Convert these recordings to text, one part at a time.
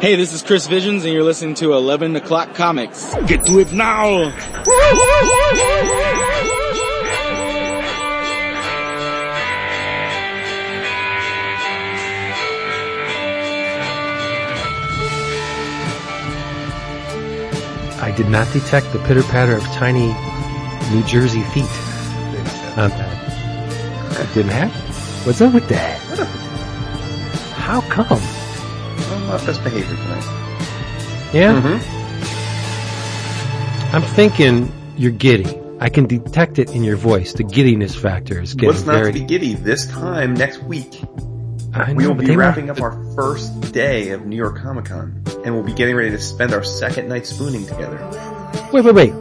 Hey, this is Chris Visions, and you're listening to 11 O'Clock Comics. Get to it now! I did not detect the pitter patter of tiny New Jersey feet on that. It didn't happen. What's up with that? How come? Well, not best behavior tonight. Yeah? Mm-hmm. I'm thinking you're giddy. I can detect it in your voice. The giddiness factor is getting What's not very. to be giddy? This time next week, I we will be wrapping up our first day of New York Comic Con, and we'll be getting ready to spend our second night spooning together. Wait, wait, wait.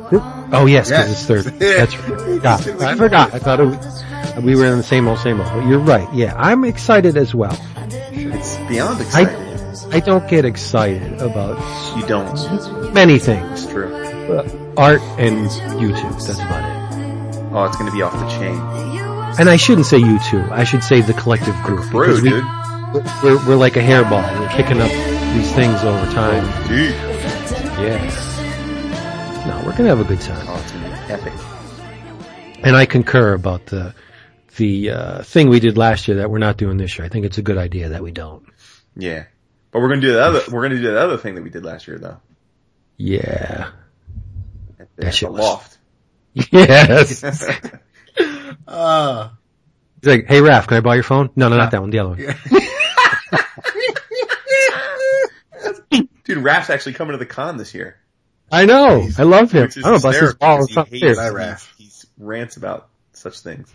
Oh yes, because Yes. it's third. That's right. I forgot. I thought it was, we were in the same old, same old. But you're right. Yeah, I'm excited as well. It's beyond exciting. I don't get excited about you don't. many things. True. Art and YouTube. That's about it. Oh, it's going to be off the chain. And I shouldn't say you two. I should say the collective group. Because we, dude. we're, we're like a hairball. We're kicking up these things over time. Dude. Yeah. No, we're gonna have a good time. Oh, it's to be epic. And I concur about the the uh, thing we did last year that we're not doing this year. I think it's a good idea that we don't. Yeah. But we're going to do the other, we're going to do the other thing that we did last year though. Yeah. At That the shit was- loft. Yes. Uh, He's like, hey Raph, can I borrow your phone? No, no, not that one. The other one. Dude, Raph's actually coming to the con this year. I know. I love him. Which I don't know, bust his balls he hates- Bye, Raph. He rants about such things.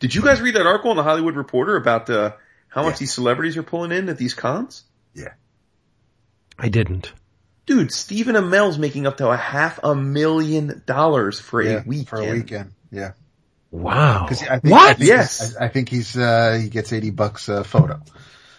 Did you guys read that article in the Hollywood Reporter about uh, how much Yeah. these celebrities are pulling in at these cons? I didn't. Dude, Stephen Amell's making up to a half a million dollars for yeah, a weekend. for a weekend. Yeah. Wow. 'Cause I think, what? I think Yes. I, I think he's, uh, he gets 80 bucks a photo.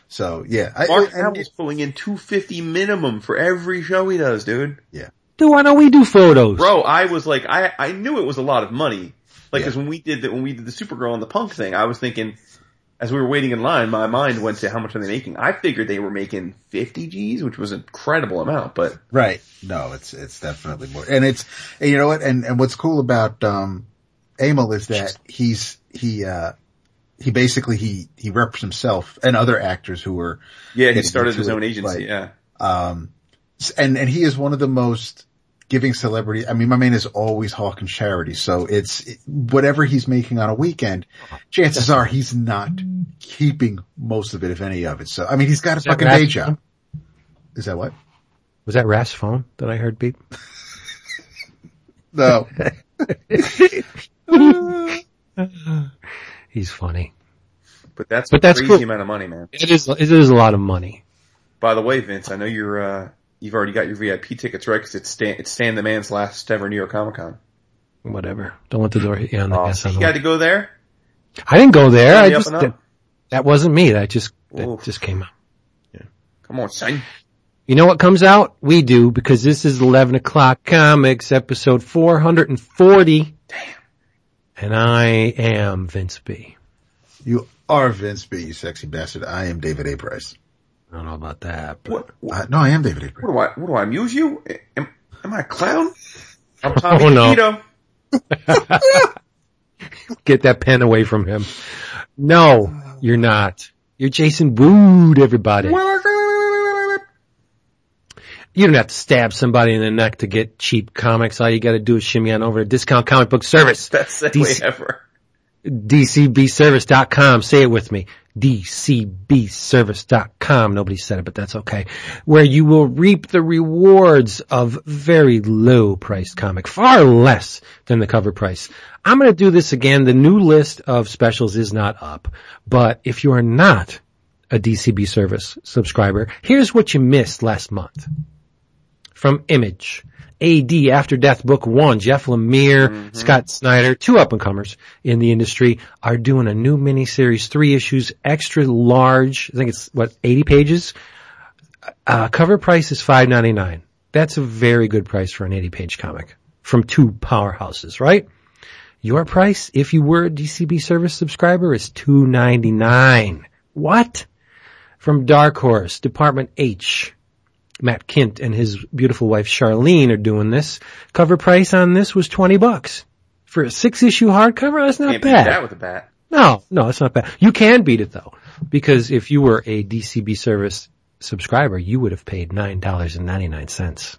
So yeah. I, Mark and- Hamill's pulling in two fifty minimum for every show he does, dude. Yeah. Dude, why don't we do photos? Bro, I was like, I I knew it was a lot of money. Like, Yeah. cause when we did the, when we did the Supergirl and the Punk thing, I was thinking, as we were waiting in line, my mind went to how much are they making? I figured they were making 50 G's, which was an incredible amount, but Right. No, it's, it's definitely more. And it's, and you know what? And, and what's cool about, um, Amell is that he's, he, uh, he basically, he, he reps himself and other actors who were, yeah, he started his own agency, yeah. um, and, and he is one of the most giving celebrity. I mean, my man is always hawking charity. So it's it- whatever he's making on a weekend, chances are he's not keeping most of it, if any of it. So, I mean, he's got a fucking day job. phone? Is that what? Was that Raph's phone that I heard beep? No. He's funny. But that's But a that's crazy cool. amount of money, man. It is, it is a lot of money. By the way, Vince, I know you're, uh, you've already got your VIP tickets, right? Cause it's Stan, it's Stan the Man's last ever New York Comic Con. Whatever. Don't let the door hit you on the Oh, you had to go there? I didn't go there. I just, that, that wasn't me. That just, that Oof. just came out. Come on, son. You know what comes out? We do because this is 11 o'clock comics episode 440. Damn. And I am Vince B. You are Vince B, you sexy bastard. I am David A. Price. I don't know about that, but What, what, Uh, no, I am David A. What do I, what do I amuse you? Am, am I a clown? I'm Tommy Oh, no. Get that pen away from him. No, you're not. You're Jason Wood, everybody. You don't have to stab somebody in the neck to get cheap comics. All you gotta do is shimmy on over to Discount Comic Book Service. Best segue DC ever. DCBService.com. Say it with me. DCBService.com. Nobody said it, but that's okay. Where you will reap the rewards of very low priced comic, far less than the cover price. I'm going to do this again. The new list of specials is not up, but if you are not a DCB service subscriber, here's what you missed last month. From Image. AD After Death Book 1, Jeff Lemire, Scott Snyder, two up and comers in the industry are doing a new miniseries, three issues, extra large. I think it's what, 80 pages? Uh, cover price is $5.99. That's a very good price for an 80 page comic from two powerhouses, right? Your price, if you were a DCB service subscriber, is $2.99. What? From Dark Horse, Department H, Matt Kindt and his beautiful wife Sharlene are doing this. Cover price on this was 20 bucks. For a six issue hardcover, that's not Can't beat bad. that with a bat. No, no, it's not bad. You can beat it though, because if you were a DCB service subscriber, you would have paid nine dollars and ninety nine cents.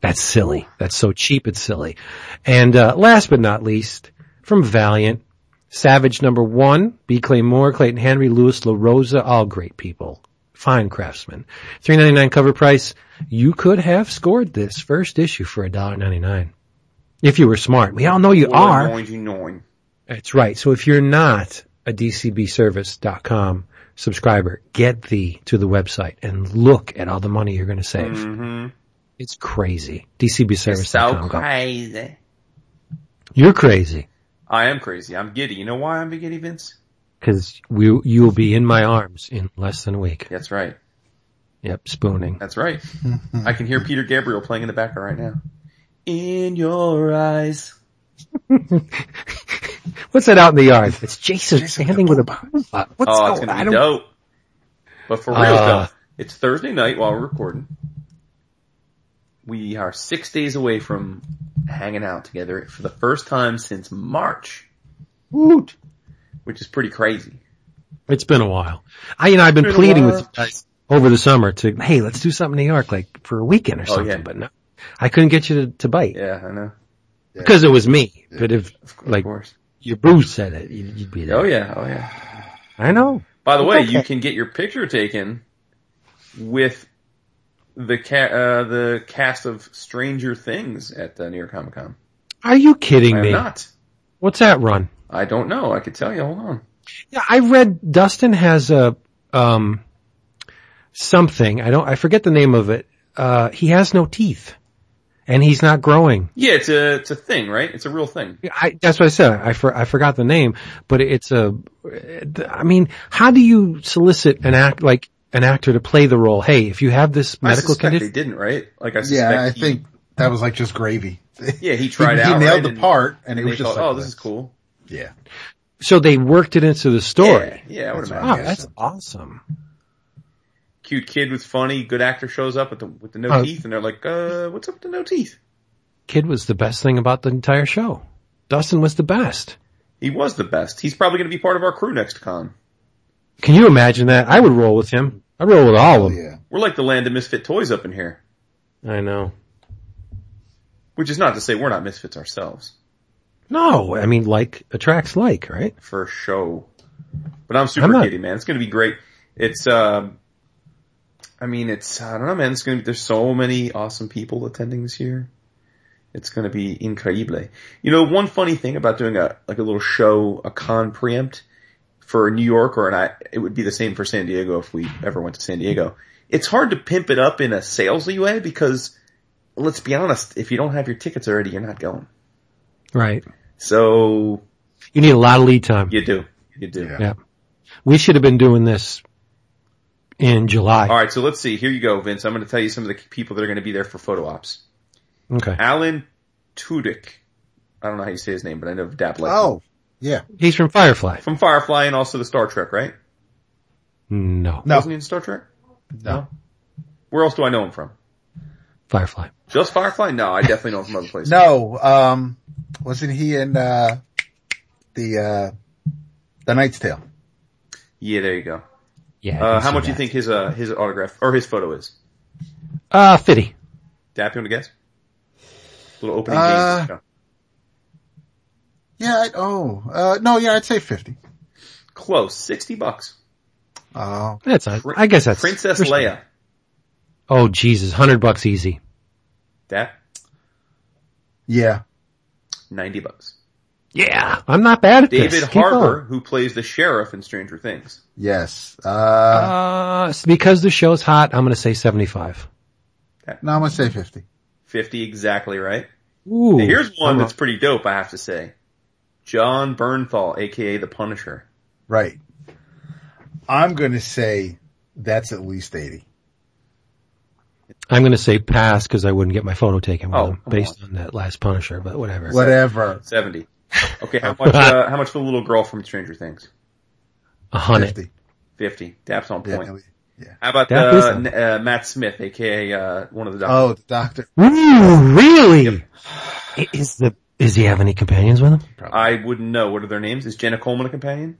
That's silly. That's so cheap. It's silly. And uh, last but not least, from Valiant, Savage number one, B. Clay Moore, Clayton Henry, Lewis LaRosa, all great people, fine craftsmen. Three ninety nine cover price. You could have scored this first issue for a dollar ninety nine. If you were smart. We all know you are. That's right. So if you're not a DCBService.com subscriber, get thee to the website and look at all the money you're going to save. Mm-hmm. It's crazy. It's so DCBService.com. Crazy. You're crazy I am crazy. I'm giddy. You know why I'm a giddy, Vince? Because we, you'll be in my arms in less than a week. That's right. Yep. Spooning. That's right. I can hear Peter Gabriel playing in the background right now. In your eyes. What's that out in the yard? It's Jason, standing with a, what's oh, it's going gonna I be don't, dope. But for real Uh, though, it's Thursday night while we're recording. We are six days away from hanging out together for the first time since March, Woot. Which is pretty crazy. It's been a while. I, you know, I've been Been pleading with you guys over the summer to, hey, let's do something in New York, like for a weekend or Oh, something, yeah. but no, I couldn't get you to, to bite Yeah, I know. because it was me. But if Of like course. your Bruce said it, you'd, you'd be there. Oh yeah, oh yeah. I know. By the way, Okay. you can get your picture taken with the ca- uh, the cast of Stranger Things at uh, New York Comic Con. Are you kidding I am me? not. What's that run? I don't know. I could tell you. Hold on. Yeah, I read Dustin has a um something. I don't. I forget the name of it. Uh, he has no teeth, and he's not growing. Yeah, it's a it's a thing, right? It's a real thing. I, that's what I said. I, for, I forgot the name, but it's a. I mean, how do you solicit an act like an actor to play the role? Hey, if you have this I medical suspect condition, they didn't, right? Like I suspect. Yeah, I he- think that was like just gravy. Yeah, he tried he, out. He nailed right? the And- part, and it was just thought, like, oh, this is cool. Yeah. so they worked it into the story. Yeah, yeah, I would That's imagine. Wow, that's awesome. Cute kid was funny. Good actor shows up with the with the no Oh. teeth, and they're like, uh, "What's up with the no teeth?" Kid was the best thing about the entire show. Dustin was the best. He was the best. He's probably going to be part of our crew next con. Can you imagine that? I would roll with him. I'd roll with all of them. yeah. We're like the land of misfit toys up in here. I know. Which is not to say we're not misfits ourselves, No, I mean, like attracts like, right? for show. But I'm super I'm not- giddy, man. It's gonna be great. It's, um, I mean, it's, I don't know, man. It's gonna be, there's so many awesome people attending this year. It's gonna be increíble. You know, one funny thing about doing a, like a little show, a con preempt for New York or, and I, it would be the same for San Diego if we ever went to San Diego. It's hard to pimp it up in a salesy way because, let's be honest, if you don't have your tickets already, you're not going. Right. So, You need a lot of lead time. you do. You do. Yeah. Yeah. We should have been doing this in July. All right, so let's see. Here you go, Vince. I'm going to tell you some of the people that are going to be there for photo ops. Okay. Alan Tudyk. I don't know how you say his name, but I know Dap like Oh, yeah. He's from Firefly. from Firefly and also the Star Trek, right? No. No. Wasn't he in Star Trek? No. Where else do I know him from? Firefly. Just Firefly? No, I definitely know him from other places. No. Um, wasn't he in uh, the uh, the Knight's Tale? Yeah, there you go. Yeah. Uh, how much do you think his uh his autograph or his photo is? Uh, Fitty. Dap, you want to guess? Little opening Uh, game. No. Yeah. I, oh. Uh, no. Yeah. I'd say fifty. Close, sixty bucks. Oh. That's, I, Prin- I guess that's. Princess respect. Leia. Oh, Jesus. Hundred bucks easy. Dap, yeah. ninety bucks. Yeah. I'm not bad at David this. Keep Harbour, who plays the sheriff in Stranger Things. Yes. Uh, Uh, because the show's hot, I'm going to say 75. no, I'm gonna say fifty. 50 exactly right. Ooh. Now, here's one I'm a- that's pretty dope, I have to say. Jon Bernthal, aka the Punisher. Right. I'm gonna say that's at least eighty. I'm going to say pass because I wouldn't get my photo taken with Oh, him based on. that last Punisher, but whatever. Whatever. 70. Okay, how much, uh, how much for the little girl from Stranger Things? A hundred. Fifty. 50. Daps on Yeah. point. How about That uh, is- N- uh, Matt Smith, aka uh, one of the doctors? Oh, the doctor. Ooh, really? Is the does he have any companions with him? I wouldn't know. What are their names? Is Jenna Coleman a companion?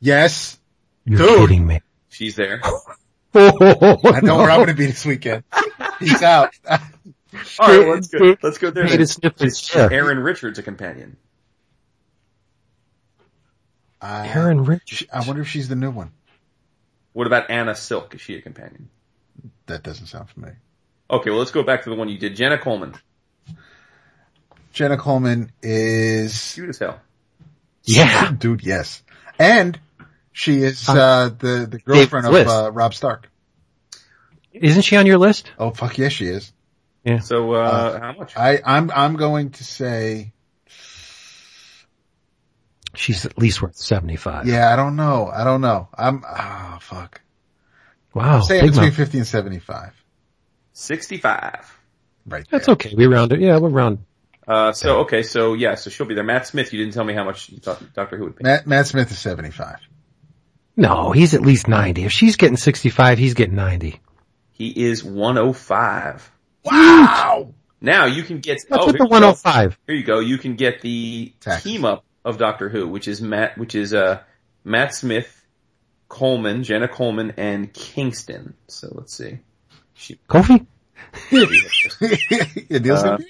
Yes. You're Dude. kidding me. She's there. Oh, I know where I'm going to be this weekend. He's out. All right, let's go. Let's go there. Made then. a sniff Is. Erin Richards a companion? I, Erin Rich. I wonder if she's the new one. What about Anna Silk? Is she a companion? That doesn't sound familiar. Okay, well let's go back to the one you did. Jenna Coleman. Jenna Coleman is, Cute as hell. Yeah. dude, yes. And she is, uh, the, the girlfriend of, uh, Robb Stark. Isn't she on your list? Oh, fuck yes, she is. Yeah. So, uh, how much? I, I'm, I'm going to say, She's at least worth 75. yeah, I don't know. I don't know. I'm, ah, fuck. Wow. Say big between month. 50 and 75. 65. Right. That's there. okay. We round it. Yeah, we'll round. Uh, so, okay, so yeah, so she'll be there. Matt Smith, you didn't tell me how much you thought Doctor Who would pay. Matt, Matt Smith is 75. No, he's at least 90. If she's getting 65, he's getting 90. He is 105. Wow! Now you can get, What's oh, with the 105? Here you go. You can get the Taxes. team up of Doctor Who, which is Matt, which is, uh, Matt Smith, Coleman, Jenna Coleman, and Kingston. So let's see. She, Kofi? yeah, deal's Uh, gonna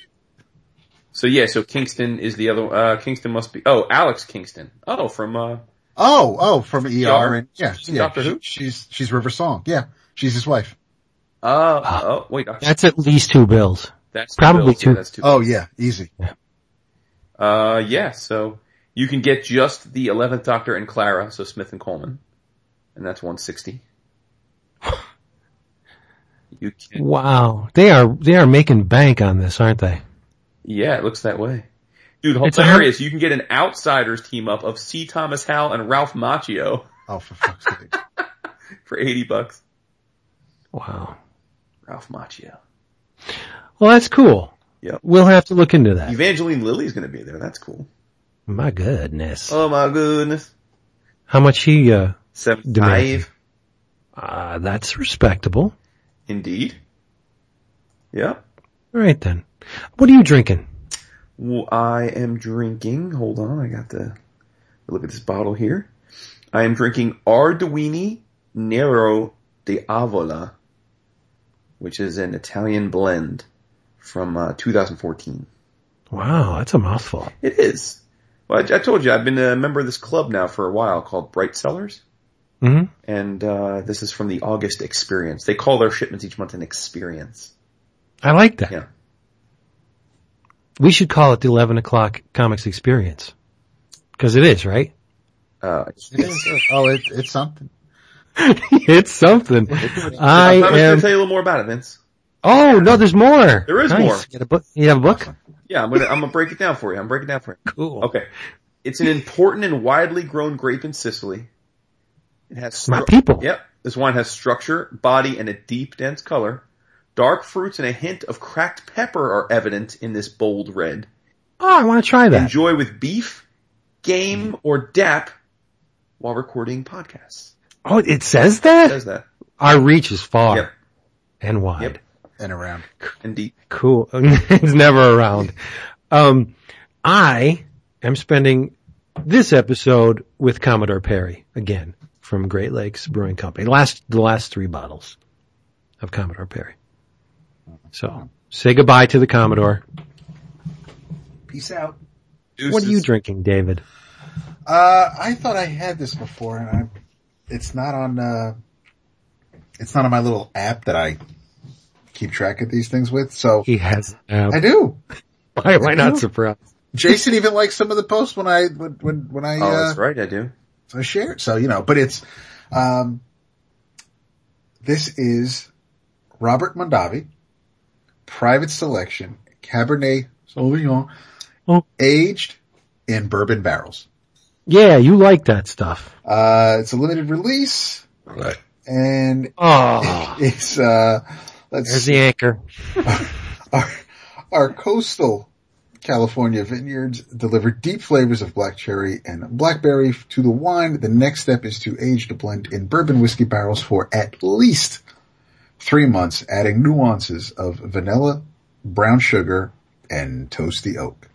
so yeah, so Kingston is the other, uh, Kingston must be, oh, Alex Kingston. Oh, from, uh, Oh, oh, from ER ER? and yeah, She's in yeah. Doctor Who? She's she's River Song. Yeah, she's his wife. uh, oh, wait, Doctor, That's at least two bills. that's probably Bills. Yeah, two. that's two. Oh yeah, easy. Yeah. Uh, yeah, so you can get just the 11th Doctor and Clara, so Smith and Coleman. And that's 160. You can, Wow. They are, they are making bank on this, aren't they? yeah, it looks that way. Dude, It's a hilarious. You can get an Outsiders team up of C. Thomas Howell and Ralph Macchio Oh, for fuck's sake. for 80 bucks. Wow. Ralph Macchio. Well, that's cool. Yep. We'll have to look into that. Evangeline Lilly's gonna be there. That's cool. My goodness. Oh my goodness. How much he, uh, 75. uh, that's respectable. Indeed. Yep. All right then. What are you drinking? I am drinking. Hold on, I got the look at this bottle here. I am drinking Arduini Nero di Avola, which is an Italian blend from uh, 2014. Wow, that's a mouthful. It is. Well, I, I told you I've been a member of this club now for a while called Bright Cellars, hmm and uh, this is from the August Experience. They call their shipments each month an experience. I like that. Yeah. We should call it the 11 o'clock comics experience. Cause it is, right? Uh, It is. Oh, it, it's something. it's something. I I'm going to tell you a little more about it, Vince. oh no, there's more. There is Nice. more. You, a book? you have a book? Yeah, I'm gonna I'm gonna break it down for you. I'm breaking it down for you. Cool. Okay. It's an important and widely grown grape in Sicily. It has My people. Yep. This wine has structure, body, and a deep, dense color. Dark fruits and a hint of cracked pepper are evident in this bold red. Oh, I want to try that. Enjoy with beef, game, or dap while recording podcasts. Oh, it says that? Says that. Our reach is far Yep. and wide. Yep. And around. And deep. Cool. it's never around. Um, I am spending this episode with Commodore Perry again from Great Lakes Brewing Company. Last, the last three bottles of Commodore Perry. So say goodbye to the Commodore. Peace out. What are you drinking, David? Uh, I thought I had this before and I, it's not on, uh, it's not on my little app that I keep track of these things with. So He has. Uh, I do. why am I not surprised? Jason even likes some of the posts when I, when, when, when I, Oh, uh, that's right, I do. I share it. So, you know, but it's, um, this is Robert Mondavi, private selection, Cabernet Sauvignon, Oh. aged in bourbon barrels. Yeah, you like that stuff. Uh, it's a limited release and Oh, it's, uh, let's there's the anchor. our, our coastal California vineyards deliver deep flavors of black cherry and blackberry to the wine. The next step is to age the blend in bourbon whiskey barrels for at least three months, adding nuances of vanilla, brown sugar, and toasty oak.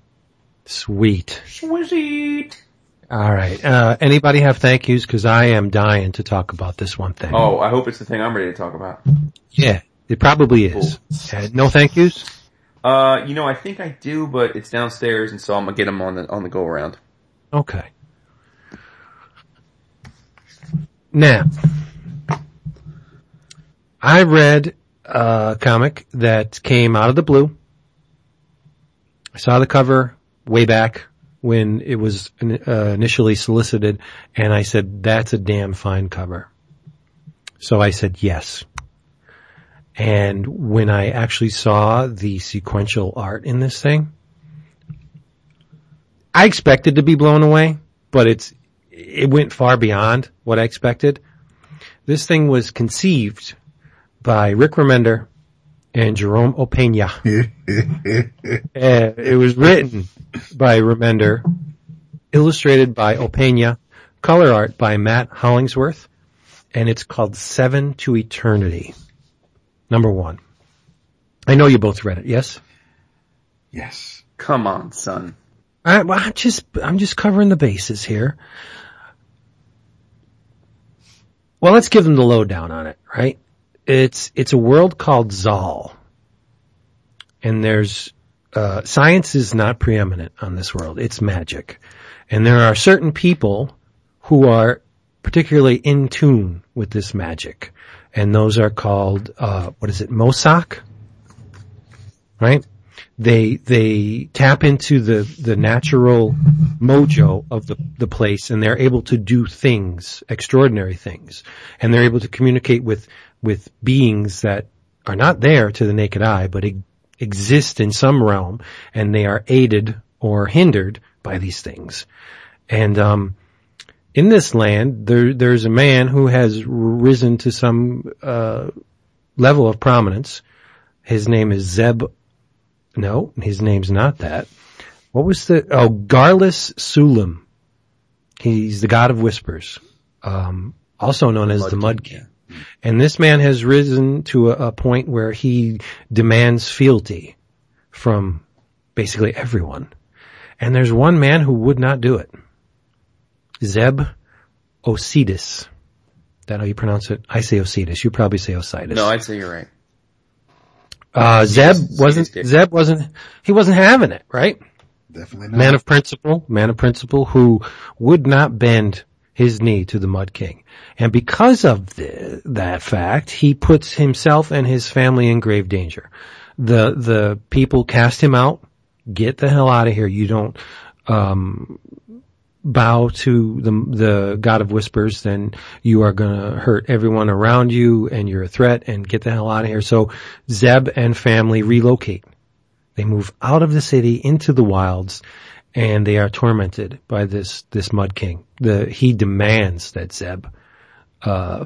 Sweet. Sweet. All right. Uh, anybody have thank yous? Cause I am dying to talk about this one thing. Oh, I hope it's the thing I'm ready to talk about. Yeah, it probably is. Uh, no thank yous? Uh, you know, I think I do, but it's downstairs, and so I'm gonna get them on the on the go around. Okay. Now, I read a comic that came out of the blue. I saw the cover way back when it was uh, initially solicited and I said, that's a damn fine cover. So I said yes. And when I actually saw the sequential art in this thing, I expected to be blown away, but it's, it went far beyond what I expected. This thing was conceived by Rick Remender and Jerome Opeña. and it was written by Remender, illustrated by Opeña, color art by Matt Hollingsworth, and it's called Seven to Eternity. Number one. I know you both read it, yes? Yes. Come on, son. I, well, I'm just, I'm just covering the bases here. Well, let's give them the lowdown on it, right? It's, it's a world called Zal. And there's, uh, science is not preeminent on this world. It's magic. And there are certain people who are particularly in tune with this magic. And those are called, uh, what is it, Mosak? Right? They, they tap into the, the natural mojo of the, the place and they're able to do things, extraordinary things. And they're able to communicate with, with beings that are not there to the naked eye, but exist in some realm and they are aided or hindered by these things. And, um, in this land, there, there's a man who has risen to some, uh, level of prominence. His name is Zeb. No, his name's not that. What was the, oh, Garils Sulm. He's the god of whispers. Um, also known as the Mud King. And this man has risen to a, a point where he demands fealty from basically everyone. And there's one man who would not do it. Zeb Osidis. That how you pronounce it? I say Osidis. You probably say Ositis. No, I'd say you're right. uh, Zeb wasn't, did. Zeb wasn't, he wasn't having it, right? Definitely not. Man of principle, man of principle who would not bend his knee to the Mud King. And because of the, that fact, he puts himself and his family in grave danger. The, the people cast him out, get the hell out of here. You don't, um, bow to the, the God of Whispers, then you are gonna hurt everyone around you and you're a threat and get the hell out of here. So Zeb and family relocate. They move out of the city into the wilds and they are tormented by this, this Mud King. The, he demands that Zeb, uh,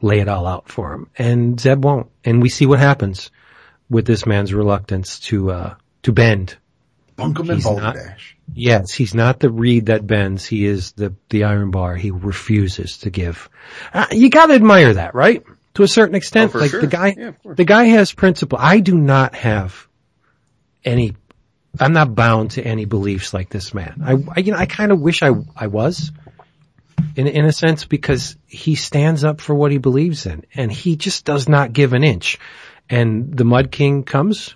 lay it all out for him. And Zeb won't. And we see what happens with this man's reluctance to, uh, to bend. Bunkum and Balderdash. Yes, he's not the reed that bends. He is the, the iron bar. He refuses to give. Uh, you gotta admire that, right? To a certain extent. Oh, like sure. the guy, Yeah, the guy has principle. I do not have any, I'm not bound to any beliefs like this man. I, I you know, I kind of wish I, I was in, in a sense because he stands up for what he believes in and he just does not give an inch. And the Mud King comes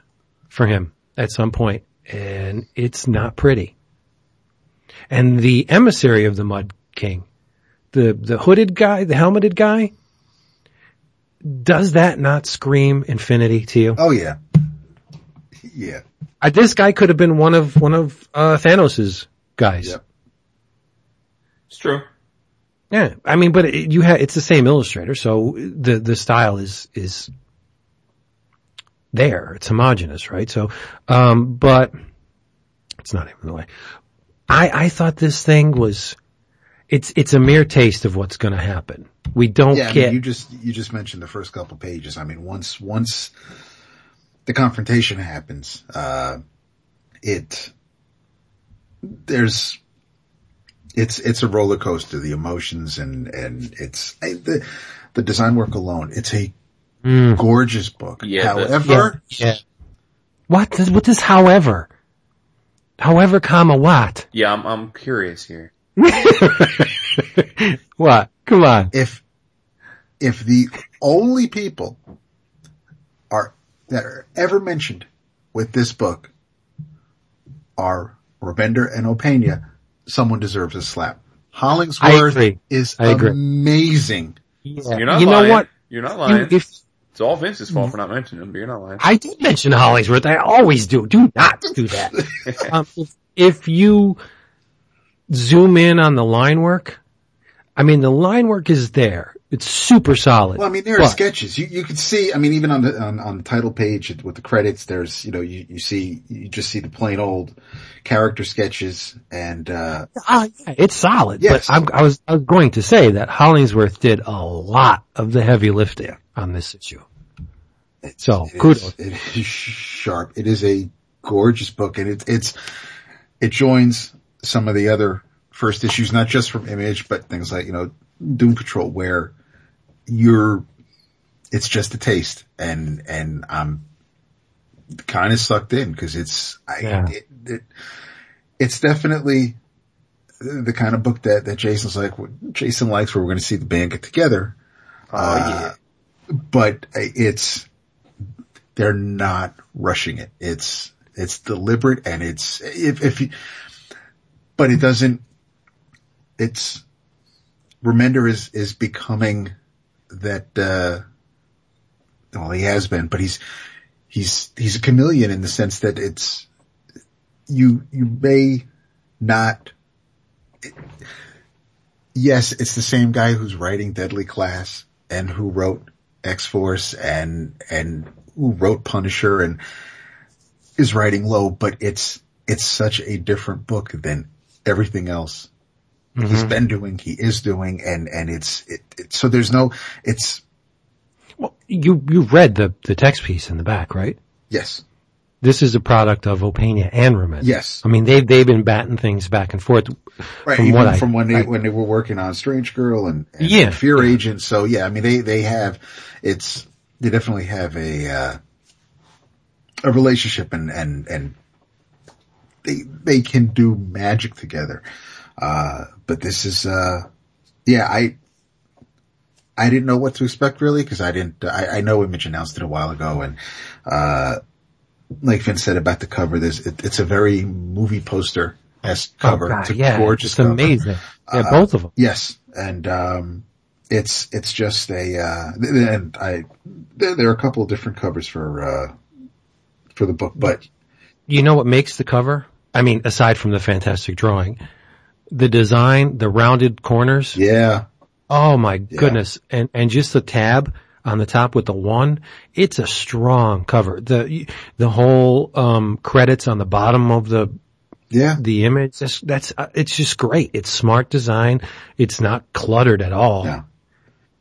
for him at some point and it's not pretty. And the emissary of the Mud King, the, the hooded guy, the helmeted guy, does that not scream infinity to you? Oh yeah. Yeah. Uh, this guy could have been one of, one of, uh, Thanos's guys. Yep. It's true. Yeah. I mean, but it, you have, it's the same illustrator, so the, the style is, is there. It's homogenous, right? So, um, but it's not even the way. I, I thought this thing was, it's, it's a mere taste of what's gonna happen. We don't Yeah, I get, mean, you just you just mentioned the first couple pages. I mean, once once the confrontation happens, uh, it, there's, it's, it's a roller coaster, the emotions and, and it's, I- the, the design work alone, it's a Mm. gorgeous book. Yeah, that's- However, Yeah. What? Does- What does however? However, comma what? Yeah, I'm, I'm curious here. what? Come on. if, if the only people are, that are ever mentioned with this book are Remender and Opena, someone deserves a slap. Hollingsworth is I agree. amazing. You're not you lying. know what? You're not You- lying. if it's all Vince's fault for not mentioning him, but you're not lying. I did mention Hollingsworth, I always do. Do not do that. um, if, if you zoom in on the line work, I mean, the line work is there. It's super solid. Well, I mean, there are But- sketches. You, you can see, I mean, even on the, on, on the title page with the credits, there's, you know, you, you see, you just see the plain old character sketches and, uh, yeah, it's solid. Yes. But I'm, I was I was going to say that Hollingsworth did a lot of the heavy lifting on this issue. So it kudos. is, it is sharp. It is a gorgeous book and it's, it's, it joins some of the other first issues, not just from Image, but things like, you know, Doom Patrol where you're, it's just a taste and, and I'm kind of sucked in because it's, I, Yeah. it, it, it's definitely the kind of book that, that Jason's like, Jason likes where we're going to see the band get together. Oh Uh, But it's, they're not rushing it. It's, it's deliberate and it's, if, if you, but it doesn't, it's, Remender is, is becoming that, uh, well, he has been, but he's, he's, he's a chameleon in the sense that it's, you, you may not, yes, it's the same guy who's writing Deadly Class and who wrote X-Force and, and who wrote Punisher and is writing Low, but it's, it's such a different book than everything else he's been doing, he is doing, and, and it's, it, it, so there's no, it's, Well, you you read the the text piece in the back, right? yes, This is a product of Opena and Remender. Yes. I mean they've they've been batting things back and forth. right, From even what I- from when they, I- when they were working on Strange Girl and, and Yeah. Fear Agent, so yeah, I mean, they, they have, it's, they definitely have a, uh, a relationship and, and, and they, they can do magic together. Uh, but this is, uh, yeah, I, I didn't know what to expect really because I didn't, I, I know Image announced it a while ago and, uh, like Vince said about the cover, there's, it, it's a very movie poster esque cover. Oh, God, it's a yeah, gorgeous it's cover. amazing. Yeah, Uh, both of them. Yes, and um, it's it's just a uh, and I there, there are a couple of different covers for uh, for the book, but You know what makes the cover? I mean, aside from the fantastic drawing, the design, the rounded corners. yeah, Oh my goodness. And, and just the tab on the top with the one, it's a strong cover. The, the whole, um, credits on the bottom of the, yeah, the image, that's, that's, uh, it's just great. It's smart design. It's not cluttered at all. Yeah.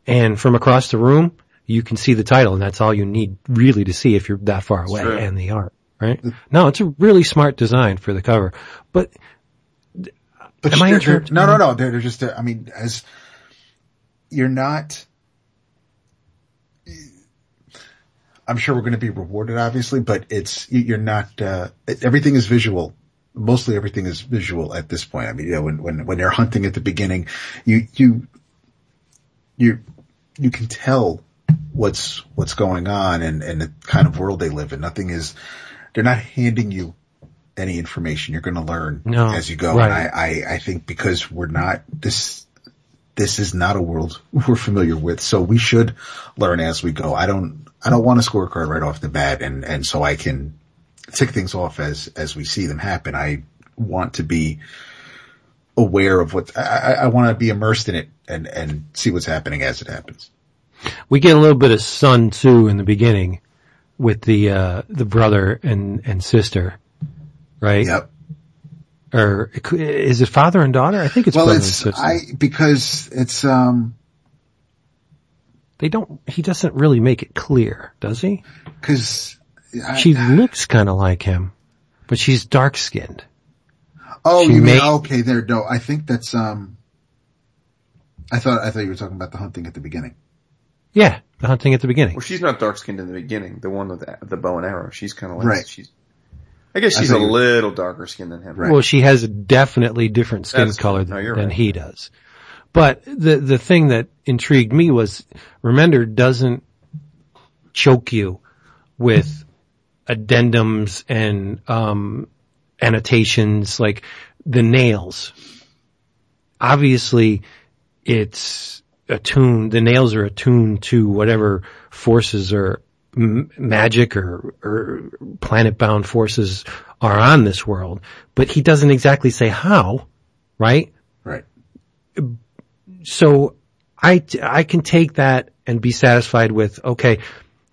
And from across the room, you can see the title and that's all you need really to see if you're that far away and the art, right? No, it's a really smart design for the cover, but But Am I they're- they're- interrupting no, no, no. They're, they're just. I mean, as you're not. I'm sure we're going to be rewarded, obviously, but it's you- you're not. Uh, everything is visual. Mostly everything is visual at this point. I mean, you know, when when when they're hunting at the beginning, you you you you can tell what's what's going on and and the kind of world they live in. Nothing is. They're not handing you any information. You're going to learn No, as you go. right. And I, I, I think because we're not this, this is not a world we're familiar with. So we should learn as we go. I don't, I don't want to score a scorecard right off the bat. And, and so I can tick things off as, as we see them happen. I want to be aware of what, I, I, I want to be immersed in it and, and see what's happening as it happens. we get a little bit of Sun Tzu in the beginning with the, uh, the brother and, and sister, right? Yep. Or is it father and daughter? I think it's Well, brother it's, and sister. I, because it's, um, they don't, he doesn't really make it clear, does he? cause I, She looks kind of like him. but she's dark skinned. Oh, She you mean, okay, there, no, I think that's, um, I thought, I thought you were talking about the hunting at the beginning. Yeah, the hunting at the beginning. Well, she's not dark skinned in the beginning. The one with the, the bow and arrow. She's kind of like Right. she's. I guess she's a thought you were- little darker skin than him. Right. Well, she has a definitely different skin That's color true. No, than, right. he does. But the the thing that intrigued me was Remender doesn't choke you with addendums and um, annotations like the nails. Obviously, it's attuned. The nails are attuned to whatever forces or m- magic or, or planet-bound forces are on this world. But he doesn't exactly say how, right? Right. so I, I can take that and be satisfied with, okay,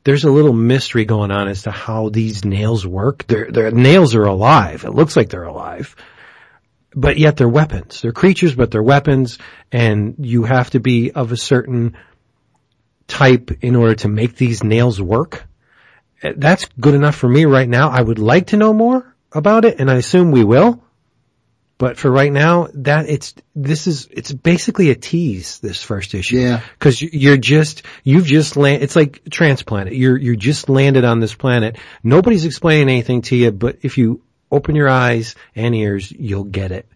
there's a little mystery going on as to how these nails work. Their, their nails are alive. It looks like they're alive. But yet they're weapons. They're creatures, but they're weapons and you have to be of a certain type in order to make these nails work. That's good enough for me right now. I would like to know more about it and I assume we will. But for right now, that it's, this is, it's basically a tease, this first issue. Yeah. Cause you- you're just, you've just land, it's like transplanted. You're, you just landed on this planet. Nobody's explaining anything to you, but if you open your eyes and ears, you'll get it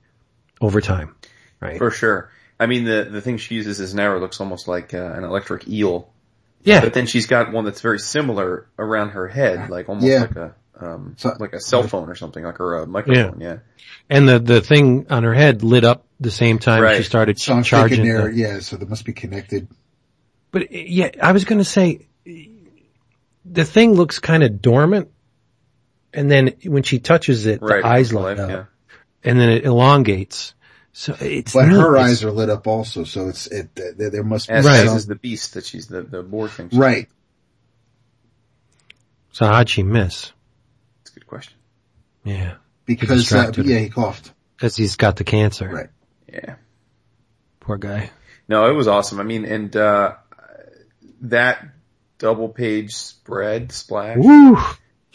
over time. Right? For sure. I mean, the the thing she uses as an arrow looks almost like uh, an electric eel, yeah. but then she's got one that's very similar around her head, like almost Yeah. like a um, So- like a cell phone or something, like or a microphone. Yeah. And the, the thing on her head lit up the same time she started So I'm charging. there, the- yeah, so they must be connected. But yeah, I was going to say the thing looks kind of dormant, and then when she touches it, Right. the eyes for light up, yeah. and then it elongates. So it's But neat. her It's- eyes are lit up also, so it's, it, there, there must be As, Right. as some- is the beast that she's the the boar thing. right. So how'd she miss? That's a good question. Yeah, Because, uh, yeah, he coughed. because he's got the cancer. Right. Yeah. Poor guy. No, it was awesome. I mean, and uh that double page spread splash Woo!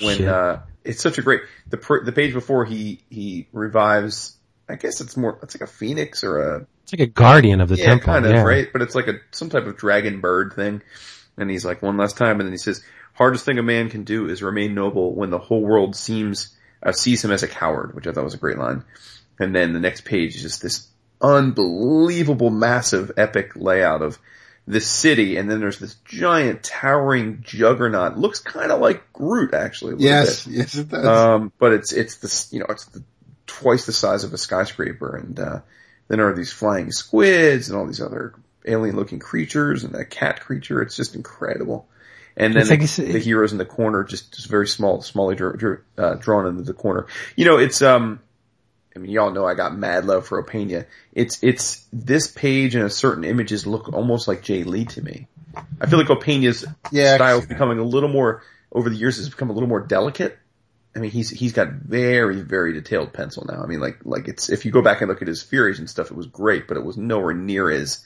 when Shit. uh it's such a great the the page before he he revives. I guess it's more it's like a phoenix or a it's like a guardian of the yeah temple. kind of yeah. right, but it's like a some type of dragon bird thing. And he's like one last time, and then he says, "Hardest thing a man can do is remain noble when the whole world seems uh, sees him as a coward," which I thought was a great line. And then the next page is just this unbelievable, massive, epic layout of this city, and then there's this giant, towering juggernaut. Looks kind of like Groot, actually. a Yes, bit. yes it does. Um, but it's it's this you know it's the, twice the size of a skyscraper, and uh, then there are these flying squids and all these other alien-looking creatures and a cat creature. It's just incredible. And then like the, it's- the heroes in the corner, just just very small, smallly dr- dr- uh, drawn into the corner. You know, it's um. I mean, y'all know I got mad love for Opena. It's, it's, this page and a certain images look almost like Jae Lee to me. I feel like Opena's Yeah, style can is becoming a little more, over the years has become a little more delicate. I mean, he's, he's got very, very detailed pencil now. I mean, like, like it's, if you go back and look at his Furies and stuff, it was great, but it was nowhere near as,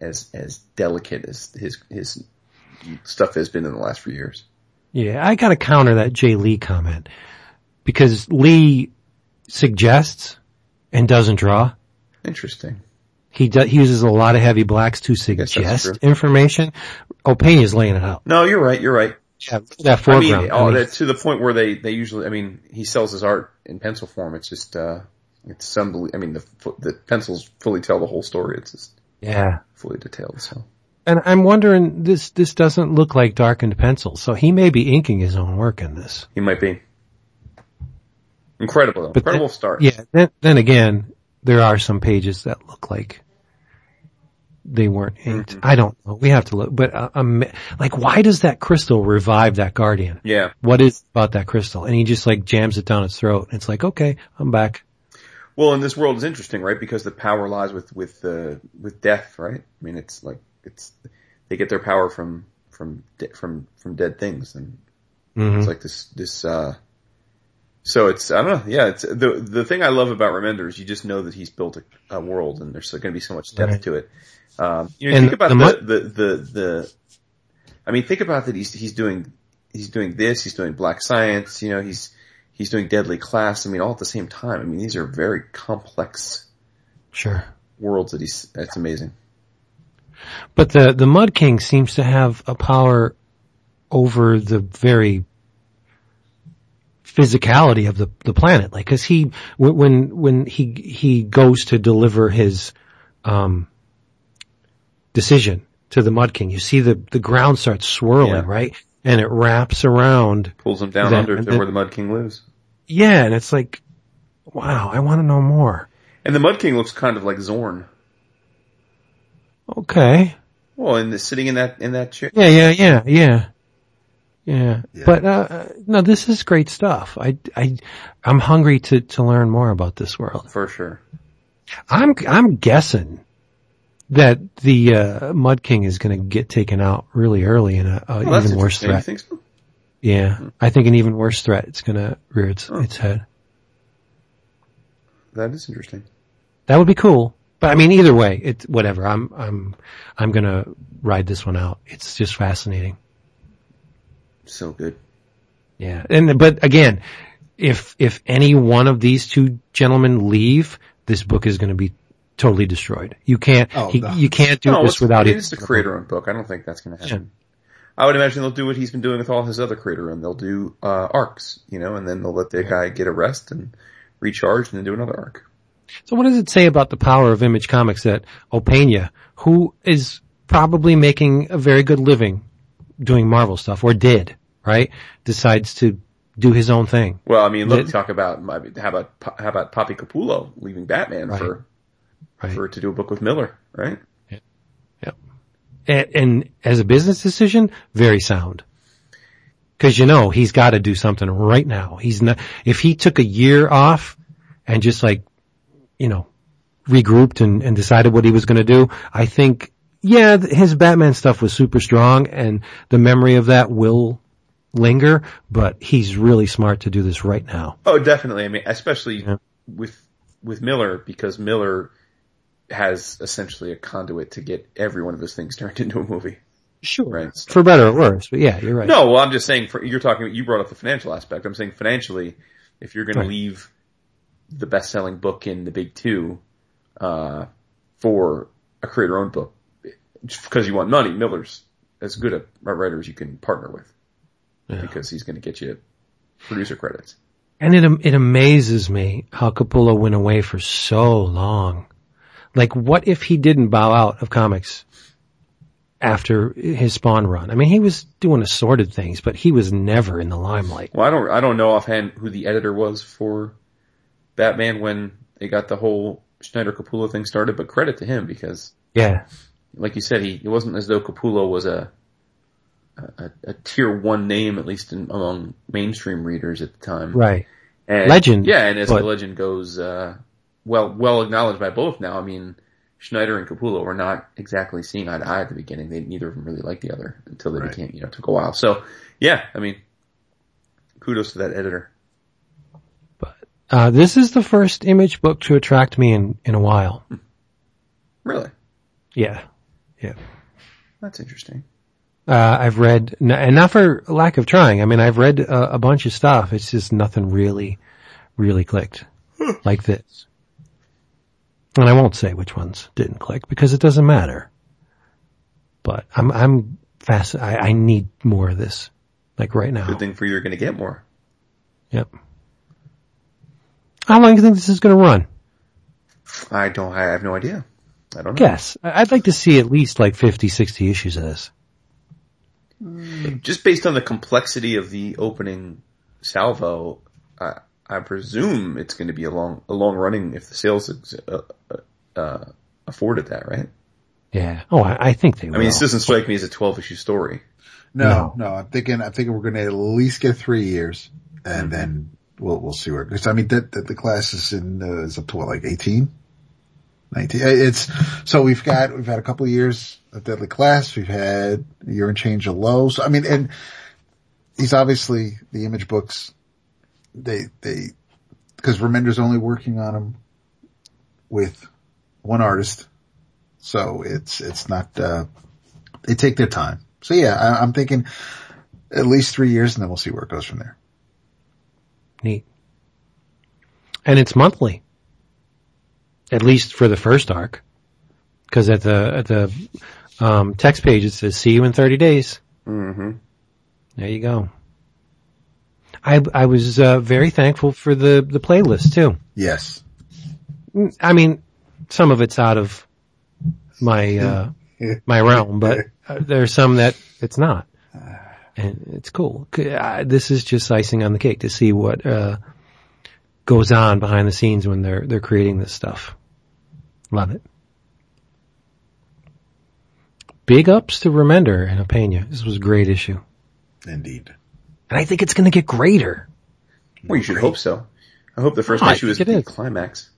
as, as delicate as his, his stuff has been in the last few years. Yeah, I gotta counter that Jae Lee comment because Lee suggests and doesn't draw. Interesting. He does, he uses a lot of heavy blacks to suggest information. Opena's laying it out. No, you're right. You're right. Yeah, that I foreground. mean, I oh, mean, that, to the point where they, they usually, I mean, he sells his art in pencil form. It's just, uh, it's unbelievable. I mean, the, the pencils fully tell the whole story. It's just yeah. fully detailed. So And I'm wondering, this, this doesn't look like darkened pencil, so he may be inking his own work in this. he might be incredible though. But incredible then- start. Yeah, then, then again, there are some pages that look like they weren't inked. Mm-hmm. I don't know. We have to look, but uh, um, like, why does that crystal revive that guardian? Yeah. What is about that crystal? And he just like jams it down its throat. And It's like, okay, I'm back. Well, and this world is interesting, right? Because the power lies with, with, uh, with death, right? I mean, it's like, it's, they get their power from, from, de- from, from dead things and Mhm. It's like this, this, uh, so it's, I don't know, yeah, it's, the, the thing I love about Remender is you just know that he's built a, a world and there's going to be so much depth Right. to it. Um, you know, And think about the the, the, the, the, I mean, think about that he's, he's doing, he's doing this, he's doing Black Science, you know, he's, he's doing Deadly Class. I mean, all at the same time. I mean, these are very complex Sure. worlds that he's. That's amazing. But the, the Mud King seems to have a power over the very physicality of the, the planet. Like, cause he, when, when, when he, he goes to deliver his, um, decision to the Mud King, you see the, the ground starts swirling, Yeah. right? And it wraps around. Pulls him down That- under to that- where the Mud King lives. Yeah. And it's like, wow, I want to know more. And the Mud King looks kind of like Zorn. Okay. Well, in the, sitting in that in that chair. Yeah, yeah, yeah, yeah. Yeah. Yeah. But, uh, no, this is great stuff. I, I, I'm hungry to, to learn more about this world. For sure. I'm, I'm guessing that the, uh, Mud King is going to get taken out really early in a, a Well, even worse threat. so? Yeah. I think an even worse threat is going to rear its, its head. That is interesting. That would be cool. But I mean, either way, it's whatever. I'm, I'm, I'm going to ride this one out. It's just fascinating. So good. Yeah. And, but again, if, if any one of these two gentlemen leave, this book is going to be totally destroyed. You can't, Oh, he, no. you can't do no, this it's, without it is the creator-owned book. I don't think that's going to happen. I would imagine they'll do what he's been doing with all his other creator-owned. They'll do uh, arcs, you know, and then they'll let the guy get a rest and recharge, and then do another arc. So what does it say about the power of Image Comics that Opeña, who is probably making a very good living doing Marvel stuff, or did, right, decides to do his own thing? Well, I mean, look, The- talk about I how about how about Poppy Capullo leaving Batman Right. for Right. for to do a book with Miller, right? And, and as a business decision, very sound. Cause you know, he's got to do something right now. He's not, if he took a year off and just like, you know, regrouped and, and decided what he was going to do, I think, yeah, his Batman stuff was super strong and the memory of that will linger, but he's really smart to do this right now. Oh, definitely. I mean, especially Yeah. with with Miller because Miller has essentially a conduit to get every one of his things turned into a movie. Sure. Right. For better or worse, but yeah, you're right. No, well, I'm just saying. For, you're talking. You brought up the financial aspect. I'm saying financially, if you're going Right. to leave the best-selling book in the big two uh, for a creator-owned book, because you want money, Miller's as good a a writer as you can partner with Yeah. because he's going to get you producer credits. And it, it amazes me how Capullo went away for so long. Like what if he didn't bow out of comics after his Spawn run? I mean, he was doing assorted things, but he was never in the limelight. Well, I don't, I don't know offhand who the editor was for Batman when they got the whole Snyder Capullo thing started, but credit to him because, Yeah. like you said, he it wasn't as though Capullo was a a, a tier one name, at least in, among mainstream readers at the time. Right. And, Legend, Yeah, and as but- the legend goes, uh, well, well acknowledged by both now. I mean, Snyder and Capullo were not exactly seeing eye to eye at the beginning. They neither of them really liked the other until they Right. became, you know, took a while. So, yeah, I mean, kudos to that editor. Uh, this is the first image book to attract me in, in a while. Really, Yeah. Yeah. that's interesting. Uh, I've read, and not for lack of trying. I mean, I've read a, a bunch of stuff. It's just nothing really, really clicked like this. And I won't say which ones didn't click because it doesn't matter. But I'm, I'm fast. I, I need more of this, like right now. Good thing for you, you're going to get more. Yep. How long do you think this is going to run? I don't. I have no idea. I don't know. Guess. I'd like to see at least like 50, 60 issues of this. Just based on the complexity of the opening salvo, I, I presume it's going to be a long, a long running if the sales uh, uh, uh, afforded that, right? Yeah. Oh, I, I think they will. I mean, this doesn't strike me as a 12 issue story. No, no, I'm thinking, I'm thinking we're going to at least get three years and then we'll, we'll see where, because I mean, that, that the class is in, uh, is up to what, like 18? 19. It's, so we've got, we've had a couple of years of Deadly Class. We've had a year and change of lows. I mean, and he's obviously the image books, they, they, cause Remender's only working on them with one artist. So it's, it's not, uh, they take their time. So yeah, I, I'm thinking at least three years and then we'll see where it goes from there. Neat. And it's monthly. At least for the first arc. Cause at the, at the, um, text page it says, see you in 30 days. Mm-hmm. There you go. I, I was, uh, very thankful for the, the playlist too. Yes. I mean, some of it's out of my, uh, my realm, but uh, there's some that it's not. And it's cool. This is just icing on the cake to see what, uh, goes on behind the scenes when they're, they're creating this stuff. Love it. Big ups to Remender and Opena. This was a great issue. Indeed. And I think it's going to get greater. Well, you should hope so. I hope the first Oh, issue is think it the is. climax.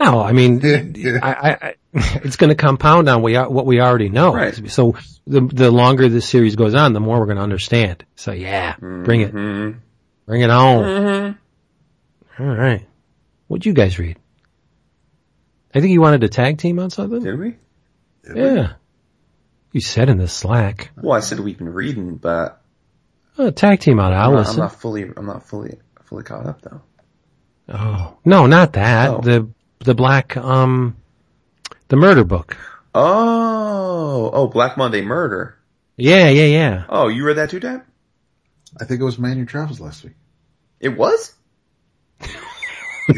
No, I mean, I, I, I, it's going to compound on we, what we already know. Right. So the the longer this series goes on, the more we're going to understand. So yeah, bring it, Mhm. bring it on. All right, what'd you guys read? I think you wanted a tag team on something. Did we? Yeah, you said in the Slack, Well, I said we've been reading, but oh, tag team on. I'll I'm not, I'm not fully, I'm not fully, fully caught up though. Oh no, not that. Oh. The the black um, the murder book. Oh, oh, Black Monday Murder. Yeah, yeah, yeah. Oh, you read that too, Dad? I think it was Man Who Travels last week. It was?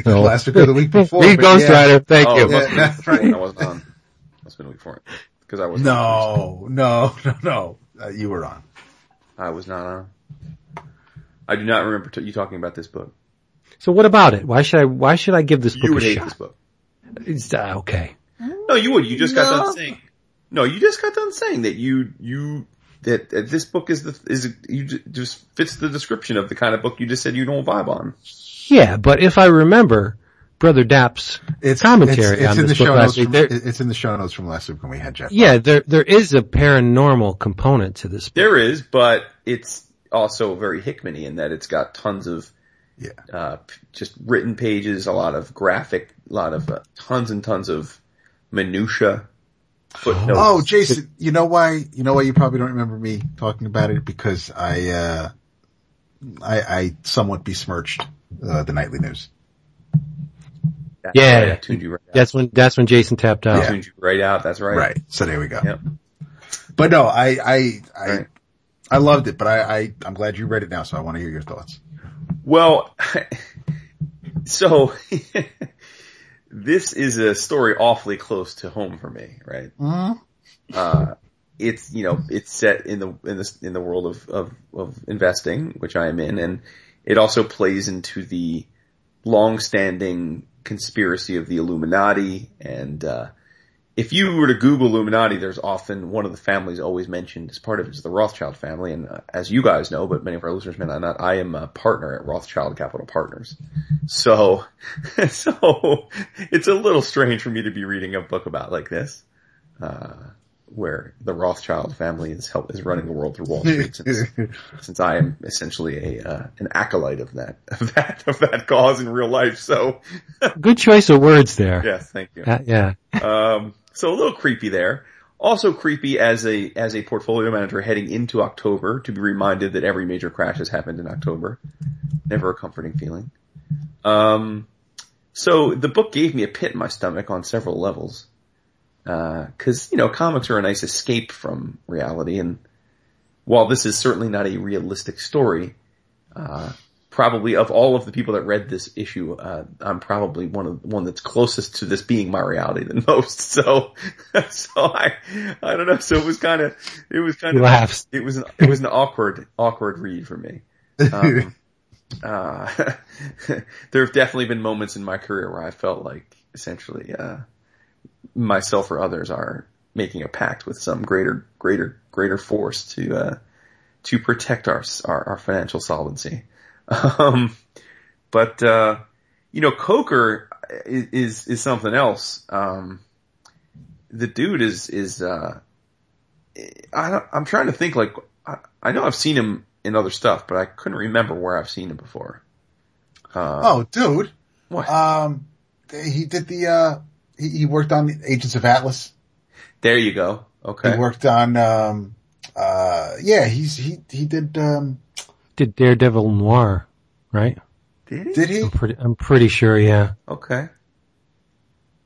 No. Last week or the week before. Read but Ghost yeah. Rider. Thank oh, you. it Yeah, have right. I wasn't on. Must have been a week for it. Because I was No, no, no, no. Uh, you were on. I was not on. I do not remember t- you talking about this book. So what about it? Why should I? Why should I give this book You would a hate shot? this book. It's, uh, okay. No, you would. You just got done saying. No, you just got done saying that you you that, that this book is the is you just fits the description of the kind of book you just said you don't vibe on. Yeah, but if I remember Brother Dapp's It's commentary It's, it's on in the this book show last notes. week, From, there- it's in the show notes from last week when we had Jeff. yeah, there there is a paranormal component to this book. There is, but it's also very Hickmany in that it's got tons of Yeah. uh, just written pages, a lot of graphic, a lot of uh, tons and tons of minutia, footnotes. Oh, Jason, you know why? You know why you probably don't remember me talking about it because I, uh, I, I somewhat besmirched uh, the nightly news. That's Yeah. right, tuned you right out. That's when that's when Jason tapped out. I tuned you right out. That's right. Right. So there we go. Yep. But no, I, I, I, Right. I loved it, but I, I, I'm glad you read it now, so I want to hear your thoughts. Well, so this is a story awfully close to home for me, right? Uh, it's you know it's set in the in the in the world of, of of investing, which I am in, and it also plays into the long-standing conspiracy of the Illuminati. And uh, if you were to Google Illuminati, there's often one of the families always mentioned as part of it is the Rothschild family. And uh, as you guys know, but many of our listeners may not, I am a partner at Rothschild Capital Partners. So, so it's a little strange for me to be reading a book about like this. Uh, where the Rothschild family is help is running the world through Wall Street since, since I am essentially a uh, an acolyte of that of that of that cause in real life. So Good choice of words there. yes, thank you. Uh, yeah. Um, so a little creepy there. Also creepy as a as a portfolio manager heading into October to be reminded that every major crash has happened in October. Never a comforting feeling. Um, so the book gave me a pit in my stomach on several levels. Uh, cause, you know, comics are a nice escape from reality and while this is certainly not a realistic story, uh, probably of all of the people that read this issue, uh, I'm probably one of one that's closest to this being my reality than most. So, so I, I don't know. So it was kind of, it was kind of, laughs. it was, an, it was an awkward, awkward read for me. Um, uh, there have definitely been moments in my career where I felt like essentially, uh, myself or others are making a pact with some greater, greater, greater force to, uh, to protect our, our, our financial solvency. Um, but, uh, you know, Coker is, is, is something else. Um, the dude is, is, uh, I, I'm trying to think like, I, I know I've seen him in other stuff, but I couldn't remember where I've seen him before. Uh, oh, dude. what? Um, he did the, uh, he, he worked on Agents of Atlas. there you go. Okay. He worked on, um, uh, yeah, he's, he, he did, um, Did Daredevil Noir, right? Did he? Did he? I'm pretty, I'm pretty sure, yeah. Okay.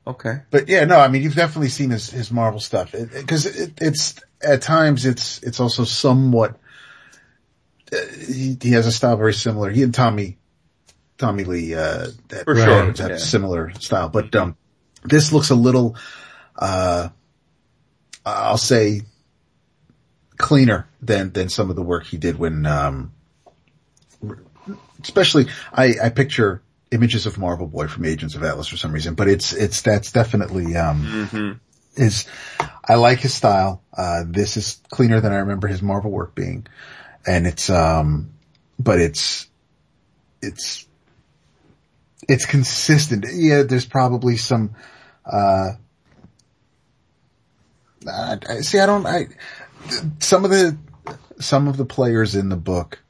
Okay. But yeah, no, I mean, you've definitely seen his, his Marvel stuff. It, cause it, it's, at times it's, it's also somewhat, uh, he, he has a style very similar. He and Tommy, Tommy Lee, uh, that For sure, have yeah. similar style, but, um, this looks a little, uh, I'll say cleaner than, than some of the work he did when, um, especially I, I picture images of Marvel Boy from Agents of Atlas for some reason, but it's, it's, that's definitely, um, hmm is, I like his style. Uh, this is cleaner than I remember his Marvel work being. And it's, um, but it's, it's, it's consistent. Yeah, there's probably some, uh, I, see, I don't, I, some of the, some of the players in the book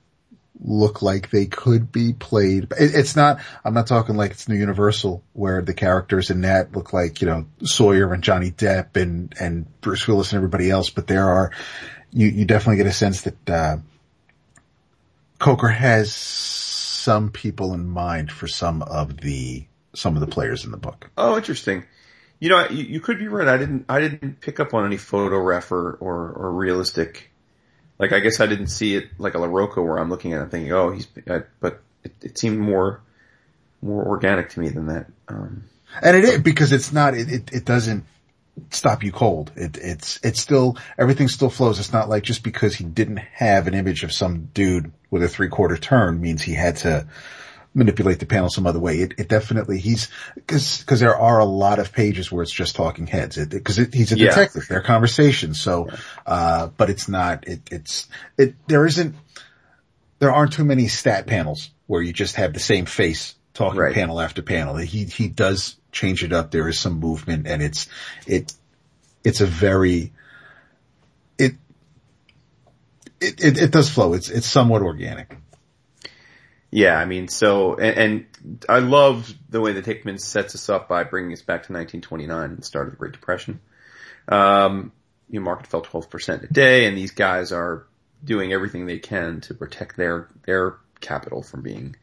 look like they could be played. It, it's not, I'm not talking like it's New Universal where the characters in that look like, you know, Sawyer and Johnny Depp and, and Bruce Willis and everybody else, but there are, you, you definitely get a sense that, uh, Coker has some people in mind for some of the, some of the players in the book. Oh, interesting. You know, you, you could be right. I didn't, I didn't pick up on any photo ref or, or, or realistic. Like, I guess I didn't see it like a Larroca where I'm looking at it and thinking, oh, he's, I, but it, it seemed more, more organic to me than that. Um, And it is because it's not, it, it, it doesn't stop you cold. It, it's, it's still, everything still flows. It's not like just because he didn't have an image of some dude with a three quarter turn means he had to manipulate the panel some other way. It, it definitely, he's, cause, cause there are a lot of pages where it's just talking heads. It, cause it, he's a Yeah. detective. They're conversations. So, uh, but it's not, it, it's, it, there isn't, there aren't too many stat panels where you just have the same face talking Right. panel after panel. He, he does change it up. There is some movement and it's, it, it's a very, it, it, it, it does flow. It's, it's somewhat organic. Yeah, I mean, so, and, and I love the way that Hickman sets us up by bringing us back to 1929 and the start of the Great Depression. Um, you know, market fell 12% a day and these guys are doing everything they can to protect their, their capital from being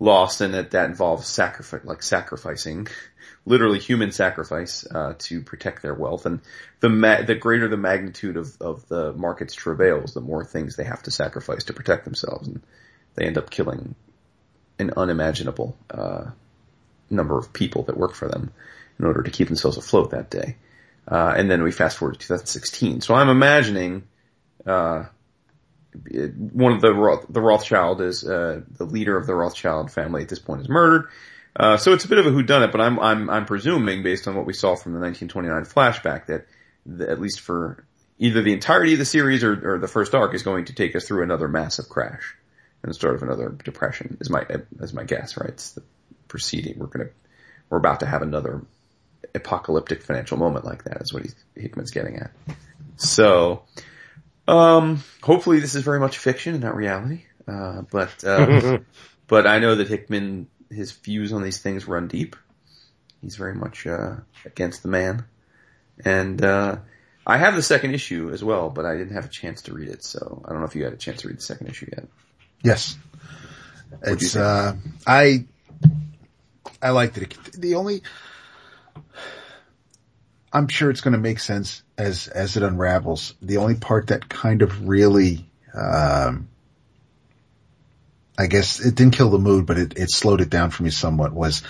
lost and that that involves sacrifice, like sacrificing, literally human sacrifice, uh, to protect their wealth. And the ma- the greater the magnitude of, of the market's travails, the more things they have to sacrifice to protect themselves. And they end up killing an unimaginable, uh, number of people that work for them in order to keep themselves afloat that day. Uh, and then we fast forward to 2016. So I'm imagining, uh, one of the Roth, the Rothschild is uh, the leader of the Rothschild family at this point is murdered. Uh, so it's a bit of a whodunit, but I'm I'm I'm presuming based on what we saw from the 1929 flashback that the, at least for either the entirety of the series or, or the first arc is going to take us through another massive crash and the start of another depression is my is my guess, right? It's the proceeding. We're gonna we're about to have another apocalyptic financial moment like that is what Hickman's getting at. So, um, hopefully this is very much fiction and not reality. Uh, but, uh, but I know that Hickman, his views on these things run deep. He's very much, uh, against the man. And, uh, I have the second issue as well, but I didn't have a chance to read it, so I don't know if you had a chance to read the second issue yet. Yes. do you It's, uh, I, I liked it. The only, I'm sure it's going to make sense as, as it unravels. The only part that kind of really, um, I guess it didn't kill the mood, but it, it slowed it down for me somewhat was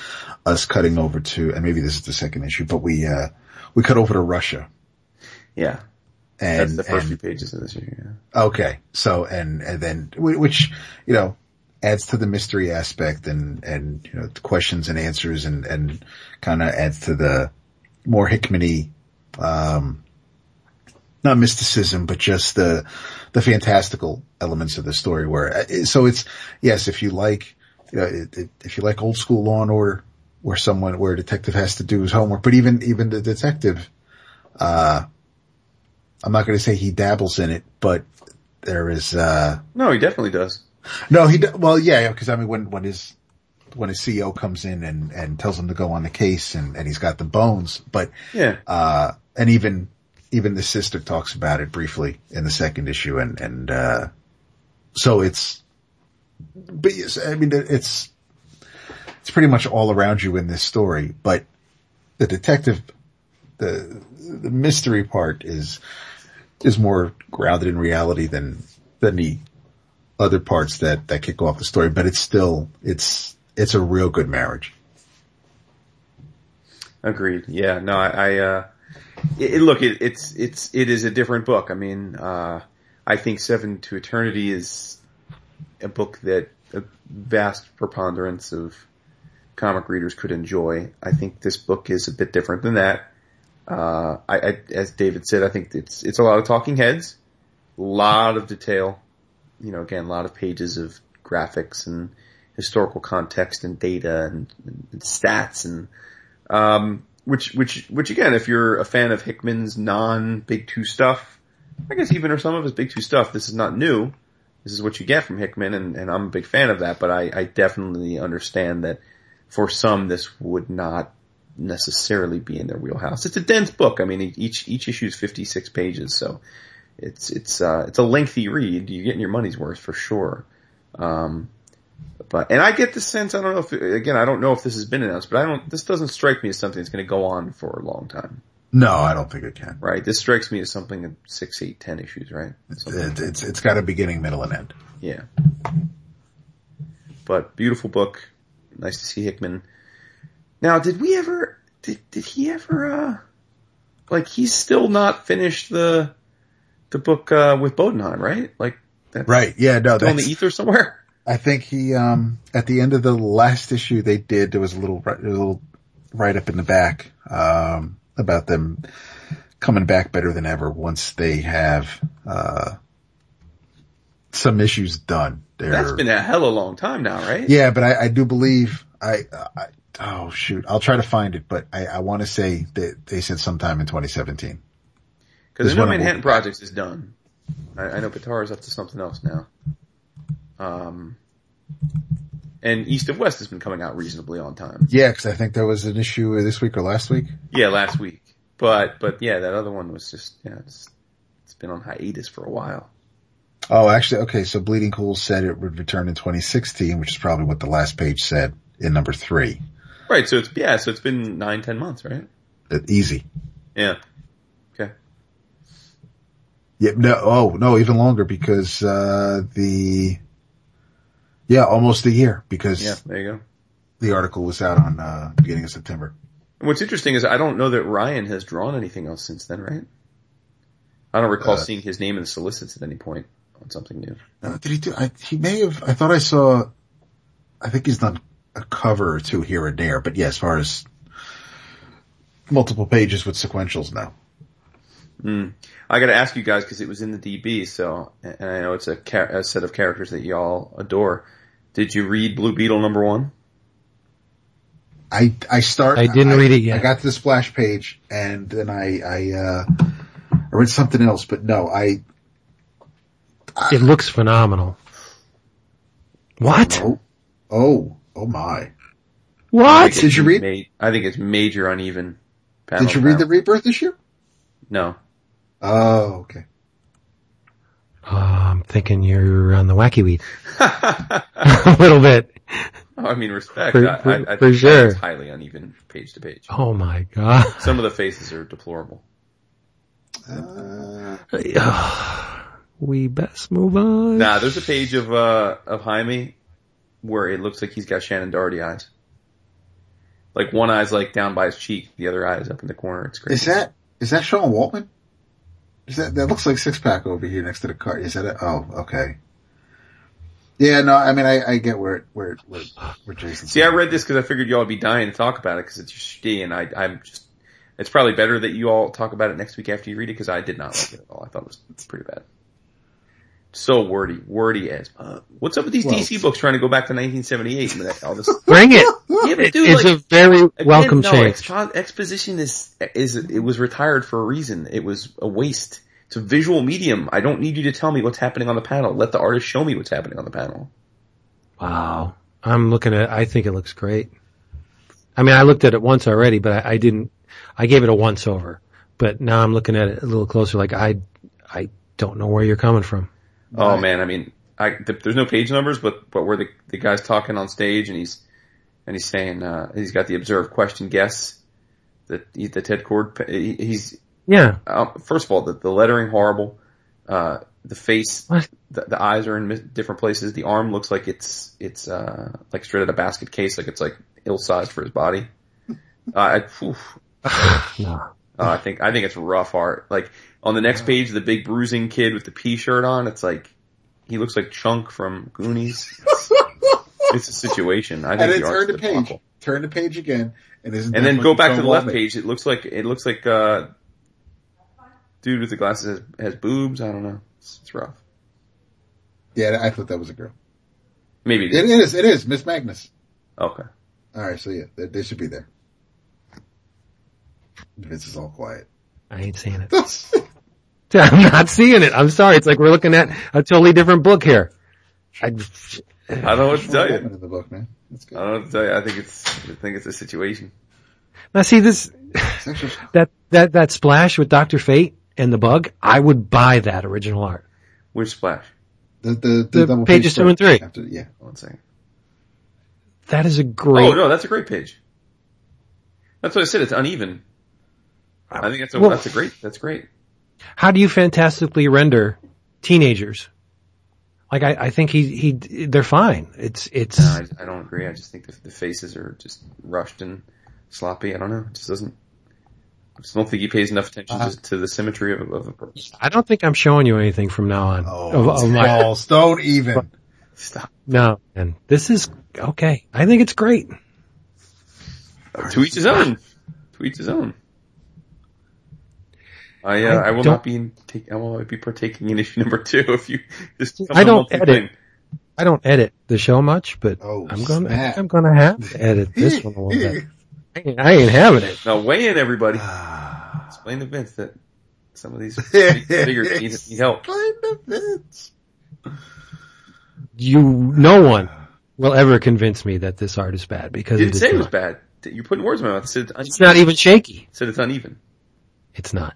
us cutting over to, and maybe this is the second issue, but we, uh, we cut over to Russia. Yeah. And, That's the first and- few pages of this issue, yeah. Okay. So, and, and then, which, you know, adds to the mystery aspect and, and, you know, the questions and answers and, and kind of adds to the more Hickman-y, um, not mysticism, but just the, the fantastical elements of the story where, uh, so it's, yes, if you like, you know, it, it, if you like old school law and order where someone, where a detective has to do his homework, but even, even the detective, uh, I'm not going to say he dabbles in it, but there is, uh, No, he definitely does. no, he, well, yeah, cause I mean, when, when his, when his CEO comes in and, and tells him to go on the case and, and he's got the bones, but, Yeah. uh, and even, even the sister talks about it briefly in the second issue and, and, uh, so it's, but yes, I mean, it's, it's pretty much all around you in this story, but the detective, the, the mystery part is, is more grounded in reality than, than the other parts that, that kick off the story, but it's still, it's, it's a real good marriage. Agreed. Yeah. No, I, I uh, it, look, it, it's, it's, it is a different book. I mean, uh, I think Seven to Eternity is a book that a vast preponderance of comic readers could enjoy. I think this book is a bit different than that. Uh, I, I, as David said, I think it's, it's a lot of talking heads, a lot of detail, you know, again, a lot of pages of graphics and historical context and data and, and stats and, um, which, which, which again, if you're a fan of Hickman's non Big Two stuff, I guess even or some of his Big Two stuff, this is not new. This is what you get from Hickman, and, and I'm a big fan of that. But I, I definitely understand that for some, this would not necessarily be in their wheelhouse. It's a dense book. I mean, each each issue is 56 pages, so it's it's uh, it's a lengthy read. You're getting your money's worth for sure. Um, but and I get the sense I don't know if again I don't know if this has been announced, but I don't. This doesn't strike me as something that's going to go on for a long time, No, I don't think it can. right? This strikes me as something of six, eight, ten issues, right? Something- It, it's, it's got a beginning, middle, and end. yeah. But beautiful book. Nice to see Hickman. Now, did we ever? Did did he ever? uh Like he's still not finished the the book uh with Bodenheim, right? Like that's Right. Yeah. No, still in the ether somewhere. I think he, um, at the end of the last issue they did, there was a little, a little write up in the back, um, about them coming back better than ever once they have, uh, some issues done. They're, That's been a hell of a long time now, right? yeah, but I, I do believe I, I, oh shoot, I'll try to find it, but I, I want to say that they said sometime in 2017. Because I know one Manhattan Projects is done. I, I know Pitarra is up to something else now. Um, and East of West has been coming out reasonably on time. Yeah, cause I think there was an issue this week or last week. Yeah, last week. But but yeah, that other one was just yeah, it's, it's been on hiatus for a while. Oh, actually, okay. So Bleeding Cool said it would return in 2016, which is probably what the last page said in number three. Right. So it's yeah. So it's been nine ten months, right? Uh, Easy. Yeah. Okay. Yeah. No. Oh, no, even longer because, uh, the, yeah, almost a year because Yeah. There you go. the article was out on, uh, beginning of September. What's interesting is I don't know that Ryan has drawn anything else since then, right? I don't recall Uh, seeing his name in the solicits at any point on something new. Uh, did he do, I, he may have, I thought I saw, I think he's done a cover or two here and there, but yeah, as far as multiple pages with sequentials now. Mm. I got to ask you guys because it was in the DB, so and I know it's a, char- a set of characters that y'all adore. Did you read Blue Beetle number one? I, I start. I didn't read it yet. I got to the splash page and then I, I, uh, I read something else, but no, I, It looks phenomenal. What? oh, oh, oh my. What? Did you read- Ma- I think it's major uneven. panel Did you to read the rebirth issue? No. Oh, okay. Oh, I'm thinking you're on the wacky weed. a little bit. I mean, respect. For- I, I, for- I for sure. it's highly uneven page to page. Oh my god. Some of the faces are deplorable. Uh, we best move on. Nah, there's a page of uh of Jaime where it looks like he's got Shannen Doherty eyes. Like one eye's like down by his cheek, the other eye is up in the corner. It's crazy. is that, is that Sean Waltman? Is that, that looks like six pack over here next to the cart. Is that it? Oh, okay. Yeah, no, I mean, I, I get where, it- where, it- where, where Jason. See, I read this because I figured y'all would be dying to talk about it because it's your shitty, and I, I'm just. It's probably better that you all talk about it next week after you read it because I did not like it at all. I thought it was pretty bad. So wordy, wordy as. Uh, what's up with these Well- DC books trying to go back to 1978? all this. Bring it. Yeah, but dude, it's like- a very Again, welcome no, change. expo- exposition is is it was retired for a reason. It was a waste. It's a visual medium. I don't need you to tell me what's happening on the panel. Let the artist show me what's happening on the panel. Wow. I'm looking at, I think it looks great. I mean, I looked at it once already, but I, I didn't, I gave it a once over, but now I'm looking at it a little closer. Like I, I don't know where you're coming from. Oh man, I mean, I th- there's no page numbers, but but where the the guy's talking on stage and he's and he's saying uh, he's got the observe, question, guess. The the Ted Kord. he- He's Yeah. uh, first of all the, the lettering horrible. Uh, the face, the, the eyes are in different places. The arm looks like it's it's uh, like straight out of basket case, like it's like ill sized for his body. Uh, I, no. Uh, I think I think it's rough art. Like on the next page, the big bruising kid with the P shirt on. It's like he looks like Chunk from Goonies. It's, it's a situation. I think And the then turn the page. awful. Turn the page again, and isn't And then go back to the left page. It looks like it looks like uh, dude with the glasses has, has boobs. I don't know. It's, it's rough. Yeah, I thought that was a girl. Maybe it It is. is. It is Miss Magnus. Okay. All right, so yeah, they, they should be there. Vince is all quiet. I ain't seeing it. I'm not seeing it. I'm sorry. It's like we're looking at a totally different book here. I, I don't know what to tell you. in the book, man. That's I don't know what to tell you. I think it's I think it's a situation. now see this, that, that, that splash with Dr. Fate and the bug, I would buy that original art. Which splash? The, the, The double pages page two and spread three. After, yeah. One second. That is a great, Oh no, that's a great page. That's what I said. It's uneven. I think that's a Well- that's a great that's great. how do you fantastically render teenagers? Like I, I think he, he, they're fine. It's, it's, No, I, I don't agree. I just think the, the faces are just rushed and sloppy. I don't know. It just doesn't. I just don't think he pays enough attention Uh, to, to the symmetry of, of a person. I don't think I'm showing you anything from now on. Oh, of, of my. Don't even. Stop. no, and this is okay. I think it's great. To each his own. To each his own. I uh, I I, will don't- be in, take, I will not be partaking in issue number two if you just. I don't edit. thing. I don't edit the show much, but Oh, I'm gonna, I snap. think I'm gonna have to edit this one a little bit. I ain't, I ain't having it. Now weigh in, everybody. Ah. Explain to Vince that some of these big figures need, need help. Explain to Vince. You, no one will ever convince me that this art is bad because You didn't is say it was bad. You're putting words in my mouth. It's, It's not even shaky. said it's uneven. It's not.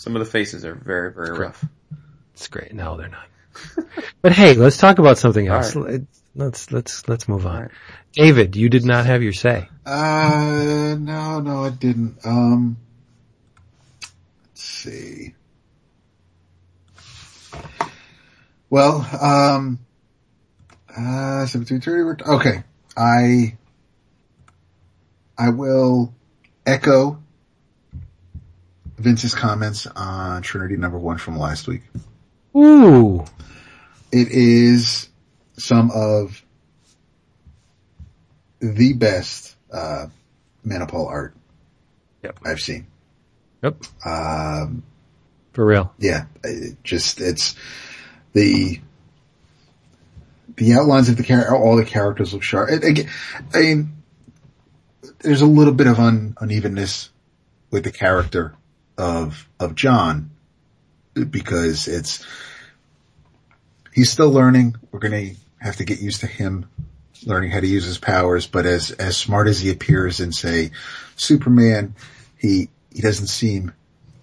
Some of the faces are very, very rough. It's great. No, they're not. but hey, let's talk about something All else. Let's let's let's move on. All right. David, you did not have your say. Uh, no, no, I didn't. Um, let's see. Well, um, uh, seven, two, three, we're- okay. I, I will echo Vince's comments on Trinity number one from last week. Ooh, It is some of the best, uh, Manapul art Yep. I've seen. yep, Um, for real. yeah, it just, it's the, the outlines of the character, all the characters look sharp. It, again, I mean, there's a little bit of un, unevenness with the character of, of John because it's, he's still learning. We're going to have to get used to him learning how to use his powers, but as, as smart as he appears in say Superman, he, he doesn't seem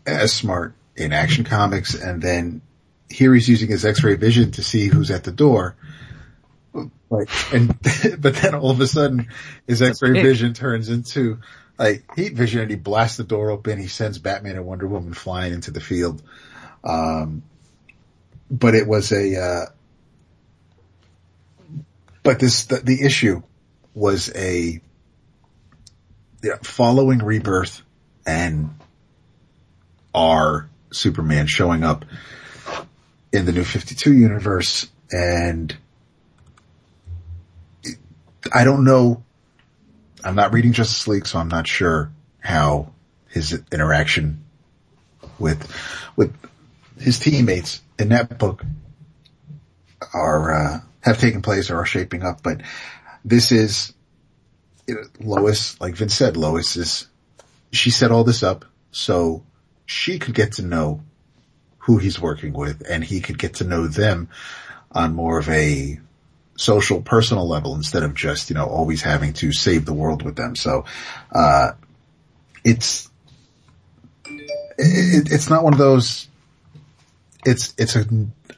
as smart in action comics. And then here he's using his x-ray vision to see who's at the door. Like, and, but then all of a sudden his x-ray vision turns into like heat vision and he blasts the door open. He sends Batman and Wonder Woman flying into the field. Um, but it was a, uh, but this, the, the issue was a, you know, following rebirth and our Superman showing up in the new 52 universe and I don't know. I'm not reading Justice League, so I'm not sure how his interaction with, with his teammates in that book are, uh, have taken place or are shaping up, but this is, you know, Lois, like Vince said, Lois is, she set all this up so she could get to know who he's working with and he could get to know them on more of a social personal level instead of just, you know, always having to save the world with them. So, uh, it's, it, it's not one of those, it's, it's a,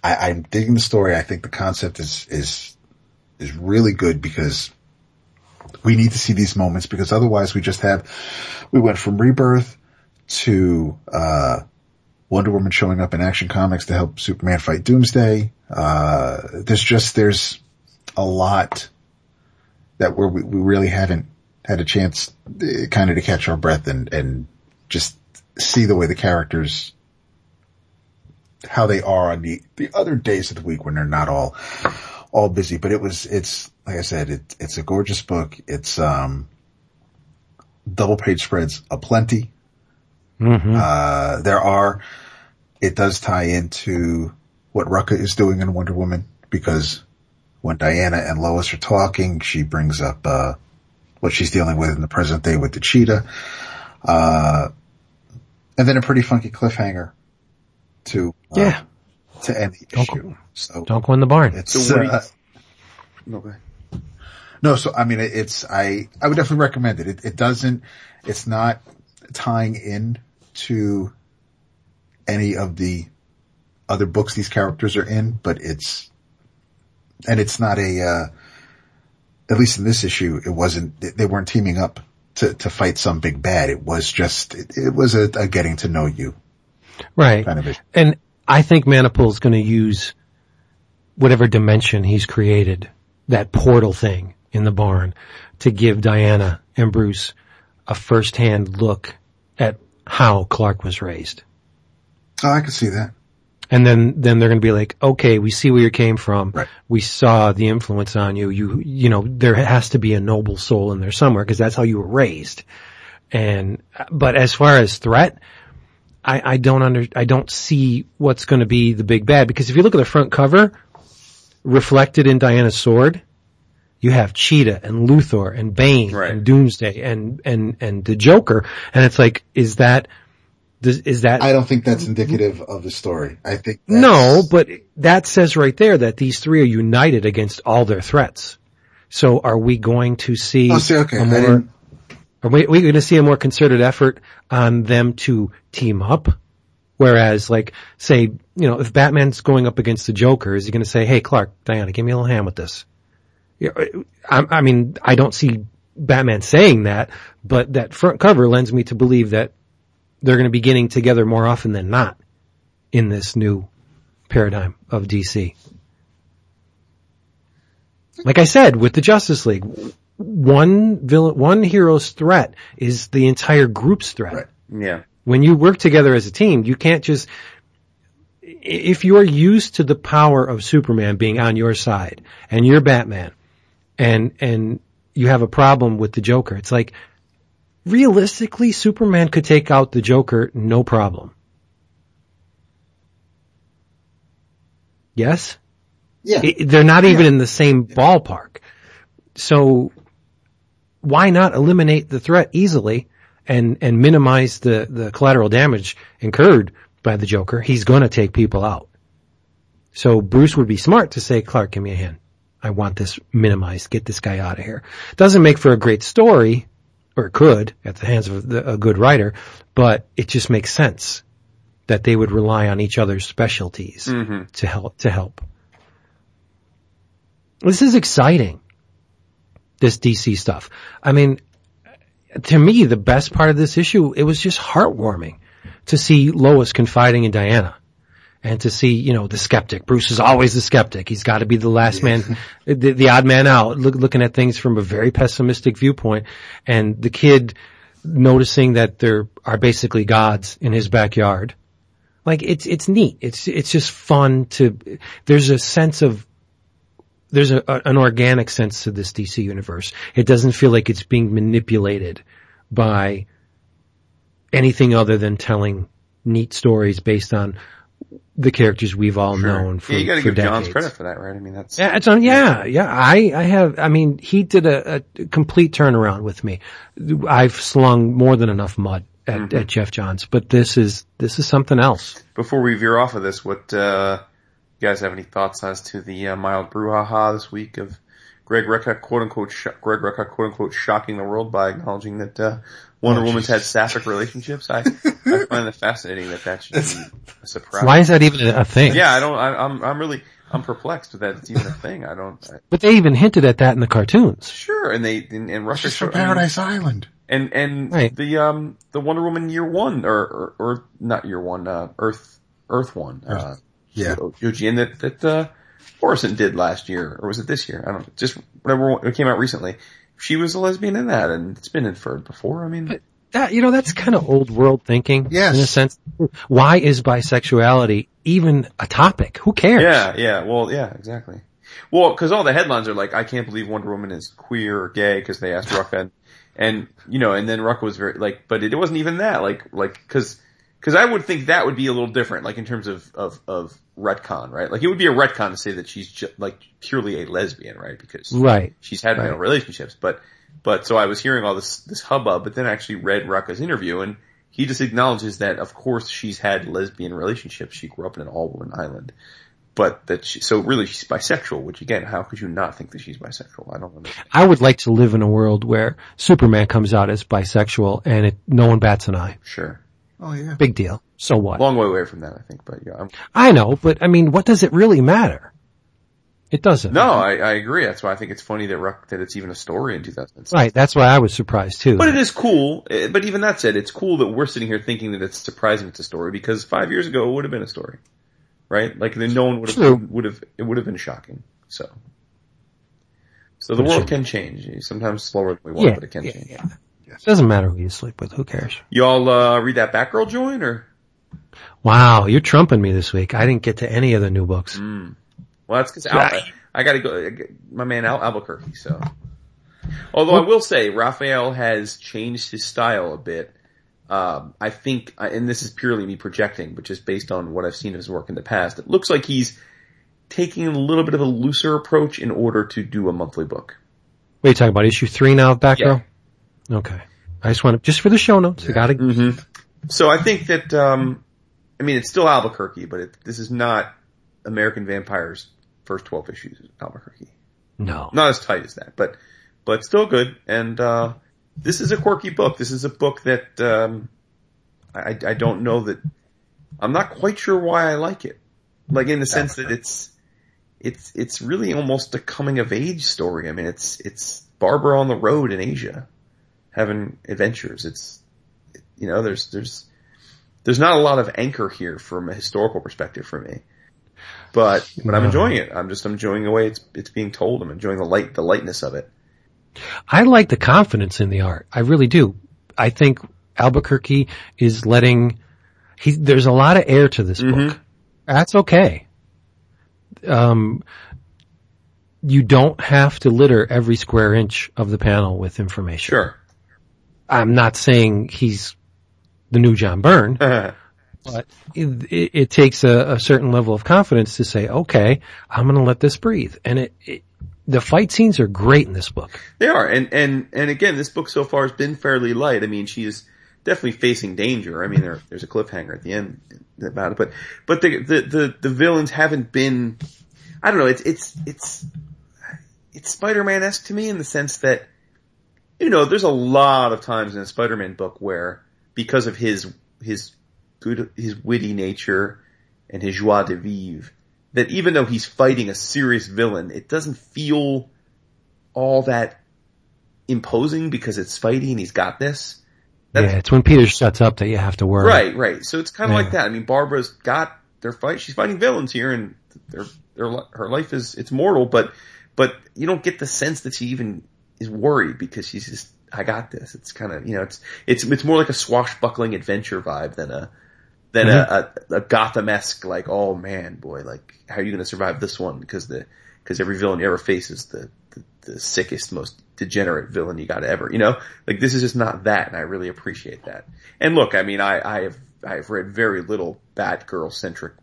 I, I'm digging the story. I think the concept is, is, is really good because we need to see these moments because otherwise we just have, we went from rebirth to, uh, Wonder Woman showing up in Action Comics to help Superman fight Doomsday. Uh, there's just, there's a lot that we we really haven't had a chance uh, kind of to catch our breath and, and just see the way the characters, how they are on the, the other days of the week when they're not all, all busy. But it was, it's, like I said, it, it's a gorgeous book. It's, um, double page spreads aplenty. Mm-hmm. Uh, there are, it does tie into what Rucka is doing in Wonder Woman because when Diana and Lois are talking, she brings up, uh, what she's dealing with in the present day with the cheetah. Uh, and then a pretty funky cliffhanger to, uh, Yeah. to end the Don't issue. go- So Don't go in the barn. it's, So what do you- uh, No, go no, so I mean, it- it's I I would definitely recommend it. It, it doesn't. It's not tying in to any of the other books these characters are in, but it's and it's not a. Uh, at least in this issue, it wasn't. They weren't teaming up to to fight some big bad. It was just. It, it was a, a getting to know you right. kind of issue. And I think Manapul is going to use whatever dimension he's created, that portal thing in the barn, to give Diana and Bruce a first-hand look at how Clark was raised. Oh, I can see that. And then, then they're going to be like, okay, we see where you came from. Right. We saw the influence on you. You, you know, there has to be a noble soul in there somewhere because that's how you were raised. And, but as far as threat, I, I don't under, I don't see what's going to be the big bad because if you look at the front cover, reflected in Diana's sword, you have Cheetah and Luthor and Bane Right. and Doomsday and, and, and the Joker. And it's like, is that, does, is that I don't think that's indicative of the story. I think that's, no, but that says right there that these three are united against all their threats. So are we going to see, Oh, see, okay, a more, are we, we going to see a more concerted effort on them to team up? Whereas like, say, you know, if Batman's going up against the Joker, is he going to say, hey Clark, Diana, give me a little hand with this? I, I mean, I don't see Batman saying that, but that front cover lends me to believe that they're going to be getting together more often than not in this new paradigm of DC. Like I said, with the Justice League, one villain, one hero's threat is the entire group's threat. Right. Yeah. When you work together as a team, you can't just, if you're used to the power of Superman being on your side and you're Batman and, and you have a problem with the Joker, it's like, realistically, Superman could take out the Joker no problem. Yes? Yeah. I- they're not even in the same ballpark. So why not eliminate the threat easily and, and minimize the, the collateral damage incurred by the Joker? He's going to take people out. So Bruce would be smart to say, Clark, give me a hand. I want this minimized. Get this guy out of here. Doesn't make for a great story, or could at the hands of the, a good writer, but it just makes sense that they would rely on each other's specialties Mm-hmm. to help to help. This is exciting. This DC stuff. I mean, to me, the best part of this issue, it was just heartwarming to see Lois confiding in Diana. And to see, you know, the skeptic. Bruce is always the skeptic. He's got to be the last man, the, the odd man out, look, looking at things from a very pessimistic viewpoint. And the kid noticing that there are basically gods in his backyard. Like it's, it's neat. It's, it's just fun to, there's a sense of, there's a, a- an organic sense to this DC universe. It doesn't feel like it's being manipulated by anything other than telling neat stories based on the characters we've all known for, yeah, you got to for give Johns credit for that, right? I mean, that's Yeah, it's on. Yeah, yeah. I, I have. I mean, he did a, a complete turnaround with me. I've slung more than enough mud at, Mm-hmm. at Geoff Johns, but this is this is something else. Before we veer off of this, what uh, you guys have any thoughts as to the uh, mild brouhaha this week of Greg Rucka, quote unquote, sh- Greg Rucka, quote unquote, shocking the world by acknowledging that uh, Wonder Oh, Woman's had sapphic relationships? I, I find that fascinating that that should be a surprise. Why is that even a thing? Yeah, I don't. I, I'm. I'm really. I'm perplexed that it's even a thing. I don't. I, But they even hinted at that in the cartoons. sure, and they and, and Russia She's from showed- I mean, Paradise Island. and and Right. the um the Wonder Woman year one or or, or not year one uh, Earth Earth one uh, Yeah. Eugene that that uh, Morrison did last year or was it this year? I don't know. Just whatever it came out recently. She was a lesbian in that, and it's been inferred before. I mean, That, you know, that's kind of old world thinking. Yes. In a sense. Why is bisexuality even a topic? Who cares? yeah, yeah, well, yeah, exactly. Well, because all the headlines are like, "I can't believe Wonder Woman is queer or gay," because they asked Rucka, and, and you know, and then Rucka was very like, but it wasn't even that, like, like because because I would think that would be a little different, like in terms of of of retcon, right? Like it would be a retcon to say that she's ju- like purely a lesbian, right? Because Right. she's had male relationships, but but so I was hearing all this this hubbub, but then I actually read Rucka's interview, and he just acknowledges that of course she's had lesbian relationships. She grew up in an all woman island, but that she, so really she's bisexual. Which again, how could you not think that she's bisexual? I don't understand. I would like to live in a world where Superman comes out as bisexual and it, no one bats an eye. Sure, Oh yeah. Big deal. So what? long way away from that, I think. But yeah, I'm, I know, but I mean, what does it really matter? It doesn't. no, I, I agree. That's why I think it's funny that Ruck that it's even a story in 2006. Right. That's why I was surprised too. But it is cool. eh, But even that said, it's cool that we're sitting here thinking that it's surprising it's a story because five years ago it would have been a story, right? Like then no one would True. have would have it would have been shocking. So, so the world can change. Sometimes slower than we want, yeah, but it can yeah, change. yeah. It doesn't matter who you sleep with. Who cares? Y'all uh, read that Batgirl joint or? Wow, you're trumping me this week. I didn't get to any of the new books. Mm. Well, that's because Right. I got to go. I My man Al Albuquerque. So, although I will say Rafael has changed his style a bit. Um, I think, and this is purely me projecting, but just based on what I've seen of his work in the past, it looks like he's taking a little bit of a looser approach in order to do a monthly book. What are you talking about? Issue three now of Batgirl? Okay. I just want to, just for the show notes, I gotta, Mm-hmm. So I think that, um, I mean, it's still Albuquerque, but it, this is not American Vampire's first 12 issues of Albuquerque. no. Not as tight as that, but, but still good. And, uh, this is a quirky book. This is a book that, um, I, I don't know that, I'm not quite sure why I like it. Like in the sense that it's, it's, it's really almost a coming of age story. I mean, it's, it's Barbara on the road in Asia having adventures. It's, you know, there's, there's, there's not a lot of anchor here from a historical perspective for me. But, but I'm enjoying it. I'm just enjoying the way it's, it's being told. I'm enjoying the light, the lightness of it. I like the confidence in the art. I really do. I think Albuquerque is letting, he, there's a lot of air to this book. That's okay. Um, you don't have to litter every square inch of the panel with information. Sure. I'm not saying he's the new John Byrne, uh-huh. but it, it, it takes a, a certain level of confidence to say, okay, I'm going to let this breathe. And it, it, the fight scenes are great in this book. They are, and and and again, this book so far has been fairly light. I mean, she's definitely facing danger. I mean, there, there's a cliffhanger at the end about it, but but the the the, the villains haven't been. I don't know. It's it's it's it's Spider-Man esque to me in the sense that you know, there's a lot of times in a Spider-Man book where because of his his good his witty nature and his joie de vivre, that even though he's fighting a serious villain, it doesn't feel all that imposing because it's fighting and he's got this. That's- yeah, it's when Peter shuts up that you have to worry. Right, right. So it's kind of Yeah. like that. I mean, Barbara's got their fight. She's fighting villains here, and their their her life is it's mortal. But but you don't get the sense that she even is worried because she's just I got this. It's kind of you know it's it's it's more like a swashbuckling adventure vibe than a than a, mm-hmm. a, a Gotham esque like oh man boy like how are you going to survive this one? Because the because every villain you ever faces the, the the sickest most degenerate villain you got ever you know? Like this is just not that and I really appreciate that. And look I mean I I have I've read very little Batgirl centric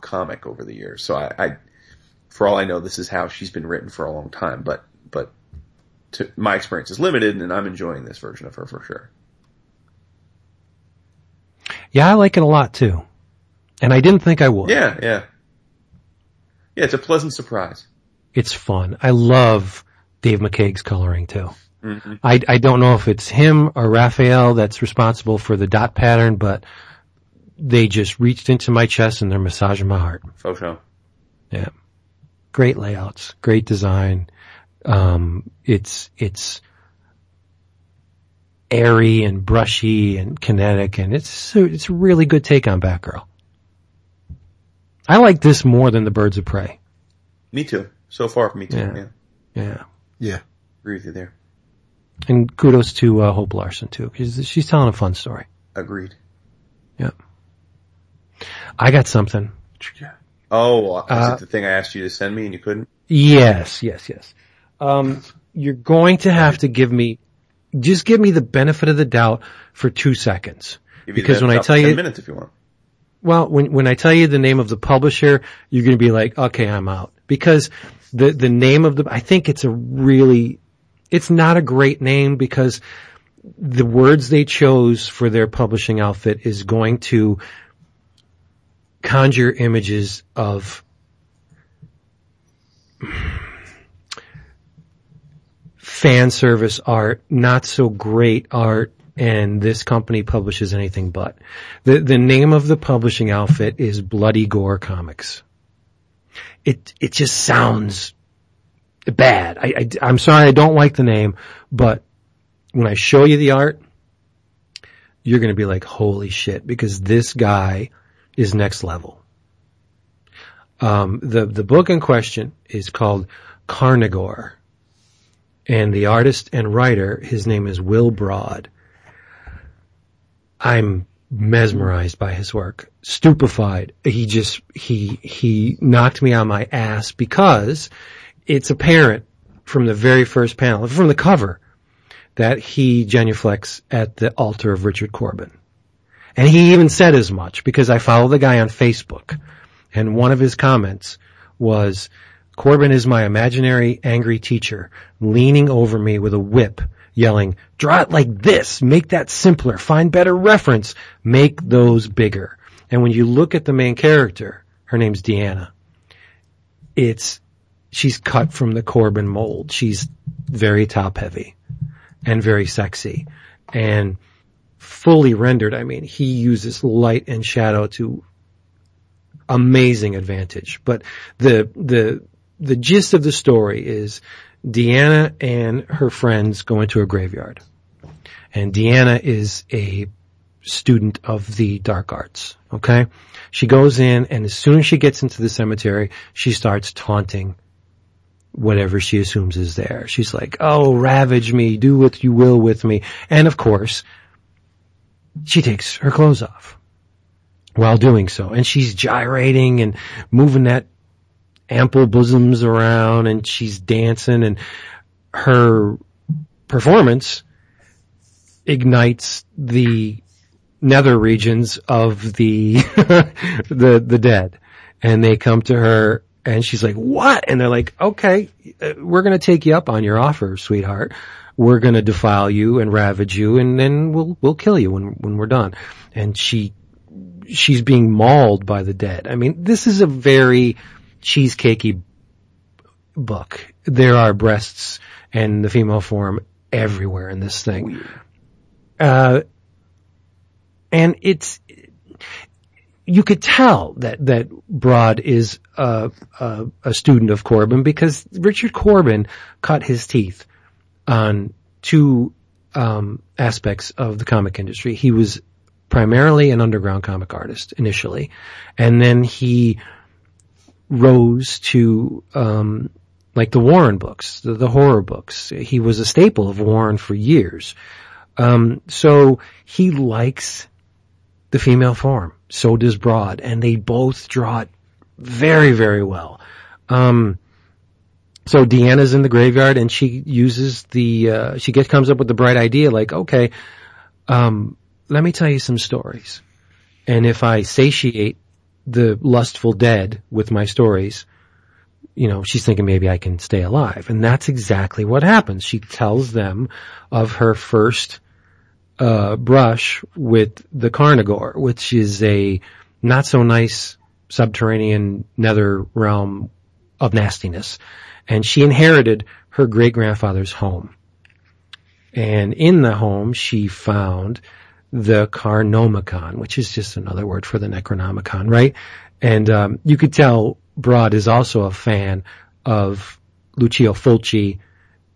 comic over the years so I, I for all I know this is how she's been written for a long time but to, my experience is limited and I'm enjoying this version of her for sure Yeah, I like it a lot too. And I didn't think I would. yeah yeah yeah it's a pleasant surprise It's fun. I love Dave McCaig's coloring too. hmm I, I don't know if it's him or Rafael that's responsible for the dot pattern, but they just reached into my chest and they're massaging my heart. show Yeah. great layouts, great design. Um, it's it's airy and brushy and kinetic, and it's it's a really good take on Batgirl. I like this more than the Birds of Prey. Me too. So far, me too. Yeah. Yeah. Yeah, Yeah. Agree with you there. and kudos to uh, Hope Larson too, because she's telling a fun story. Agreed. Yeah, I got something. Oh, is Uh, it the thing I asked you to send me and you couldn't? Yes, yes, yes. Um, you're going to have to give me, just give me the benefit of the doubt for two seconds. Because when I tell 10 you- minutes if you want. Well, when, when I tell you the name of the publisher, you're going to be like, okay, I'm out. Because the, the name of the, I think it's a really, it's not a great name because the words they chose for their publishing outfit is going to conjure images of fan service art, not so great art, and this company publishes anything but. The the name of the publishing outfit is Bloody Gore Comics. It it just sounds bad. I, I I'm sorry, I don't like the name, but when I show you the art, you're going to be like, holy shit, because this guy is next level. Um, the the book in question is called Carnigor, and the artist and writer, his name is Will Broad. I'm mesmerized by his work, stupefied. He just he he knocked me on my ass because it's apparent from the very first panel, from the cover, that he genuflects at the altar of Richard Corbin. And he even said as much because I follow the guy on Facebook and one of his comments was, Corbin is my imaginary angry teacher leaning over me with a whip yelling, draw it like this, make that simpler, find better reference, make those bigger. And when you look at the main character, her name's Deanna, it's, she's cut from the Corbin mold. She's very top heavy and very sexy and fully rendered. I mean, he uses light and shadow to amazing advantage. But the, the, the gist of the story is Deanna and her friends go into a graveyard. And Deanna is a student of the dark arts. Okay. She goes in and as soon as she gets into the cemetery, she starts taunting whatever she assumes is there. She's like, oh, ravage me, do what you will with me. And of course, she takes her clothes off while doing so. And she's gyrating and moving that ample bosoms around and she's dancing and her performance ignites the nether regions of the, the, the dead. And they come to her and she's like, what? And they're like, okay, uh, we're going to take you up on your offer, sweetheart. We're going to defile you and ravage you and then we'll, we'll kill you when, when we're done. And she, she's being mauled by the dead. I mean, this is a very cheesecakey book. There are breasts and the female form everywhere in this thing. Uh, and it's, you could tell that, that Broad is a, a, a student of Corbin because Richard Corbin cut his teeth on two um, aspects of the comic industry. He was primarily an underground comic artist initially, and then he rose to um, like the Warren books, the, the horror books. He was a staple of Warren for years. Um, so he likes the female form. So does Broad, and they both draw it very, very well. Um, so Deanna's in the graveyard, and she uses the uh, she gets comes up with the bright idea, like, okay, um, let me tell you some stories, and if I satiate the lustful dead with my stories, you know, she's thinking maybe I can stay alive, and that's exactly what happens. She tells them of her first uh, brush with the Carnigor, which is a not so nice subterranean nether realm of nastiness. And she inherited her great grandfather's home. And in the home, she found the Carnomicon, which is just another word for the Necronomicon, right? And um, you could tell Broad is also a fan of Lucio Fulci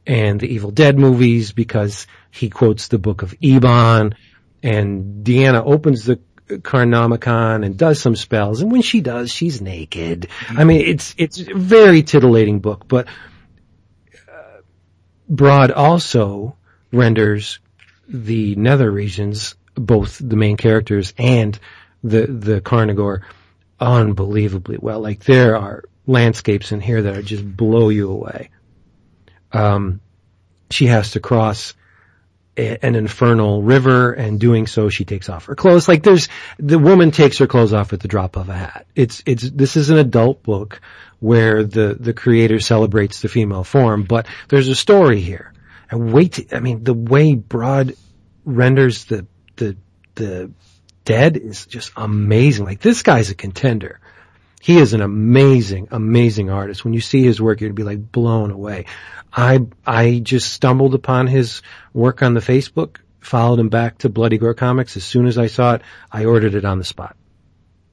and the Evil Dead movies because he quotes the book of Eibon and Deanna opens the Carnomicon and does some spells and when she does she's naked. I mean it's it's a very titillating book but uh, Broad also renders the nether regions both the main characters and the the Carnigor unbelievably well. Like there are landscapes in here that are just blow you away. Um, she has to cross a, an infernal river and doing so she takes off her clothes. Like there's, the woman takes her clothes off at the drop of a hat. It's, it's, this is an adult book where the, the creator celebrates the female form, but there's a story here. And wait, I mean, the way Broad renders the, the, dead is just amazing. Like this guy's a contender. He is an amazing, amazing artist. When you see his work, you'd be like blown away. I, I just stumbled upon his work on the Facebook, followed him back to Bloody Gore Comics. As soon as I saw it, I ordered it on the spot.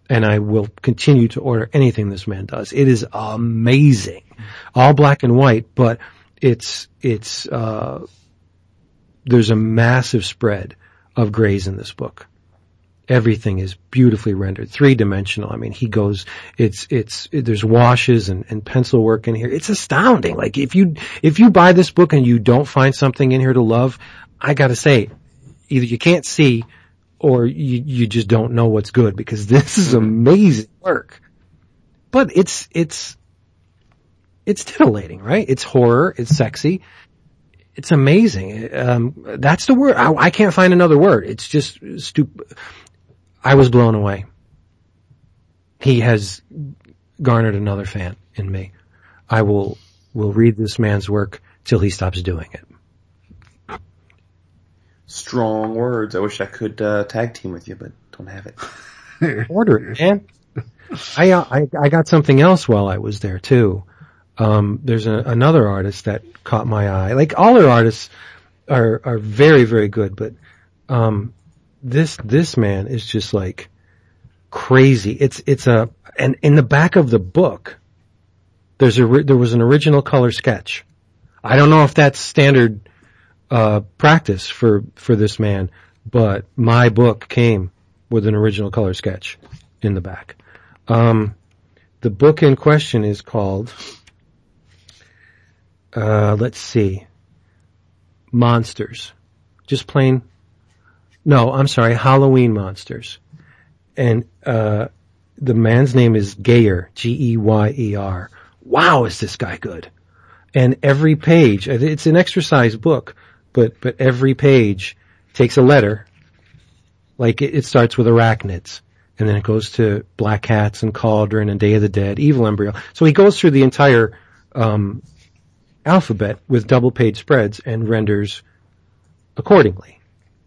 And I will continue to order anything this man does. It is amazing. All black and white, but it's, it's, uh, there's a massive spread of grays in this book everything is beautifully rendered, three dimensional. I mean, he goes, it's, it's, it, there's washes and, and pencil work in here. It's astounding. Like if you, if you buy this book and you don't find something in here to love, I gotta say, either you can't see or you, you just don't know what's good because this is amazing work. But it's, it's, it's titillating, right? It's horror, it's sexy, it's amazing. Um, that's the word. I, I, can't find another word. It's just stupid. I was blown away. He has garnered another fan in me. I will, will read this man's work till he stops doing it. Strong words. I wish I could uh, tag team with you, but don't have it. Order it, man. I, uh, I, I got something else while I was there too. Um, there's a, another artist that caught my eye. Like all their artists are are very very good, but um, this this man is just like crazy. It's it's a and in the back of the book, there's a there was an original color sketch. I don't know if that's standard uh, practice for for this man, but my book came with an original color sketch in the back. Um, the book in question is called. Uh, let's see. Monsters. Just plain no, I'm sorry, Halloween Monsters. And, uh, the man's name is Geyer, G-E-Y-E-R. Wow, is this guy good. And every page, it's an exercise book, but, but every page takes a letter, like it, it starts with arachnids, and then it goes to Black Cats and Cauldron and Day of the Dead, Evil Embryo. So he goes through the entire, um, alphabet with double page spreads and renders accordingly.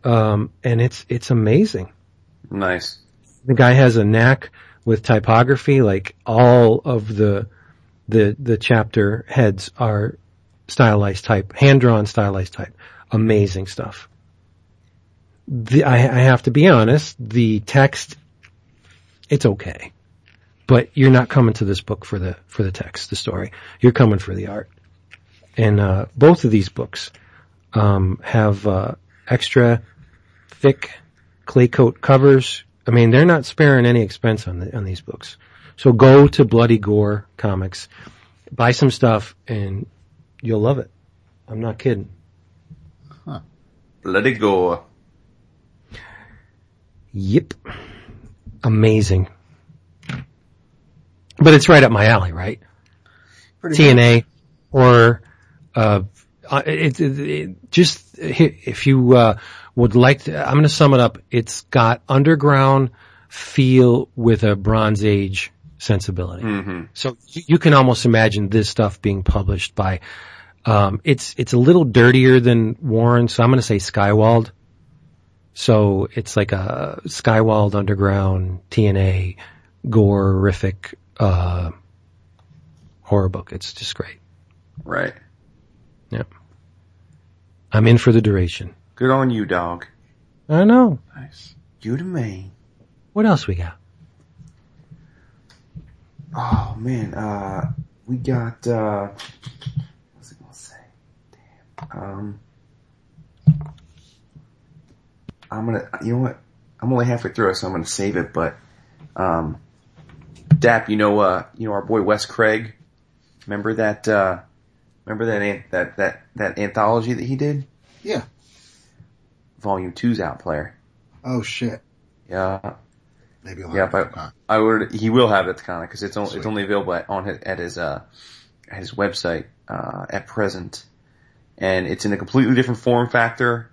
Um, and it's, it's amazing. Nice. The guy has a knack with typography, like all of the, the, the chapter heads are stylized type, hand drawn stylized type. Amazing stuff. The, I, I have to be honest, the text, it's okay. But you're not coming to this book for the, for the text, the story. You're coming for the art. And, uh, both of these books, um, have, uh, extra thick clay coat covers. I mean, they're not sparing any expense on the, on these books. So go to Bloody Gore Comics, buy some stuff, and you'll love it. I'm not kidding. Huh. Bloody Gore. Yep. Amazing. But it's right up my alley, right? Pretty TNA or uh, uh, it, it, it, just if you uh, would like to, I'm going to sum it up. It's got underground feel with a Bronze Age sensibility. Mm-hmm. So you can almost imagine this stuff being published by. Um, it's it's a little dirtier than Warren, so I'm going to say Skywald. So it's like a Skywald underground TNA gore-rific uh, horror book. It's just great. Right. Yeah. I'm in for the duration. Good on you, dog. I know. Nice. You to me. What else we got? Oh man, uh, we got, uh, what's it gonna say? Damn. Um, I'm gonna, you know what? I'm only halfway through it, so I'm gonna save it, but, um, Dap, you know, uh, you know our boy Wes Craig? Remember that, uh, remember that, that, that, that anthology that he did? Yeah. Volume two's out, player. Oh shit. Yeah, Maybe I'll Yeah, it. I would. He will have it at the Con because it's only Sweet. it's only available at, on his, at his uh his website uh at present, and it's in a completely different form factor.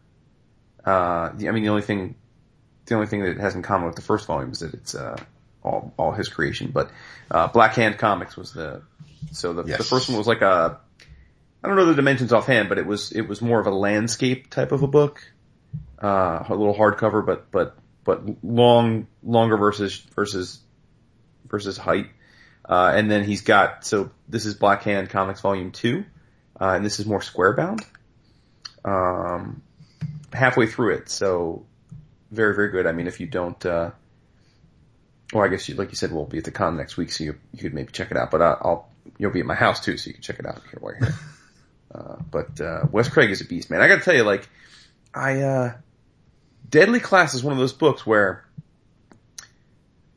Uh, I mean, the only thing the only thing that it has in common with the first volume is that it's uh all all his creation. But uh, Black Hand Comics was the so the the first one was like a I don't know the dimensions offhand, but it was it was more of a landscape type of a book, uh, a little hardcover, but but but long longer versus versus versus height. Uh, and then he's got so this is Black Hand Comics Volume Two, uh, and this is more square bound. Um, halfway through it, so very very good. I mean, if you don't, uh, well, I guess you, like you said, we'll be at the con next week, so you you could maybe check it out. But I, I'll you'll be at my house too, so you can check it out here while you're here. uh, but uh, Wes Craig is a beast, man. I got to tell you, like I. uh Deadly Class is one of those books where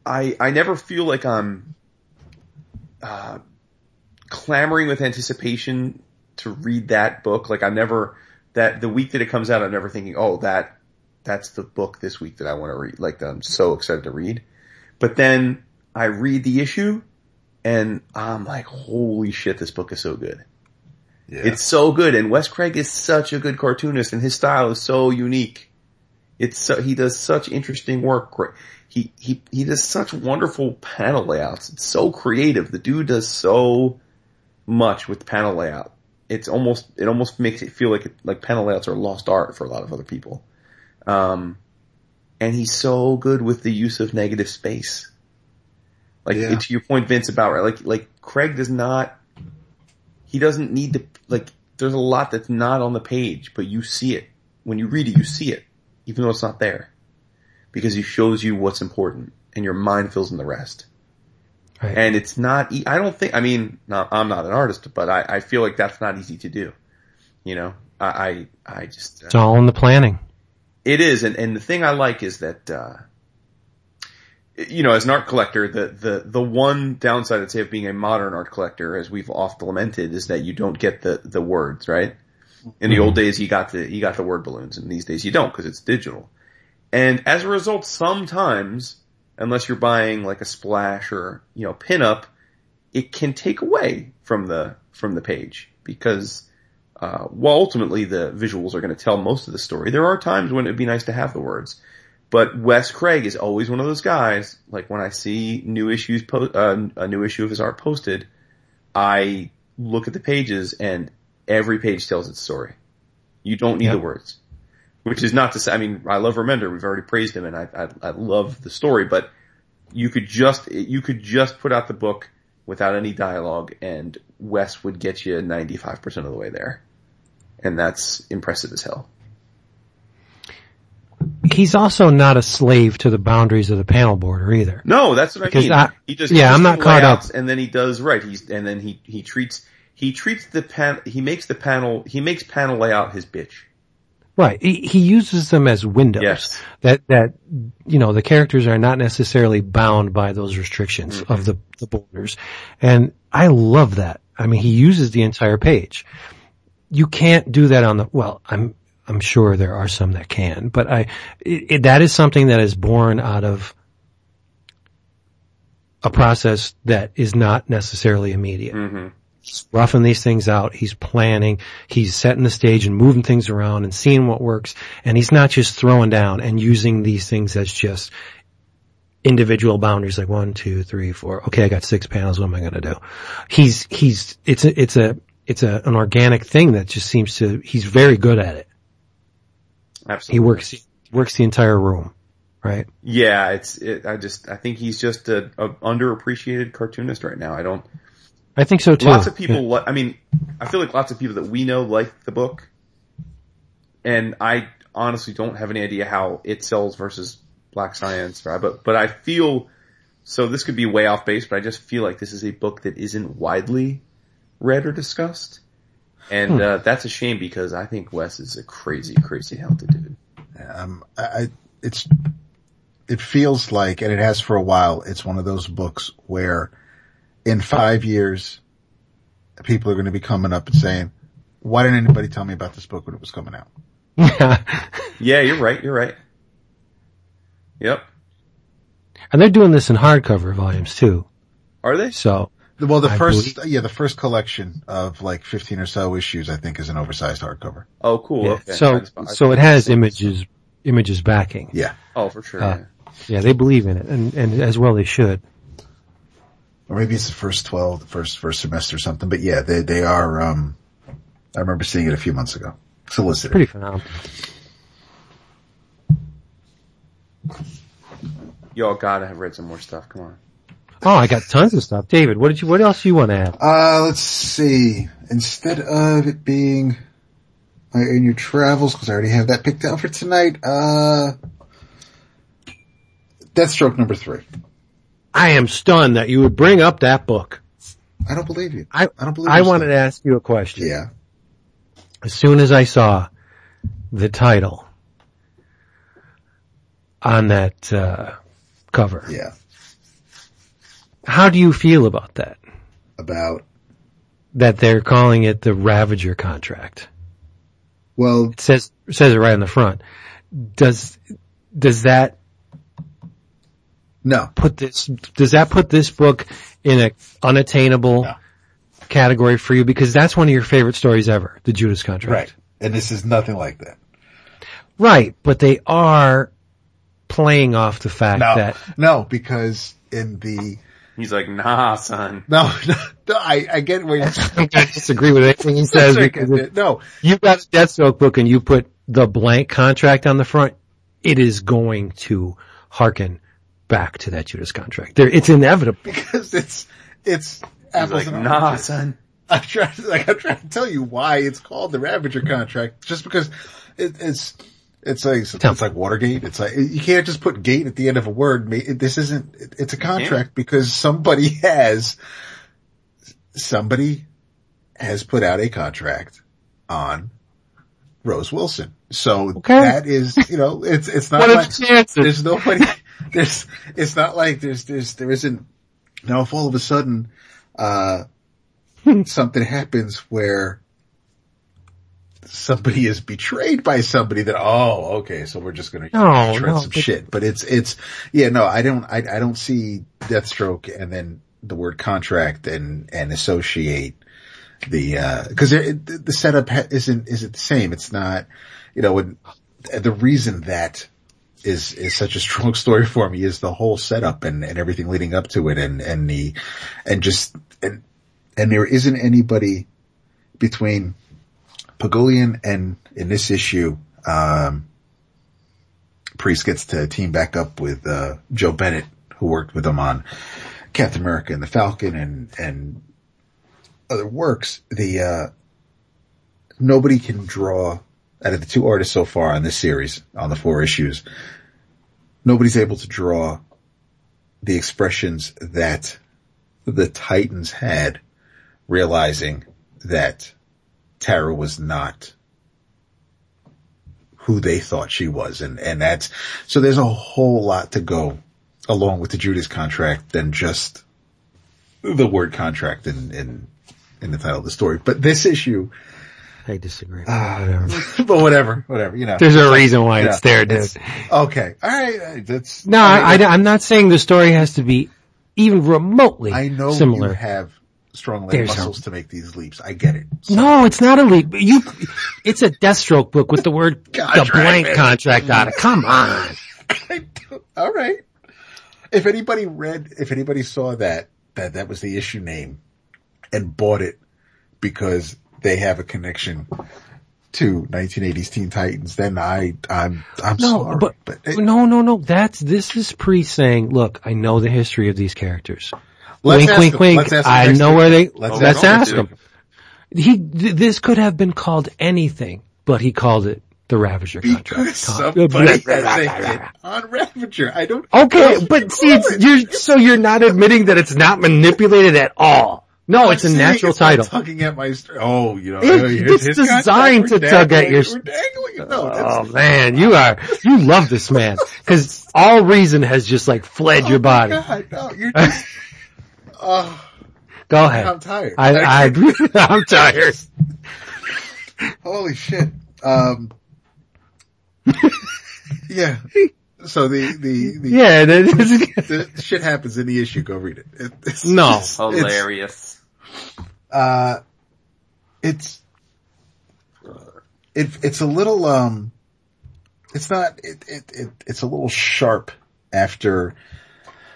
I I never feel like I'm uh, clamoring with anticipation to read that book. Like I'm never that the week that it comes out, I'm never thinking, oh that that's the book this week that I want to read. Like I'm so excited to read. But then I read the issue and I'm like, holy shit, this book is so good. Yeah. It's so good, and Wes Craig is such a good cartoonist, and his style is so unique. It's so, he does such interesting work. He he he does such wonderful panel layouts. It's so creative. The dude does so much with panel layout. It's almost it almost makes it feel like it, like panel layouts are lost art for a lot of other people. Um, and he's so good with the use of negative space. Like Yeah. to your point, Vince, about right, like like Craig does not he doesn't need to like there's a lot that's not on the page, but you see it. When you read it, you see it, even though it's not there. Because he shows you what's important and your mind fills in the rest. Right. And it's not, e- I don't think, I mean, not, I'm not an artist, but I, I feel like that's not easy to do. You know, I, I, I just, uh, It's all in the planning. it is, and, and the thing I like is that, uh, you know, as an art collector, the, the, the one downside I'd say of being a modern art collector, as we've oft lamented, is that you don't get the, the words, right? In the old days, you got the, you got the word balloons, and these days you don't, because it's digital. And as a result, sometimes, unless you're buying like a splash or, you know, pinup, it can take away from the, from the page, because uh, while ultimately the visuals are going to tell most of the story, there are times when it'd be nice to have the words. But Wes Craig is always one of those guys. Like when I see new issues, po- uh, a new issue of his art posted, I look at the pages and every page tells its story. You don't need Yep. the words, which is not to say. I mean, I love Remender. We've already praised him, and I, I I love the story. But you could just you could just put out the book without any dialogue, and Wes would get you ninety five percent of the way there, and that's impressive as hell. He's also not a slave to the boundaries of the panel border either. No, that's what Because I mean. I- he does yeah, I'm not caught up. and then he does right. He's and then he he treats he treats the pan he makes the panel he makes panel layout his bitch. Right. He, he uses them as windows. Yes. That, that, you know, the characters are not necessarily bound by those restrictions Mm-hmm. of the, the borders. And I love that. I mean, he uses the entire page. You can't do that on the, well, I'm, I'm sure there are some that can, but I, it, it, that is something that is born out of a process that is not necessarily immediate Mm-hmm. he's roughing these things out. He's planning. He's setting the stage and moving things around and seeing what works. And he's not just throwing down and using these things as just individual boundaries like one, two, three, four. Okay, I got six panels. What am I going to do? He's, he's, it's a, it's a, it's a, an organic thing that just seems to, he's very good at it. Absolutely. He works, works the entire room, right? Yeah, it's it, I just I think he's just a, a underappreciated cartoonist right now. I don't. I think so too. Lots of people. Li- I mean, I feel like lots of people that we know like the book, and I honestly don't have any idea how it sells versus Black Science, right? But but I feel so. This could be way off base, but I just feel like this is a book that isn't widely read or discussed. And uh, that's a shame because I think Wes is a crazy, crazy talented dude. Um, I, I, it's, it feels like, and it has for a while, it's one of those books where in five years, people are going to be coming up and saying, why didn't anybody tell me about this book when it was coming out? Yeah, you're right. You're right. Yep. and they're doing this in hardcover volumes too. Are they? So Well, the I first, believe- yeah, the first collection of like 15 or so issues, I think is an oversized hardcover. Oh, cool. yeah. Okay. So so it has images images backing. Yeah. Oh, for sure. Uh, yeah. Yeah, they believe in it, and and as well they should. Or maybe it's the first 12, the first, first semester or something, but yeah, they, they are, um, I remember seeing it a few months ago. Solicited. Pretty phenomenal. Y'all gotta have read some more stuff. Come on. Oh, I got tons of stuff. David, what did you? What else do you want to add? Uh, let's see. Instead of it being my in your travels, because I already have that picked out for tonight, uh, Deathstroke number three. I am stunned that you would bring up that book. I don't believe you. I I don't believe I wanted stunned. to ask you a question. Yeah. As soon as I saw the title on that uh, cover, Yeah. How do you feel about that? About, That they're calling it the Ravager contract. well, It says it says it right on the front. Does does that no. put this does that put this book in a unattainable No. category for you because that's one of your favorite stories ever, the Judas contract. Right. And this is nothing like that. Right, but they are playing off the fact No. that No, because in the, He's like, nah, son. no, no, I, I get where you're I'm disagree with anything he says because if no, you got a Deathstroke book and you put the blank contract on the front, it is going to hearken back to that Judas contract. There, it's inevitable. because it's, it's He's apples like, and nah, oranges. son. I'm trying to, like, I'm trying to tell you why it's called the Ravager contract, just because it, it's, it's like, Tell it's like Watergate. It's like, you can't just put gate at the end of a word. This isn't, it's a contract because somebody has, somebody has put out a contract on Rose Wilson. So Okay. that is, you know, it's, it's not What are like, the chances? there's nobody, there's, it's not like there's, there's, there isn't, now if all of a sudden, uh, something happens where somebody is betrayed by somebody that, oh, okay, so we're just gonna No, tread no, some but- shit. But it's, it's, yeah, no, I don't, I, I don't see Deathstroke and then the word contract and, and associate the, uh, cause it, the setup isn't, isn't the same. It's not, you know, when, the reason that is, is such a strong story for me is the whole setup and, and everything leading up to it and, and the, and just, and, and there isn't anybody between Pagolian and in this issue, um, Priest gets to team back up with, uh, Joe Bennett, who worked with him on Captain America and the Falcon and, and other works. The, uh, nobody can draw out of the two artists so far on this series, on the four issues, nobody's able to draw the expressions that the Titans had realizing that Tara was not who they thought she was. And, and that's, so there's a whole lot to go along with the Judas contract than just the word contract in, in, in the title of the story. But this issue, I disagree. Ah. Whatever. but whatever, whatever, you know. There's a reason why Yeah, it's there, dude. it's- Okay. All right. uh, That's, No, I, am not saying the story has to be even remotely I know similar. you have strong leg There's muscles to make these leaps. I get it. So- No, it's not a leap. You, it's a Deathstroke book with the word the blank man. contract on it. Come on. All right. If anybody read, if anybody saw that, that that was the issue name and bought it because they have a connection to 1980s Teen Titans, then I, I'm, I'm No, sorry. but, it- no, no, no. That's this is pre saying, look, I know the history of these characters. Let's wink, ask wink, wink. Let's I know week. where they. Let's Let's, ask ask them. He. th- This could have been called anything, but he called it the Ravager Because contract. somebody has on Ravager. I don't. Okay, but see, it's, you're so you're not admitting that it's not manipulated at all. No, I'm it's a natural it's title. tugging at my. Oh, you know, It- it's designed to tug at your- it. No, Oh man, you are, you love this man. Cause all reason has just like fled your oh my body. God, no, you're just. Oh, Go ahead. I'm tired. I, I, I'm tired. Holy shit. Um, yeah. So the, the, the, Yeah, that is, the shit happens in the issue. Go read it. it it's, No. it's- Hilarious. uh, it's, it, it's a little, um, it's not, it, it, it, it's a little sharp after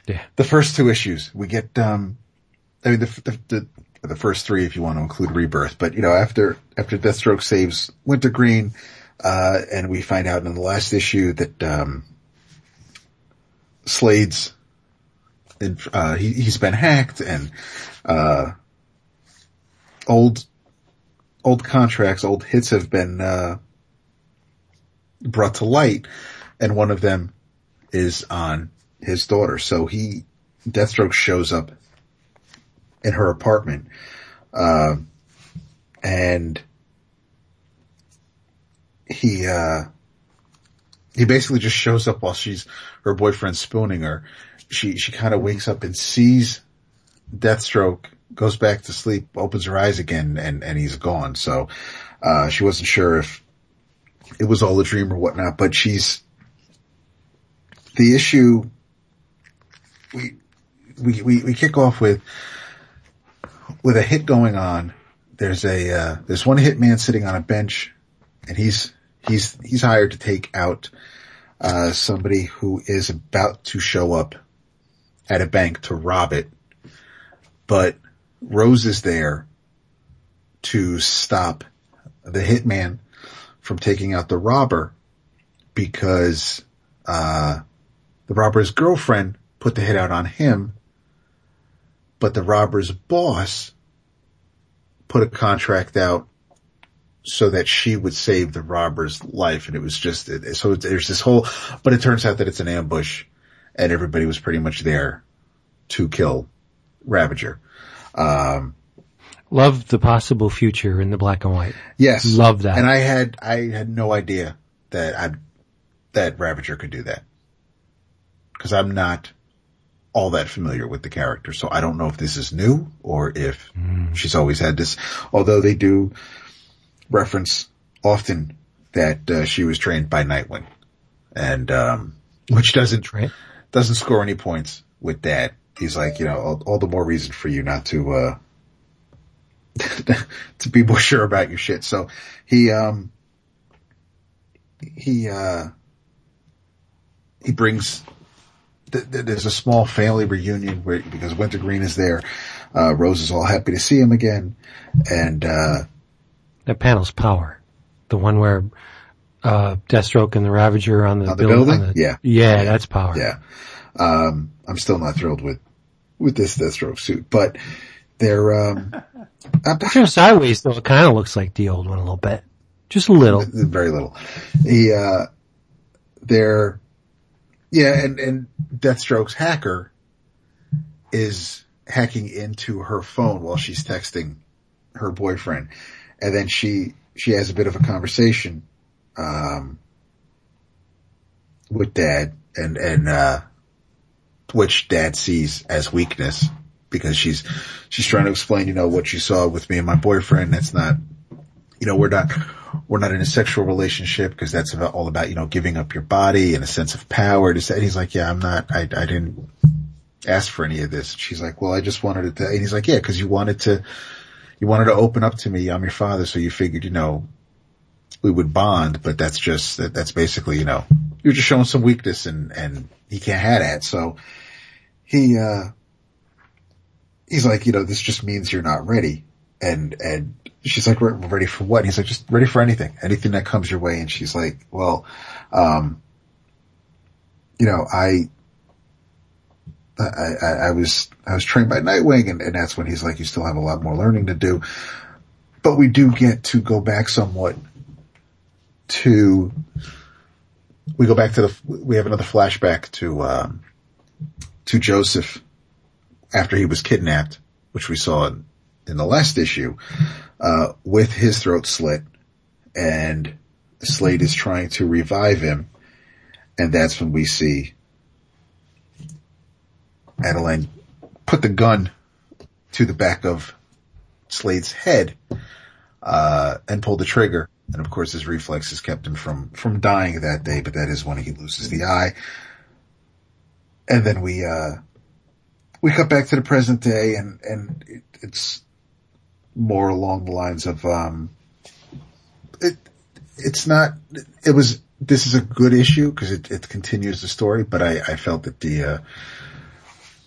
Yeah. the first two issues. We get, um, I mean, the, the, the, the first three, if you want to include Rebirth, but you know, after, after Deathstroke saves Wintergreen, uh, and we find out in the last issue that, um, Slade's, uh, he, he's been hacked and, uh, old, old contracts, old hits have been, uh, brought to light and one of them is on his daughter. So he, Deathstroke shows up in her apartment, uh, and he, uh, he basically just shows up while she's, her boyfriend spooning her. She, she kind of wakes up and sees Deathstroke, goes back to sleep, opens her eyes again, and, and he's gone. So, uh, she wasn't sure if it was all a dream or whatnot, but she's, the issue, we, we, we, kick off with, with a hit going on. There's a, uh, there's one hitman sitting on a bench and he's, he's, he's hired to take out, uh, somebody who is about to show up at a bank to rob it. But Rose is there to stop the hitman from taking out the robber because, uh, the robber's girlfriend put the hit out on him, but the robber's boss put a contract out so that she would save the robber's life. And it was just, so there's this whole, but it turns out that it's an ambush and everybody was pretty much there to kill Ravager. Um, love the possible future in the black and white. yes. Love that. And I had, I had no idea that I, that Ravager could do that. Cause I'm not all that familiar with the character. So I don't know if this is new or if she's always had this, although they do reference often that uh, she was trained by Nightwing and, um, which doesn't, Right? doesn't score any points with that. He's like, you know, all, all the more reason for you not to, uh, to be more sure about your shit. So he, um, he, uh, he brings, th- th- there's a small family reunion where, because Wintergreen is there. Uh, Rose is all happy to see him again. And, uh, That panel's power. The one where, uh, Deathstroke and the Ravager are on the, On the build- building? Yeah. Yeah, that's power. yeah, um, I'm still not thrilled with, with this Deathstroke suit, but they're, um, I'm- Turn sideways though, it kind of looks like the old one a little bit. Just a little. very little. He, uh, they're, yeah, and, and Deathstroke's hacker is hacking into her phone while she's texting her boyfriend. And then she, she has a bit of a conversation, um, with dad and, and, uh, which dad sees as weakness because she's, she's trying to explain, you know, what you saw with me and my boyfriend. That's not, you know, we're not, we're not in a sexual relationship because that's about, all about, you know, giving up your body and a sense of power and he's like, yeah, I'm not, I, I didn't ask for any of this. She's like, well, I just wanted to, and he's like, yeah, cause you wanted to, you wanted to open up to me. I'm your father. So you figured, you know, we would bond, but that's just, that, that's basically, you know, you're just showing some weakness and, and he can't have that. So he, uh, he's like, you know, this just means you're not ready. And, and she's like, we're ready for what? And he's like, just ready for anything, anything that comes your way. And she's like, well, um, you know, I, I, I, I was, I was trained by Nightwing and, and that's when he's like, you still have a lot more learning to do. But we do get to go back somewhat to, we go back to the, we have another flashback to, um, to Joseph after he was kidnapped, which we saw in, in the last issue, uh, with his throat slit and Slade is trying to revive him. And that's when we see Adeline put the gun to the back of Slade's head, uh, and pull the trigger. And of course his reflexes kept him from, from dying that day, but that is when he loses the eye. And then we, uh, we cut back to the present day and, and it, it's more along the lines of, um, it, it's not, it was, this is a good issue because it, it continues the story, but I, I felt that the, uh,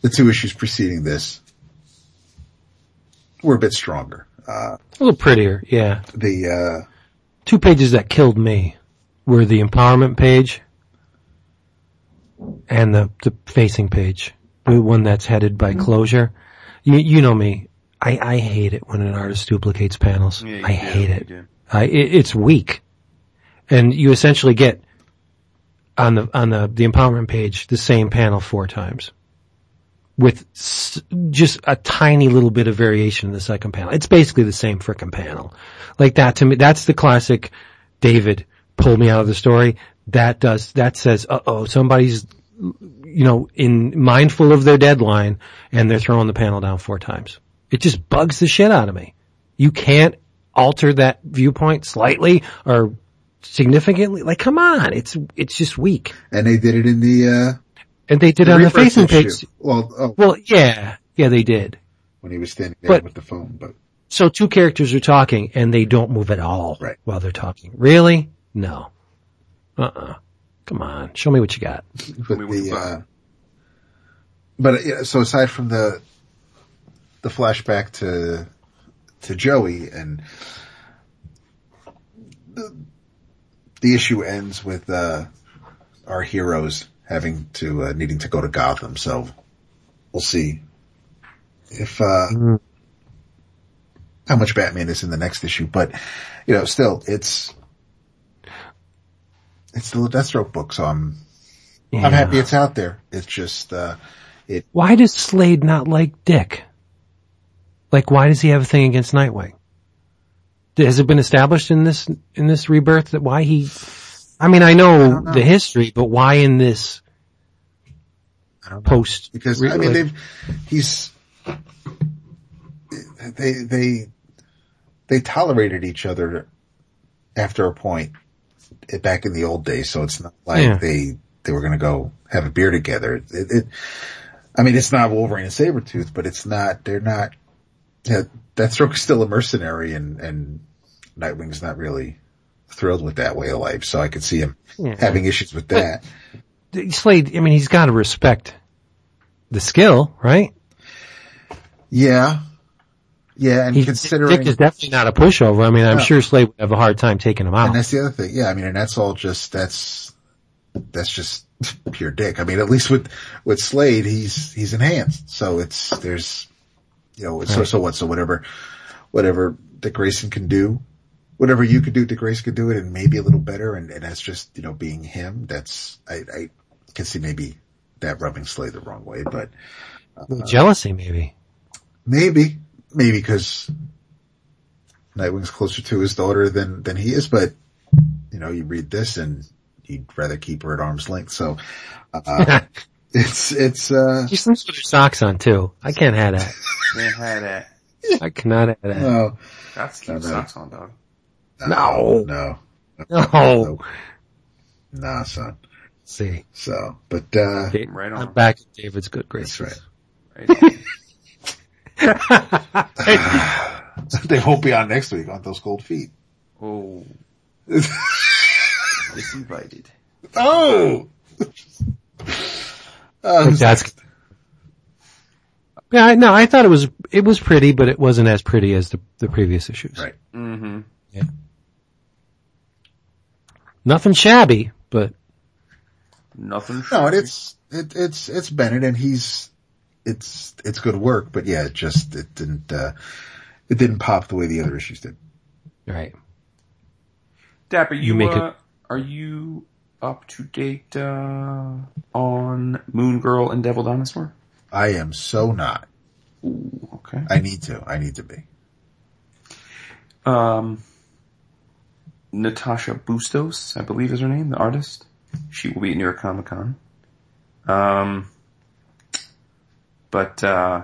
the two issues preceding this were a bit stronger. Uh, A little prettier, yeah. the, uh, Two pages that killed me were the empowerment page and the, the facing page. The one that's headed by closure. You, you know me. I, I hate it when an artist duplicates panels. Yeah, I do, hate it. I, it. It's weak. And you essentially get on the, on the, the empowerment page the same panel four times. With s- just a tiny little bit of variation in the second panel. It's basically the same frickin' panel. Like that to me, that's the classic David pulled me out of the story. That does, that says, uh oh, somebody's, you know, in mindful of their deadline and they're throwing the panel down four times. It just bugs the shit out of me. You can't alter that viewpoint slightly or significantly. Like, come on, it's, it's just weak. and they did it in the, uh, And they did it on the facing page. Well, oh, Well, yeah, yeah, they did. when he was standing there But- with the phone, but So two characters are talking and they don't move at all Right. while they're talking. Really? No. Uh-uh. Come on. Show me what you got. but me what you the, uh, but uh, yeah, so aside from the, the flashback to, to Joey and the, the issue ends with, uh, our heroes having to, uh, needing to go to Gotham. So we'll see if, uh, Mm. how much Batman is in the next issue, but you know, still it's, it's still a Deathstroke book, so I'm, I'm happy it's out there. It's just, uh, it. Why does Slade not like Dick? Like, why does he have a thing against Nightwing? Has it been established in this, in this rebirth that why he, I mean, I know, don't know. the history, but why in this I post? because I mean they've he's they they they tolerated each other after a point back in the old days, so it's not like Yeah. they they were going to go have a beer together. It, it I mean, it's not Wolverine and Sabretooth, but it's not. They're not. Yeah, Deathstroke is still a mercenary, and and Nightwing's not really thrilled with that way of life. So I could see him Yeah. having issues with that. Slade, I mean, he's got to respect the skill, right? Yeah. Yeah, and He, considering Dick is definitely not a pushover. I mean, I'm No. sure Slade would have a hard time taking him out. And that's the other thing. Yeah, I mean, and that's all just, that's, that's just pure dick. I mean, at least with, with Slade, he's, he's enhanced. So it's, there's, you know, so, Right. so what? So whatever, whatever Dick Grayson can do, whatever you could do, Dick Grayson could do it and maybe a little better. And, and that's just, you know, being him. That's, I, I can see maybe that rubbing Slade the wrong way, but Jealousy, maybe. maybe, maybe because Nightwing's closer to his daughter than, than he is, but you know, you read this and you'd rather keep her at arm's length. So, uh, it's, it's, uh, She sleeps with her socks on too. I can't have that. Can't have that. I cannot have that. no, That's keep No, no. socks on, dog. No. no, No. no, nah, son. see. So, but, uh, Okay, Right I'm back in David's good graces. right. Right. they won't be on next week on those cold feet. oh. Disinvited. Oh! Uh, Like that's, yeah, I- no, I thought it was, it was pretty, but it wasn't as pretty as the, the previous issues. Right. Mm-hmm. Yeah. Nothing shabby, but Nothing. no, it's, it, it's, it's Bennett and he's, it's, it's good work, but yeah, it just, it didn't, uh, it didn't pop the way the other issues did. right. Dapper, you, You make it- uh, are you up to date uh, on Moon Girl and Devil Dinosaur? I am so not. Ooh, okay. I need to. I need to be. Um, Natacha Bustos, I believe is her name, the artist. She will be at New York Comic Con. Um, but uh,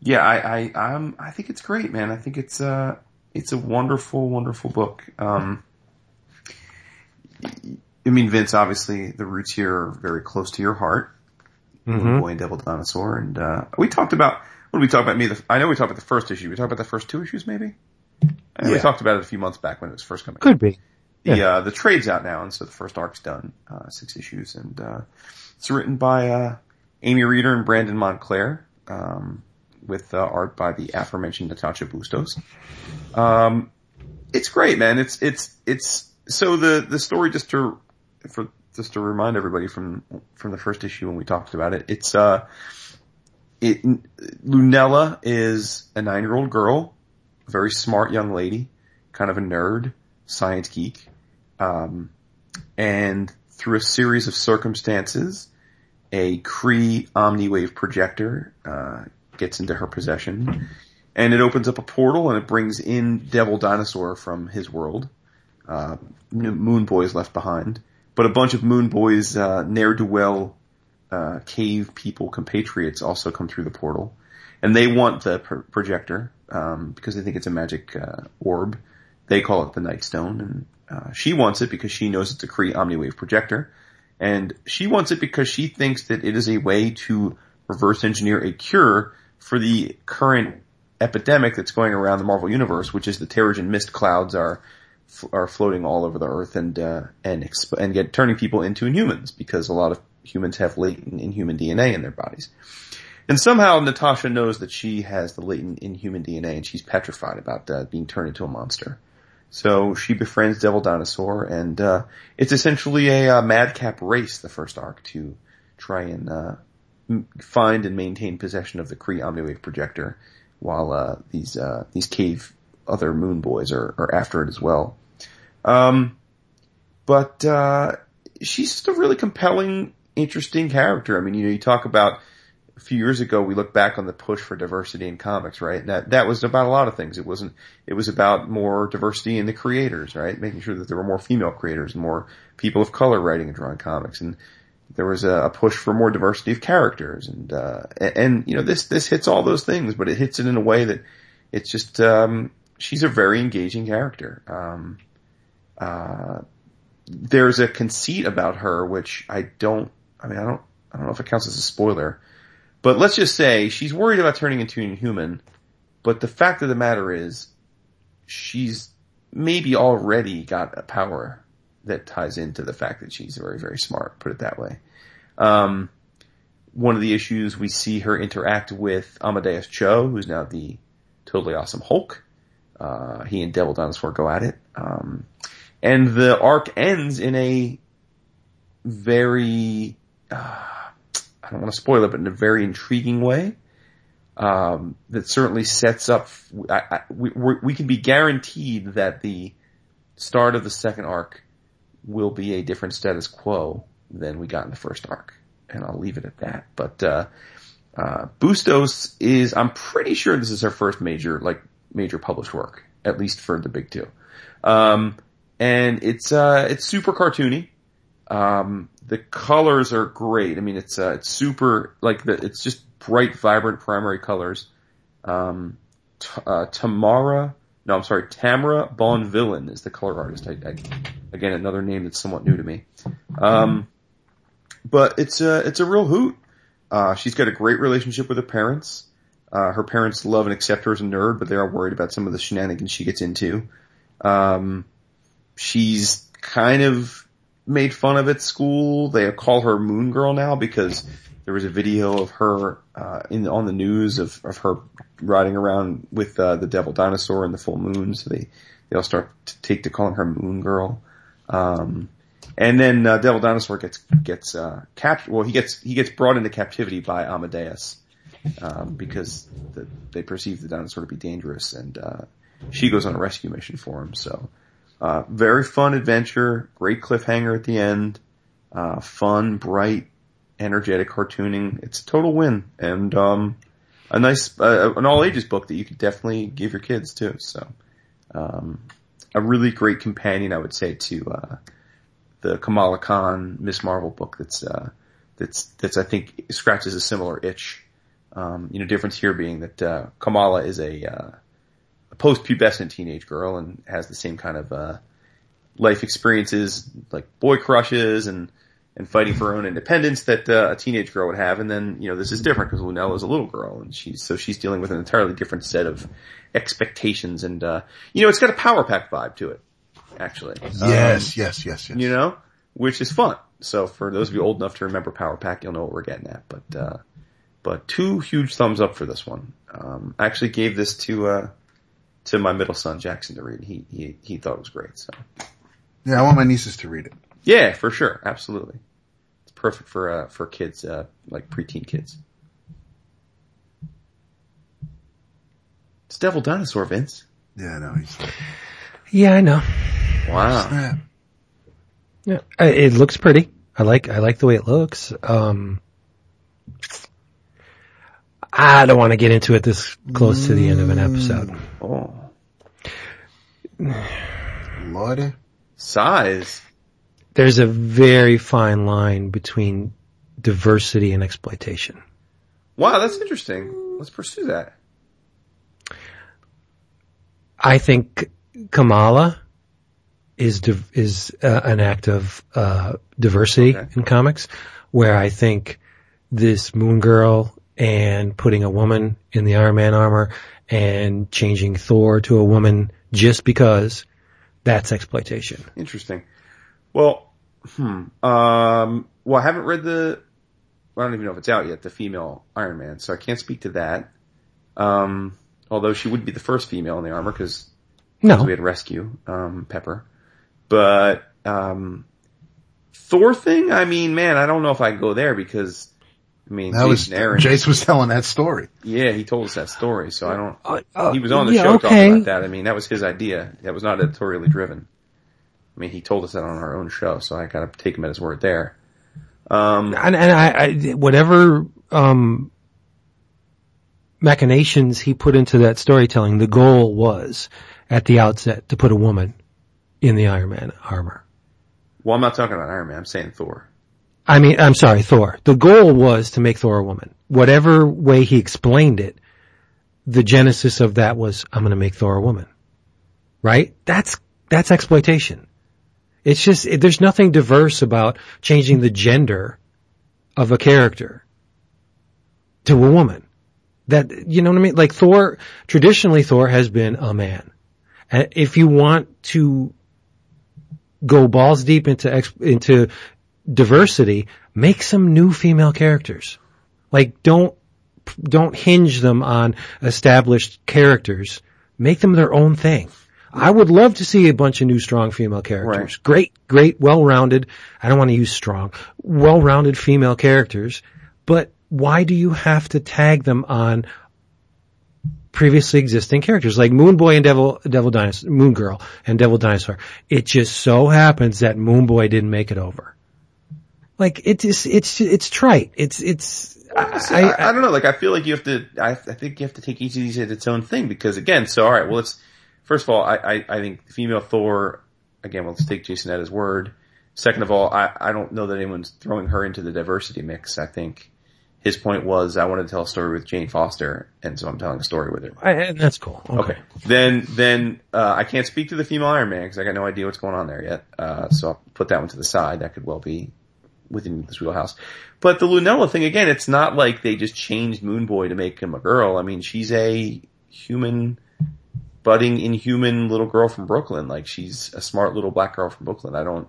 yeah, I I I'm, I think it's great, man. I think it's uh it's a wonderful, wonderful book. Um, I mean, Vince, obviously the roots here are very close to your heart. Mhm. Boy and Devil Dinosaur, and uh, we talked about what did we talk about? Me, the, I know we talked about the first issue. We talked about the first two issues, maybe. And we talked about it a few months back when it was first coming. Could be. The Yeah. uh, the trade's out now, and so the first arc's done, uh, six issues, and uh, it's written by uh, Amy Reeder and Brandon Montclaire, um, with uh, art by the aforementioned Natacha Bustos. Um, it's great, man. It's it's it's so the the story just to for just to remind everybody from from the first issue when we talked about it. It's uh, it Lunella is a nine year old girl, very smart young lady, kind of a nerd, science geek, um, and through a series of circumstances, a Kree Omniwave projector uh, gets into her possession, and it opens up a portal and it brings in Devil Dinosaur from his world. Uh, Moon boys left behind, but a bunch of Moon Boy's uh, ne'er do well uh, cave people compatriots also come through the portal, and they want the pro- projector um, because they think it's a magic uh, orb. They call it the Nightstone, and uh, she wants it because she knows it's a Kree Omniwave projector, and she wants it because she thinks that it is a way to reverse engineer a cure for the current epidemic that's going around the Marvel universe, which is the Terrigen mist clouds are are floating all over the earth and uh, and exp- and get turning people into inhumans because a lot of humans have latent inhuman DNA in their bodies. And somehow Natasha knows that she has the latent inhuman DNA and she's petrified about uh, being turned into a monster. So she befriends Devil Dinosaur and uh, it's essentially a uh, madcap race, the first arc, to try and uh, m- find and maintain possession of the Kree Omniwave projector while uh, these uh, these cave other moon boys are, are after it as well. Um, but uh, she's just a really compelling, interesting character. I mean, you know, you talk about a few years ago, we look back on the push for diversity in comics, right? And that that was about a lot of things. It wasn't. It was about more diversity in the creators, right? Making sure that there were more female creators, and more people of color writing and drawing comics, and there was a, a push for more diversity of characters, and uh, and you know, this this hits all those things, but it hits it in a way that it's just um, she's a very engaging character. Um, uh, there's a conceit about her which I don't. I mean, I don't. I don't know if it counts as a spoiler, but let's just say she's worried about turning into an inhuman. But the fact of the matter is, she's maybe already got a power that ties into the fact that she's very, very smart. Put it that way. Um, one of the issues we see her interact with Amadeus Cho, who's now the totally awesome Hulk. Uh, he and Devil Dinosaur go at it. Um, and the arc ends in a very, uh, I don't want to spoil it, but in a very intriguing way. Um, that certainly sets up, I, I, we, we're- can be guaranteed that the start of the second arc will be a different status quo than we got in the first arc. And I'll leave it at that. But, uh, uh, Bustos is, I'm pretty sure this is her first major, like, major published work, at least for the big two. Um, and it's, uh, it's super cartoony. Um, the colors are great. I mean, it's, uh, it's super, like, the, it's just bright, vibrant primary colors. Um, t- uh, Tamara, no, I'm sorry, Tamara Bonvillain is the color artist. I, I, again, another name that's somewhat new to me. Um, but it's a, it's a real hoot. Uh, she's got a great relationship with her parents. Uh, her parents love and accept her as a nerd, but they are worried about some of the shenanigans she gets into. Um, she's kind of made fun of at school. They call her Moon Girl now because there was a video of her uh, in on the news of, of her riding around with uh, the devil dinosaur and the full moon. So they they all start to take to calling her Moon Girl. Um, and then uh, Devil Dinosaur gets gets uh, captured. Well, he gets he gets brought into captivity by Amadeus um, because the, they perceive the dinosaur to be dangerous, and uh, she goes on a rescue mission for him. So, uh, very fun adventure, great cliffhanger at the end, uh, fun, bright, energetic cartooning. It's a total win, and um, a nice, uh, an all ages book that you could definitely give your kids too. So, um, a really great companion, I would say, to, uh, the Kamala Khan Miss Marvel book that's, uh, that's, that's, I think scratches a similar itch. Um, you know, difference here being that, uh, Kamala is a, uh, a post-pubescent teenage girl and has the same kind of, uh, life experiences like boy crushes and, and fighting for her own independence that uh, a teenage girl would have. And then, you know, this is different because Lunella is a little girl and she's, so she's dealing with an entirely different set of expectations. And, uh, you know, it's got a power pack vibe to it, actually. Yes, yes, yes, yes. You know, which is fun. So for those of you old enough to remember Power Pack, you'll know what we're getting at. But, uh, but two huge thumbs up for this one. Um, I actually gave this to, uh, to my middle son Jackson to read. He, he, he thought it was great. So Yeah, I want my nieces to read it. yeah, for sure. Absolutely. It's perfect for, uh, for kids, uh, like preteen kids. It's Devil Dinosaur, Vince. Yeah, no, he's Yeah, I know. Wow. snap. Yeah, it looks pretty. I like I like the way it looks. Um, I don't want to get into it this close to the end of an episode. Oh. Lordy. Size. There's a very fine line between diversity and exploitation. Wow, that's interesting. Let's pursue that. I think Kamala is div- is uh, an act of uh, diversity Okay. in comics, where I think this Moon Girl and putting a woman in the Iron Man armor and changing Thor to a woman just because that's exploitation. Interesting. Well, hmm. Um, well, I haven't read the, I don't even know if it's out yet, the female Iron Man, so I can't speak to that. Um, although she would be the first female in the armor because No, we had Rescue, um, Pepper. But, um, Thor thing, I mean, man, I don't know if I go there because, I mean, That was, Aaron, Jace was telling that story. yeah, he told us that story, so I don't, Uh, uh, he was on the yeah, show okay. talking about that. I mean, that was his idea. That was not editorially driven. I mean, he told us that on our own show, so I gotta take him at his word there. Um, and, and I, I whatever um, machinations he put into that storytelling, the goal was at the outset to put a woman in the Iron Man armor. well, I'm not talking about Iron Man. I'm saying Thor. I mean, I'm sorry, Thor. The goal was to make Thor a woman. Whatever way he explained it, the genesis of that was, I'm going to make Thor a woman. Right? That's, that's exploitation. It's just, it, there's nothing diverse about changing the gender of a character to a woman. That, you know what I mean? Like Thor, traditionally Thor has been a man. And if you want to go balls deep into, into diversity, make some new female characters. Like don't, don't hinge them on established characters. Make them their own thing. I would love to see a bunch of new strong female characters. Right. Great, great, well-rounded, I don't want to use strong, well-rounded female characters, but why do you have to tag them on previously existing characters like Moon Boy and Devil Devil Dinosaur, Moon Girl and Devil Dinosaur. It just so happens that Moon Boy didn't make it over. Like it's it's it's trite. It's it's I, I, I, don't know. Like, I feel like you have to. I, I think you have to take each of these as its own thing because, again, so all right. Well, it's first of all, I, I, I think female Thor. Again, let's take Jason at his word. Second of all, I, I don't know that anyone's throwing her into the diversity mix. I think his point was I wanted to tell a story with Jane Foster, and so I'm telling a story with her. I, and that's cool. Okay. Okay. Then, then, uh, I can't speak to the female Iron Man because I got no idea what's going on there yet. Uh, so I'll put that one to the side. That could well be within this wheelhouse. But the Lunella thing, again, it's not like they just changed Moon Boy to make him a girl. I mean, she's a human, budding inhuman little girl from Brooklyn. Like, she's a smart little black girl from Brooklyn. I don't,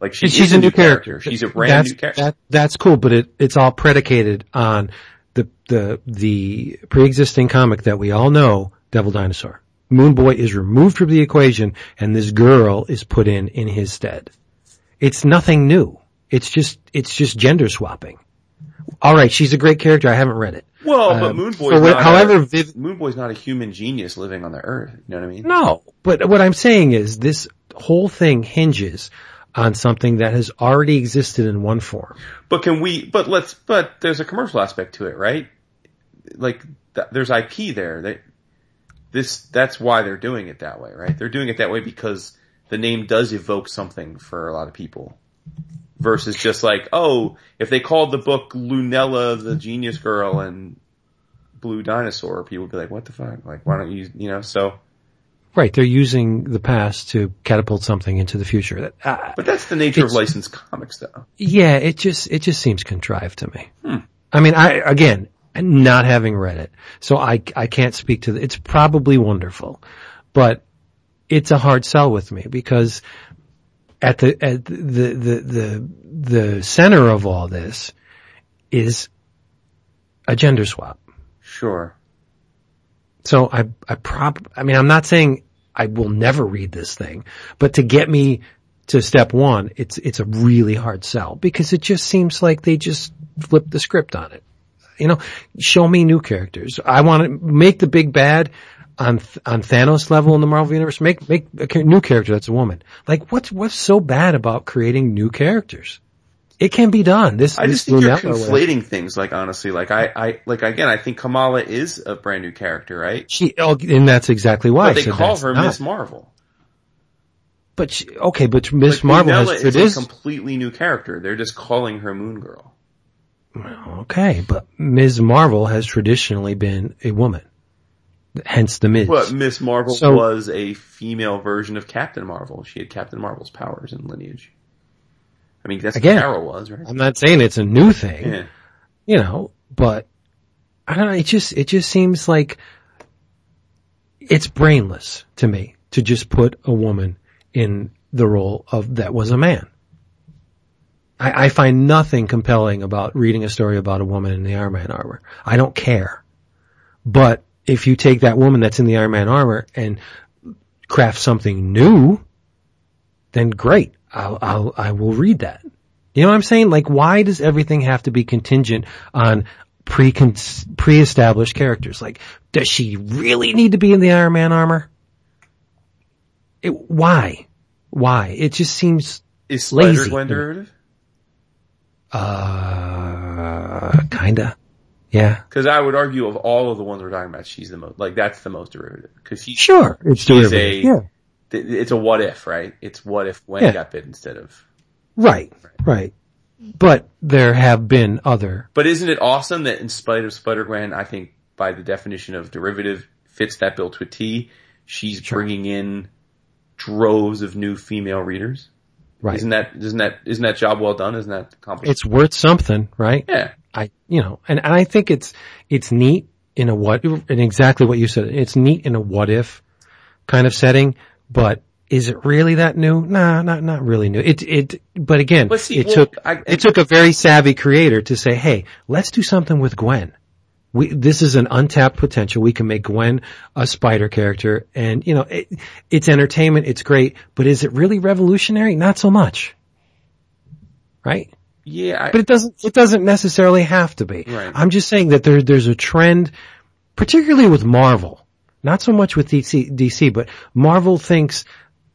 like, she she's a new character. She's a brand that's, new character. That, that's cool, but it, it's all predicated on the, the, the pre-existing comic that we all know, Devil Dinosaur. Moon Boy is removed from the equation and this girl is put in in his stead. It's nothing new. It's just, it's just gender swapping. Alright, she's a great character. I haven't read it. well, but um, Moon Boy's what- not however a, viv- Moon Boy's not a human genius living on the earth. You know what I mean? No, but what I'm saying is this whole thing hinges on something that has already existed in one form. But can we, but let's, but there's a commercial aspect to it, right? like th- there's IP there. They, this that's why they're doing it that way, right? They're doing it that way because the name does evoke something for a lot of people. Versus just like, oh, if they called the book Lunella the Genius Girl and Blue Dinosaur, people would be like, what the fuck? Like, why don't you, you know, so. Right, they're using the past to catapult something into the future. Uh, but that's the nature of licensed comics though. yeah, it just it just seems contrived to me. Hmm. I mean, I again, not having read it, so I I can't speak to. The, it's probably wonderful, but it's a hard sell with me because at the at the the the the center of all this is a gender swap. Sure. So I, I prob, I mean, I'm not saying I will never read this thing, but to get me to step one, it's, it's a really hard sell because it just seems like they just flipped the script on it. You know, show me new characters. I want to make the big bad on, on Thanos level in the Marvel universe. Make, make a new character that's a woman. Like what's, what's so bad about creating new characters? It can be done. This, I this just think you're conflating things. Like honestly, like I, I, like again, I think Kamala is a brand new character, right? She, oh, and that's exactly why. But they said call her. Miss Marvel. But she, okay, but Miss Like, Marvel has is a completely new character. They're just calling her Moon Girl. Okay, but Ms. Marvel has traditionally been a woman. Hence the. But Miss Marvel So- was a female version of Captain Marvel. She had Captain Marvel's powers and lineage. I mean, that's Again, what Carol was, right? I'm not saying it's a new thing, Yeah. you know, but I don't know, it just, it just seems like it's brainless to me to just put a woman in the role of that was a man. I, I find nothing compelling about reading a story about a woman in the Iron Man armor. I don't care. But if you take that woman that's in the Iron Man armor and craft something new, then great. I'll, I'll, I will read that. You know what I'm saying? Like, why does everything have to be contingent on pre pre-established characters? Like, does she really need to be in the Iron Man armor? It, why? Why? It just seems, Is Spider Gwen derivative? uh, kinda. Yeah. Because I would argue of all of the ones we're talking about, she's the most, like that's the most derivative. Because she's, Sure. It's she's derivative. a, yeah. th- it's a what if, right? It's what if Gwen Yeah. got bit instead of. Right. Right. But there have been other, But isn't it awesome that in spite of Spider Gwen, I think by the definition of derivative fits that bill to a T, she's bringing in droves of new female readers. right. Isn't that isn't that isn't that job well done? Isn't that accomplished? It's worth something, right? yeah. I, you know, and, and I think it's, it's neat in a what, and exactly what you said. It's neat in a what if kind of setting, but is it really that new? Nah, not, not really new. It, it, but again, But see, it well, took, I- it took a very savvy creator to say, hey, let's do something with Gwen. We, this is an untapped potential. We can make Gwen a spider character and, you know, it, it's entertainment. It's great, but is it really revolutionary? Not so much. Right? Yeah, I, but it doesn't it doesn't necessarily have to be. Right. I'm just saying that there there's a trend, particularly with Marvel, not so much with DC, DC, but Marvel thinks,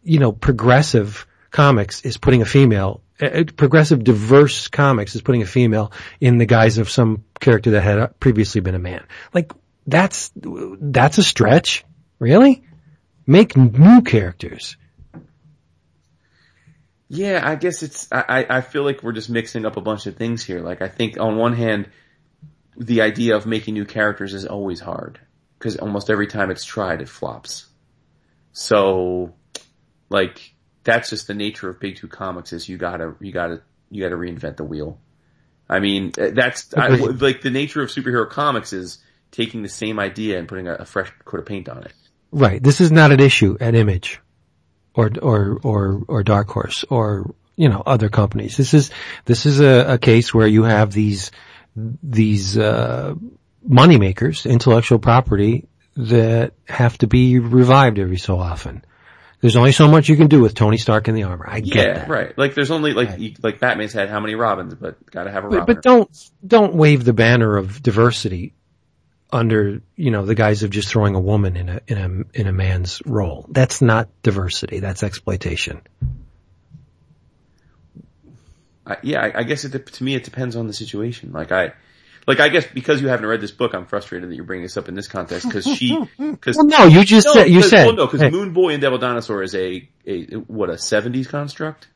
you know, progressive comics is putting a female, uh, progressive diverse comics is putting a female in the guise of some character that had uh, previously been a man. Like that's that's a stretch, really. Make new characters. Yeah, I guess it's, I, I I feel like we're just mixing up a bunch of things here. Like I think on one hand, the idea of making new characters is always hard. Cause almost every time it's tried, it flops. So, like, that's just the nature of big two comics is you gotta, you gotta, you gotta reinvent the wheel. I mean, uh, that's, I, like the nature of superhero comics is taking the same idea and putting a, a fresh coat of paint on it. Right. This is not an issue an Image or, or, or, or Dark Horse or, you know, other companies. This is, this is a, a case where you have these, these, uh, moneymakers, intellectual property that have to be revived every so often. There's only so much you can do with Tony Stark in the armor. I get Yeah, that. right. Like there's only like, you- like Batman's had how many Robins, but gotta have a But, Robin. but don't, don't wave the banner of diversity under, you know, the guise of just throwing a woman in a, in a, in a man's role. That's not diversity. That's exploitation. I, yeah, I, I guess it, dep- to me it depends on the situation. Like I, like I guess because you haven't read this book, I'm frustrated that you're bringing this up in this context because she, because Well, no, you just said, you said, well, no, because hey, Moon Boy and Devil Dinosaur is a, a what a '70s construct,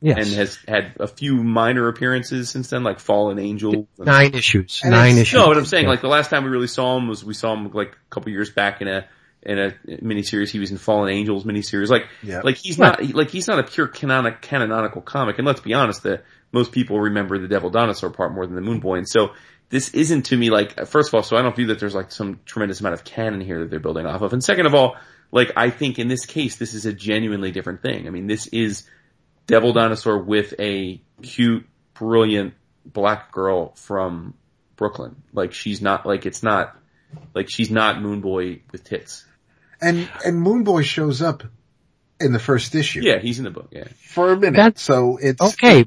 yes, and has had a few minor appearances since then, like Fallen Angel. and- nine issues, And nine issues. no, what I'm saying, Yeah. like the last time we really saw him was we saw him like a couple years back in a in a miniseries. He was in Fallen Angels miniseries. Like, Yeah. like he's Right. not like he's not a pure canonic canonical comic. And let's be honest, the most people remember the Devil Dinosaur part more than the Moon Boy. And so this isn't to me like first of all, so I don't view that there's like some tremendous amount of canon here that they're building off of. And second of all, like I think in this case, this is a genuinely different thing. I mean, this is Devil Dinosaur with a cute, brilliant black girl from Brooklyn. Like she's not like it's not like she's not Moon Boy with tits. And, and Moon Boy shows up in the first issue. Yeah, he's in the book. Yeah, For a minute. That's- so it's, Okay,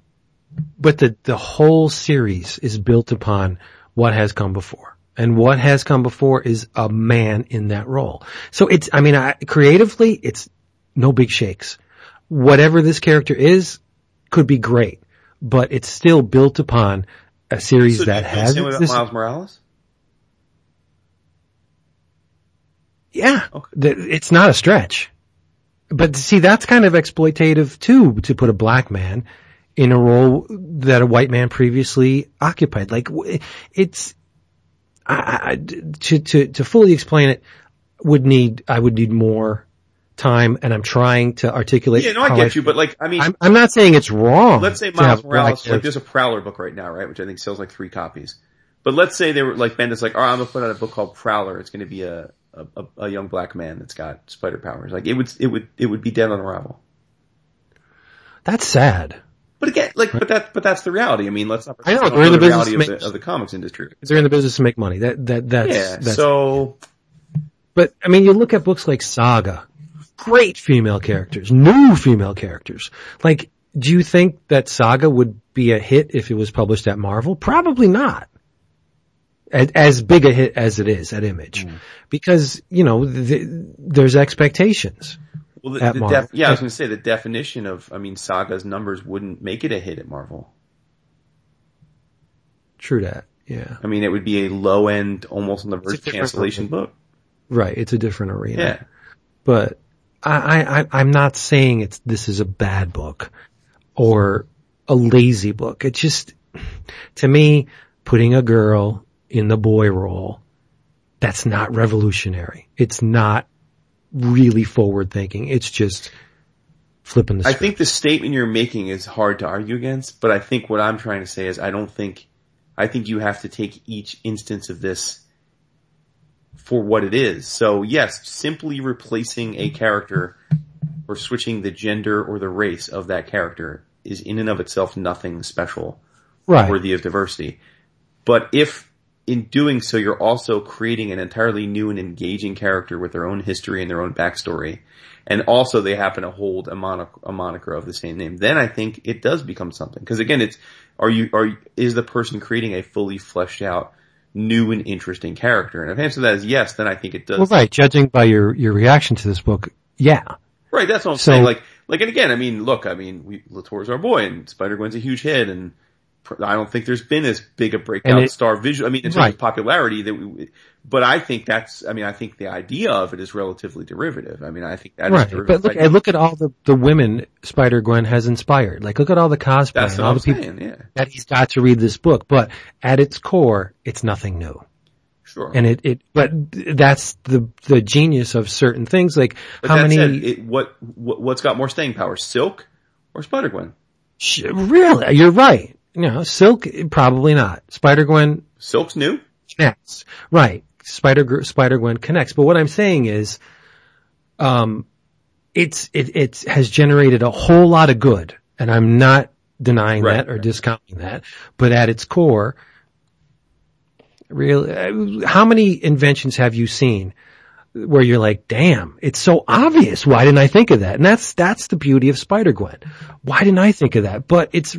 but the the whole series is built upon what has come before. And what has come before is a man in that role. So it's, I mean, I, creatively, it's no big shakes. Whatever this character is could be great, but it's still built upon a series so that has this- Miles Morales. Yeah, Okay. it's not a stretch. But see, that's kind of exploitative too, to put a black man in a role that a white man previously occupied. Like, it's, I, I, to, to, to fully explain it would need, I would need more time and I'm trying to articulate. Yeah, no, I get you, but like, I mean, I'm, I'm not saying it's wrong. let's say Miles Morales, like there's a Prowler book right now, right, which I think sells like three copies. But let's say they were like Ben. Bendis, like, all right, I'm gonna put out a book called Prowler. It's gonna be a, a, a, young black man that's got spider powers. Like it would, it would, it would be dead on arrival. That's sad. But again, like, but that, but that's the reality. I mean, let's not. I know, pretend they're in the business reality to of make- the, of the comics industry. They're in the business to make money. That, that, that's, Yeah. that's So But I mean, you look at books like Saga, great female characters, new female characters. Like, do you think that Saga would be a hit if it was published at Marvel? Probably not. As, as big a hit as it is at Image, mm. because you know th there's expectations. Well, the, at the def- yeah, I was going to say the definition of, I mean, Saga's numbers wouldn't make it a hit at Marvel. True that. Yeah. I mean, it would be a low end, almost on the verge of cancellation book. Right. It's a different arena. Yeah. but I, I, I'm not saying it's, this is a bad book or a lazy book. It's just, to me, putting a girl in the boy role, that's not revolutionary. It's not really forward thinking. It's just flipping the I think the statement you're making is hard to argue against, but I think what I'm trying to say is I don't think, I think you have to take each instance of this for what it is. So yes, simply replacing a character or switching the gender or the race of that character is in and of itself nothing special. right. worthy of diversity. But if in doing so you're also creating an entirely new and engaging character with their own history and their own backstory, and also they happen to hold a, monoc- a moniker of the same name, then I think it does become something. Because again, it's are you are you- is the person creating a fully fleshed out, new and interesting character? And if answer that is yes, then I think it does. Well, right. Judging by your, your reaction to this book, yeah. Right, that's what I'm So- saying. Like, like, and again, I mean, look, I mean, we, Latour's our boy, and Spider Gwen's a huge hit, and I don't think there's been as big a breakout it- star visual. I mean, in terms Right. of popularity, that we, but I think that's, I mean, I think the idea of it is relatively derivative. I mean, I think that is Right. derivative. But look, look at all the, the women Spider Gwen has inspired. Like, look at all the cosplay that's and all I'm the people. Yeah, that he's got to read this book. But at its core, it's nothing new. sure. And it, it, but that's the, the genius of certain things. Like, but how many, said, it, what, what, what's got more staying power, Silk or Spider Gwen? really, you're right. You know, Silk, probably not. Spider Gwen Silk's new. connects. Right. Spider Spider Gwen connects. But what I'm saying is, um, it's it it has generated a whole lot of good, and I'm not denying Right, that or discounting that. But at its core, really, how many inventions have you seen? Where you're like, damn, it's so obvious. Why didn't I think of that? And that's, that's the beauty of Spider-Gwen. Why didn't I think of that? But it's,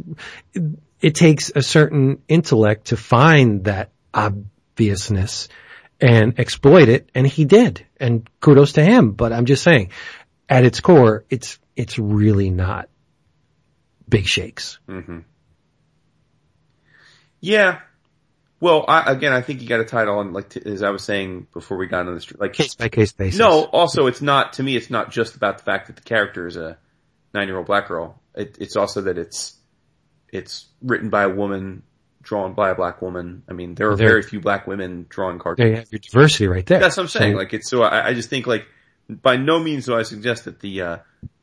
it takes a certain intellect to find that obviousness and exploit it, and he did. And kudos to him. But I'm just saying, at its core, it's it's really not big shakes. hmm Yeah. Well, I, again, I think you got to tie it on, like, t- as I was saying before we got on the street, like, Case by case basis. no, also it's not, to me, it's not just about the fact that the character is a nine-year-old black girl. It, it's also that it's, it's written by a woman, drawn by a black woman. I mean, there are There- very few black women drawing cartoons. They have your diversity right there. That's what I'm saying. So- Like it's so I, I just think like by no means do I suggest that the uh,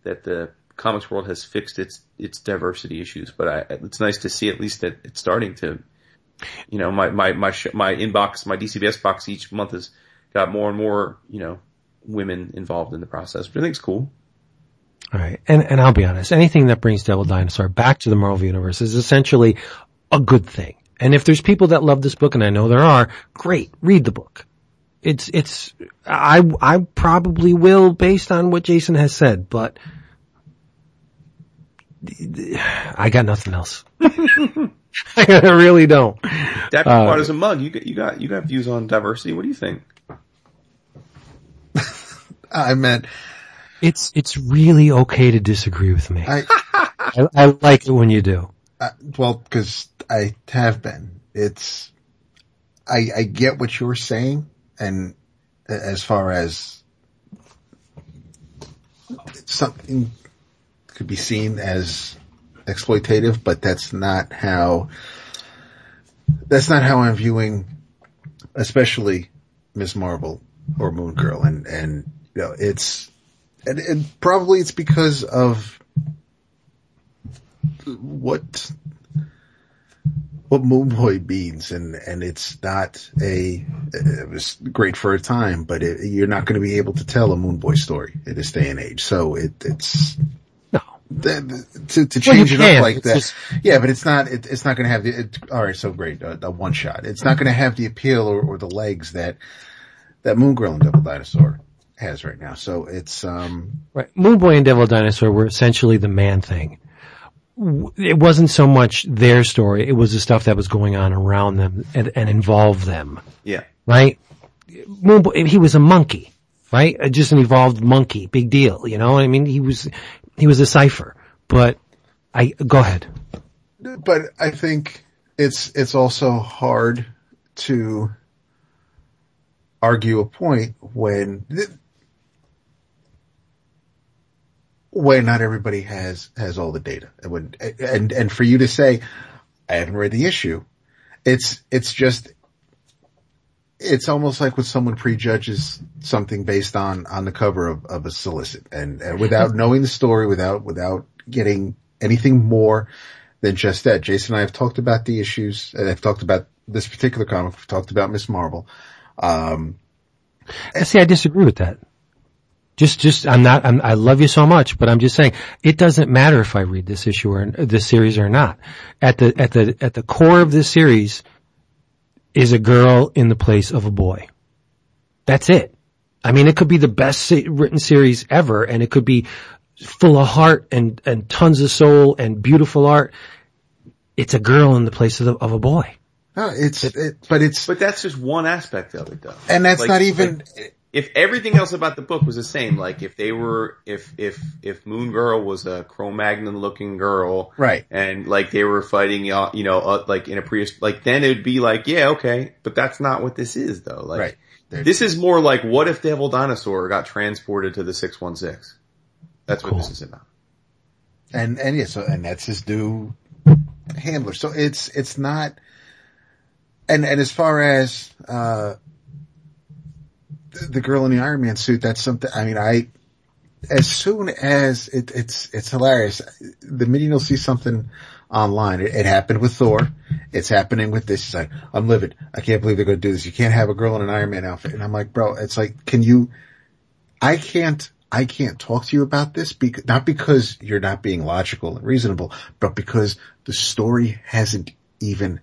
that the comics world has fixed its its diversity issues, but I, it's nice to see at least that it's starting to. You know, my my my sh- my inbox, my DCBS box each month has got more and more you know women involved in the process, which I think is cool. All right. And, and I'll be honest, anything that brings Devil Dinosaur back to the Marvel Universe is essentially a good thing. And if there's people that love this book, and I know there are, great, read the book. It's, it's, I, I probably will based on what Jason has said, but I got nothing else. I really don't. That Uh, as a mug, you got you got you got views on diversity. What do you think? I meant, It's, it's really okay to disagree with me. I, I, I like it when you do. Uh, well, because I have been. It's I I get what you're saying, and as far as something could be seen as exploitative, but that's not how that's not how I'm viewing, especially Miss Marvel or Moon Girl, and and you know it's and, and probably it's because of what what Moon Boy means, and and it's not a it was great for a time, but it, you're not going to be able to tell a Moon Boy story in this day and age. So it it's No. to to Well, change it can. up like It's that. just- yeah, but it's not it, it's not going to have the it, all right. So great, a, a one shot. It's not going to have the appeal or, or the legs that that Moon Girl and Devil Dinosaur has right now. So it's um Right. Moon Boy and Devil Dinosaur were essentially the man thing. It wasn't so much their story, it was the stuff that was going on around them and, and involved them, Yeah, right? Moon Boy, he was a monkey, right? Uh, Just an evolved monkey, big deal, you know? I mean, he was, he was a cipher, but I, go ahead. but I think it's it's also hard to argue a point when when not everybody has has all the data and and and for you to say I haven't read the issue it's it's just it's almost like when someone prejudges something based on on the cover of, of a solicit and, and without knowing the story without without getting anything more than just that. Jason and I have talked about the issues and I've talked about this particular comic. We've talked about Miss Marvel. Um, See, I disagree with that. Just, just, I'm not, I'm, I love you so much, but I'm just saying, it doesn't matter if I read this issue or this series or not. At the, at the, at the core of this series is a girl in the place of a boy. That's it. I mean, it could be the best written series ever and it could be full of heart and, and tons of soul and beautiful art. It's a girl in the place of, the, of a boy. no, it's, it, but it's, but that's just one aspect of it, though. and that's Like- not even, if everything else about the book was the same, like if they were, if if if Moon Girl was a Cro-Magnon looking girl, Right. and like they were fighting, uh, you know, uh, like in a Prius, like then it'd be like, yeah, okay, but that's not what this is, though. Like, Right. This is more like what if Devil Dinosaur got transported to the six one six? That's what this is about. and, and yeah, so, and that's his new handler. So it's, it's not, and, and as far as, uh, the- girl in the Iron Man suit, that's something, I mean, I, as soon as it, it's, it's hilarious. The minute you'll see something online, it, it happened with Thor. It's happening with this. Like, I'm livid. I can't believe they're going to do this. You can't have a girl in an Iron Man outfit. And I'm like, bro, it's like, can you, I can't, I can't talk to you about this because, not because you're not being logical and reasonable, but because the story hasn't even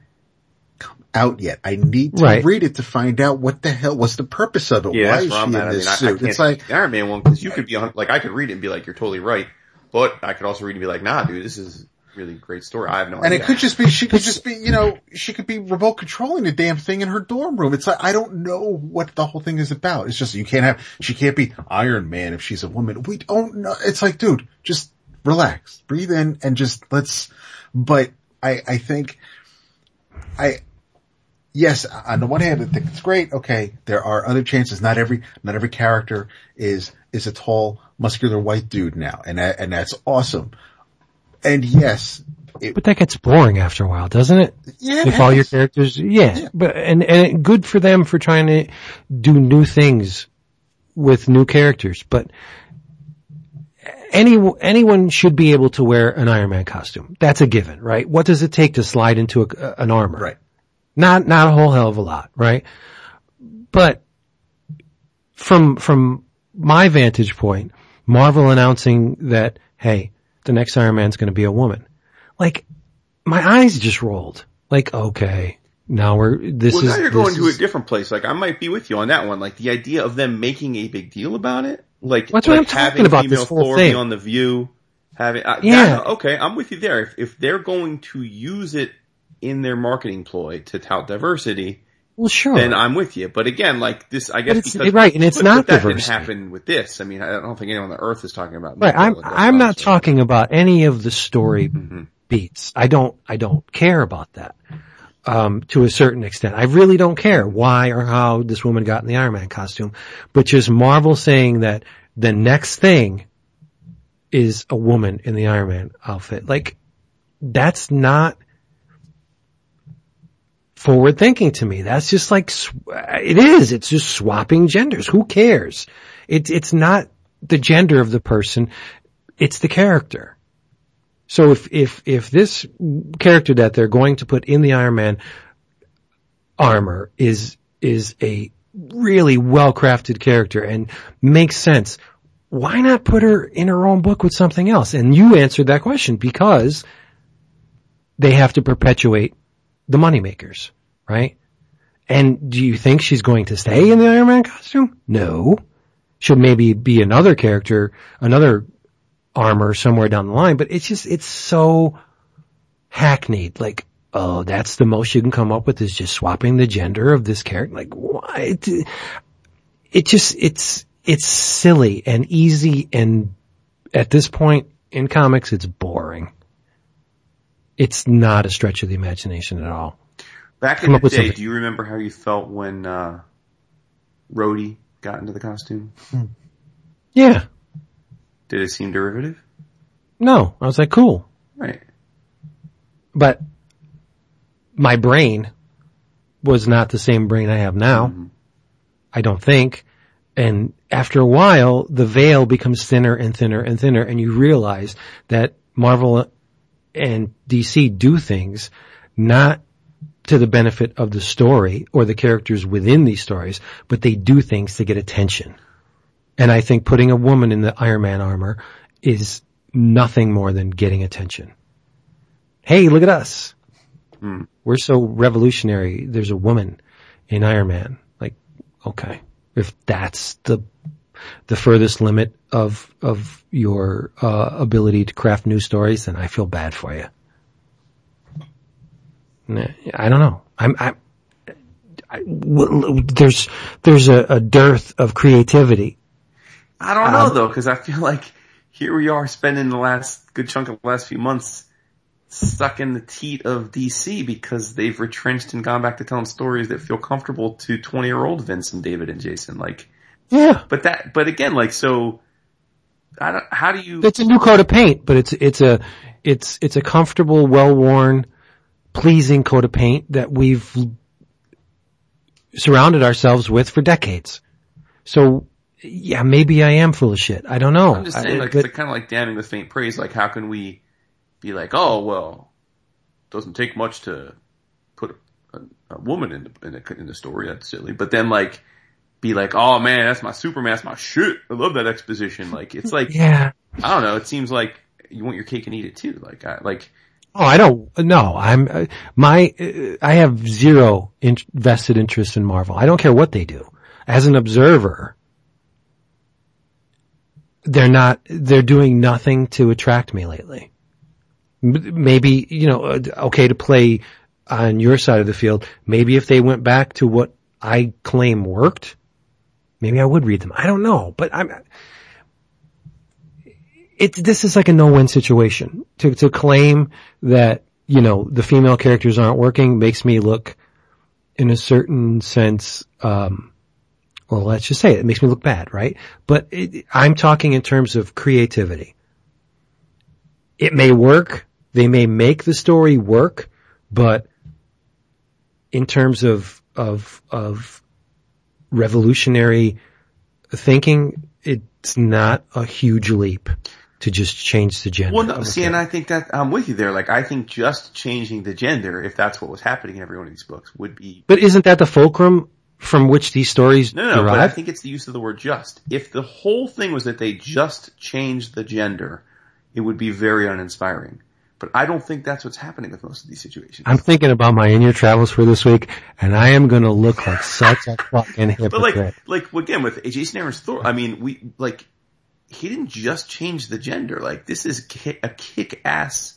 out yet. I need to Right. read it to find out what the hell, was the purpose of it? Yeah, Why is she I'm in at. I mean, this I, I suit? can't it's like, the Iron Man one because you could be on, like, I could read it and be like, you're totally right, but I could also read and be like, nah, dude, this is really great story. I have no And idea. it could just be, she could just be, you know, she could be remote controlling the damn thing in her dorm room. It's like, I don't know what the whole thing is about. It's just, you can't have, she can't be Iron Man if she's a woman. We don't know. It's like, dude, just relax, breathe in and just let's, but I, I think, I, yes, on the one hand, I think it's great. Okay, there are other chances. Not every, not every character is, is a tall, muscular white dude now. And that, and that's awesome. And yes, it, But that gets boring after a while, doesn't it? yeah, if all your characters, yeah, but and and good for them for trying to do new things with new characters. But any anyone should be able to wear an Iron Man costume. That's a given, right? What does it take to slide into a, an armor? right. Not not a whole hell of a lot, right? But from from my vantage point, Marvel announcing that hey, the next Iron Man's going to be a woman, like my eyes just rolled. Like okay, now we're this is- Well, is now you're going to a different place. Like I might be with you on that one. Like the idea of them making a big deal about it, like That's what I'm talking having about, female this whole Thor thing. on the View, having uh, Yeah. that- okay, I'm with you there. If if they're going to use it in their marketing ploy to tout diversity, well, sure. then I'm with you. But again, like this, I guess it's- right, and it's but- not but that diversity. didn't happen with this. I mean, I don't think anyone on the earth is talking about. Right. I'm I'm not talking about any of the story Mhm. beats. I don't I don't care about that. Um, to a certain extent. I really don't care why or how this woman got in the Iron Man costume, but just Marvel saying that the next thing is a woman in the Iron Man outfit. Like, that's not forward thinking to me. That's just like, it is. It's just swapping genders. Who cares? It's, it's not the gender of the person. It's the character. So if, if, if this character that they're going to put in the Iron Man armor is, is a really well crafted character and makes sense, why not put her in her own book with something else? And you answered that question because they have to perpetuate the moneymakers, right? And do you think she's going to stay in the Iron Man costume? No. She'll maybe be another character, another armor somewhere down the line, but it's just, it's so hackneyed. Like, oh, that's the most you can come up with is just swapping the gender of this character. Like, why? It, just, it's, it's silly and easy and at this point in comics, it's boring. It's not a stretch of the imagination at all. Back Come in the day, something. do you remember how you felt when uh, Rhodey got into the costume? Yeah. Did it seem derivative? No. I was like, cool. Right. But my brain was not the same brain I have now. Mhm. I don't think. And after a while, the veil becomes thinner and thinner and thinner and you realize that Marvel and DC do things not to the benefit of the story or the characters within these stories, but they do things to get attention. And I think putting a woman in the Iron Man armor is nothing more than getting attention. Hey, look at us. Hmm. We're so revolutionary. There's a woman in Iron Man. Like, okay. If that's the, the furthest limit of, of your, uh, ability to craft new stories, then I feel bad for you. I don't know. I'm, I'm, I, w- there's, there's a, a dearth of creativity. I don't know Um, though, because I feel like here we are spending the last good chunk of the last few months stuck in the teat of DC because they've retrenched and gone back to telling stories that feel comfortable to 20 year old Vince and David and Jason. Like, Yeah. but that, but again, like, so, I don't, how do you, It's a new coat of paint, but it's, it's a, it's, it's a comfortable, well-worn, pleasing coat of paint that we've surrounded ourselves with for decades. So, yeah, maybe I am full of shit. I don't know. I'm just I- saying, like, but- it's kind of like damning with faint praise. Like, how can we be like, oh, well, doesn't take much to put a, a woman in the, in the, in the story. That's silly. But then like, be like, oh man, that's my Superman, that's my shit. I love that exposition. Like, it's like, yeah. I don't know. It seems like you want your cake and eat it too. Like, I, like, Oh, I don't, no, I'm, uh, my, uh, I have zero in, vested interest in Marvel. I don't care what they do. As an observer, they're not, they're doing nothing to attract me lately. M- Maybe, you know, uh, okay to play on your side of the field. Maybe if they went back to what I claim worked, maybe I would read them. I don't know, but I'm, it, this is like a no-win situation. To, to claim that, you know, the female characters aren't working makes me look in a certain sense, um, well, let's just say it, it makes me look bad, right? But it, I'm talking in terms of creativity. It may work. They may make the story work, but in terms of, of, of revolutionary thinking, it's not a huge leap to just change the gender. Well, no, see, and I think that I'm with you there. Like, I think just changing the gender, if that's what was happening in every one of these books, would be. But isn't that the fulcrum from which these stories No, no, derive? but I think it's the use of the word just. If the whole thing was that they just changed the gender, it would be very uninspiring. But I don't think that's what's happening with most of these situations. I'm thinking about my in-year travels for this week, and I am going to look like such a fucking hypocrite. But like, like again with Jason Aaron's Thor, I mean, we like he didn't just change the gender. Like this is a kick-ass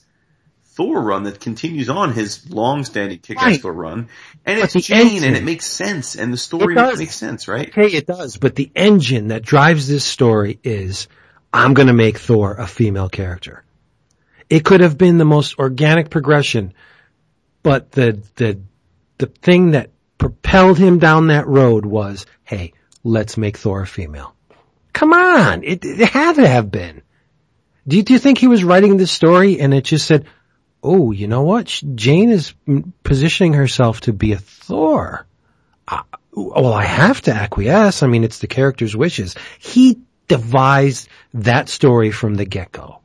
Thor run that continues on his long-standing kick-ass Right. Thor run, and But it's Jane, engine- and it makes sense, and the story makes sense, right? Okay, it does, but the engine that drives this story is, I'm gonna make Thor a female character. It could have been the most organic progression, but the, the, the thing that propelled him down that road was, hey, let's make Thor a female. Come on, it, it had to have been. Do you, do you think he was writing this story and it just said, oh, you know what? Jane is positioning herself to be a Thor. Uh, well, I have to acquiesce. I mean, it's the character's wishes. He devised that story from the get-go.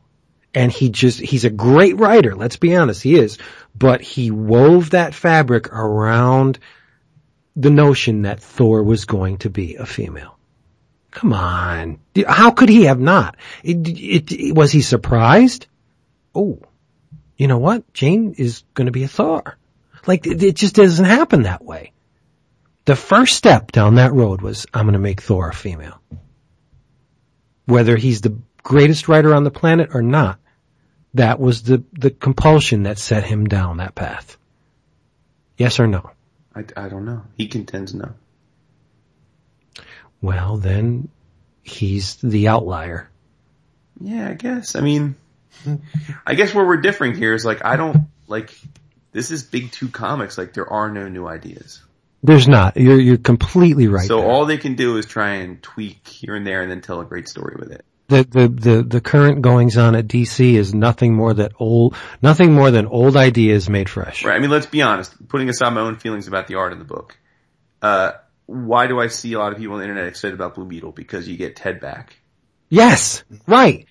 And he just, he's a great writer, let's be honest, he is. But he wove that fabric around the notion that Thor was going to be a female. Come on. How could he have not? It, it, it- was he surprised? Oh, you know what? Jane is going to be a Thor. Like, it, it just doesn't happen that way. The first step down that road was, I'm going to make Thor a female. Whether he's the greatest writer on the planet or not, that was the, the compulsion that set him down that path. Yes or no? I, I don't know. He contends no. Well, then he's the outlier. Yeah, I guess. I mean, I guess where we're differing here is like I don't like this is big two comics. Like there are no new ideas. There's not. You're, you're completely right. so there. all they can do is try and tweak here and there and then tell a great story with it. The, the, the, the current goings on at DC is nothing more that old, nothing more than old ideas made fresh. Right. I mean, let's be honest. Putting aside my own feelings about the art in the book, uh, why do I see a lot of people on the internet excited about Blue Beetle? Because you get Ted back. Yes, right.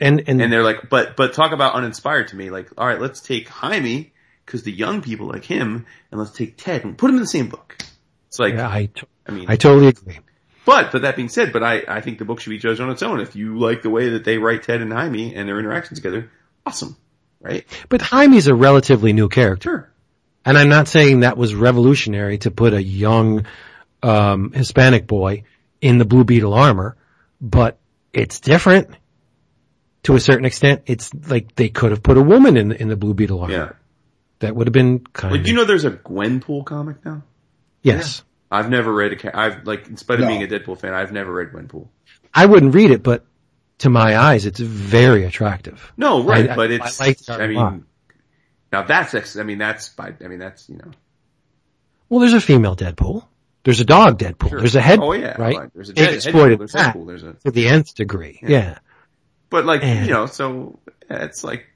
And, and, And they're like, but, but talk about uninspired to me. Like, alright, let's take Jaime, cause the young people like him, and let's take Ted and put him in the same book. It's like, yeah, I, t- I mean, I totally agree. But, but that being said, but I, I think the book should be judged on its own. If you like the way that they write Ted and Jaime and their interactions together, awesome. Right? But Jaime's a relatively new character. Sure. And I'm not saying that was revolutionary to put a young, um, Hispanic boy in the Blue Beetle armor, but it's different. To a certain extent, it's like they could have put a woman in the, in the Blue Beetle armor. Yeah. That would have been kind of, do you know there's a Gwenpool comic now? yes. I've never read a, ca- I've, like, in spite of No. being a Deadpool fan, I've never read Gwenpool. I wouldn't read it, but to my eyes, it's very attractive. No, right, I- but I it's, like I, that lot. mean, now that's, ex- I mean, that's by, I mean, that's, you know. Well, there's a female Deadpool. There's a dog Deadpool. Sure. Theread, Oh yeah, right? right. There's a Dead, exploited There's that Deadpool, there's a, to the nth degree. Yeah. Yeah. but like, And- you know, so it's like,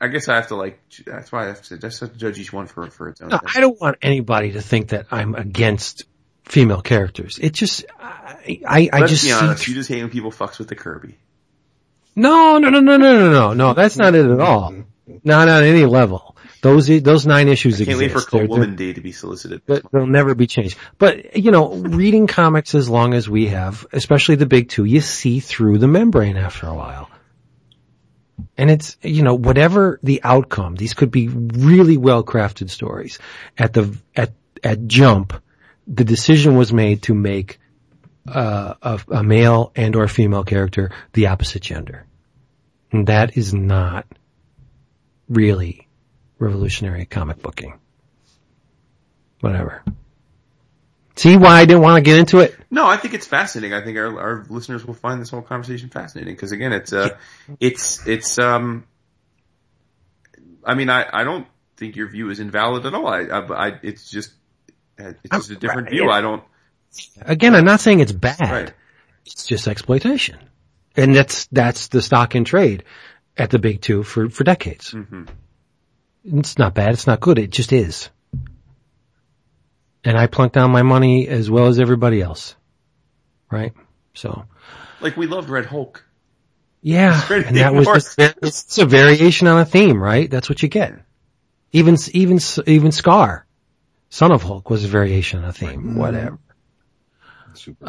I guess I have to like, that's why I have to, just have to judge each one for, for its own. No. I don't want anybody to think that I'm against female characters. It just, I, I, I just be honest, th- you just hate when people fucks with the Kirby. no, no, no, no, no, no, no, no. That's not it at all. Not on any level. Those those nine issues Can't wait exist. for They're- Cold Woman Day to be solicited. But they'll never be changed. But, you know, reading comics as long as we have, especially the big two, you see through the membrane after a while. And it's, you know, whatever the outcome, these could be really well crafted stories. At the, at, at jump, the decision was made to make, uh, a, a male and or female character the opposite gender. And that is not really revolutionary comic booking. Whatever. See why I didn't want to get into it? No, I think it's fascinating. I think our, our listeners will find this whole conversation fascinating because again, it's uh, it's it's um, I mean, I I don't think your view is invalid at all. I I, I it's just It's just a different right. view. I don't. Again, I'm not saying it's bad. Right. It's just exploitation. And that's, that's the stock in trade at the big two for, for decades. hmm It's not bad. It's not good. It just is. And I plunked down my money as well as everybody else. Right? So, Like we loved Red Hulk. yeah. great And that was just, it's, it's a variation on a theme, right? That's what you get. Even, even, even Scar, Son of Hulk was a variation on a theme. Whatever. Super.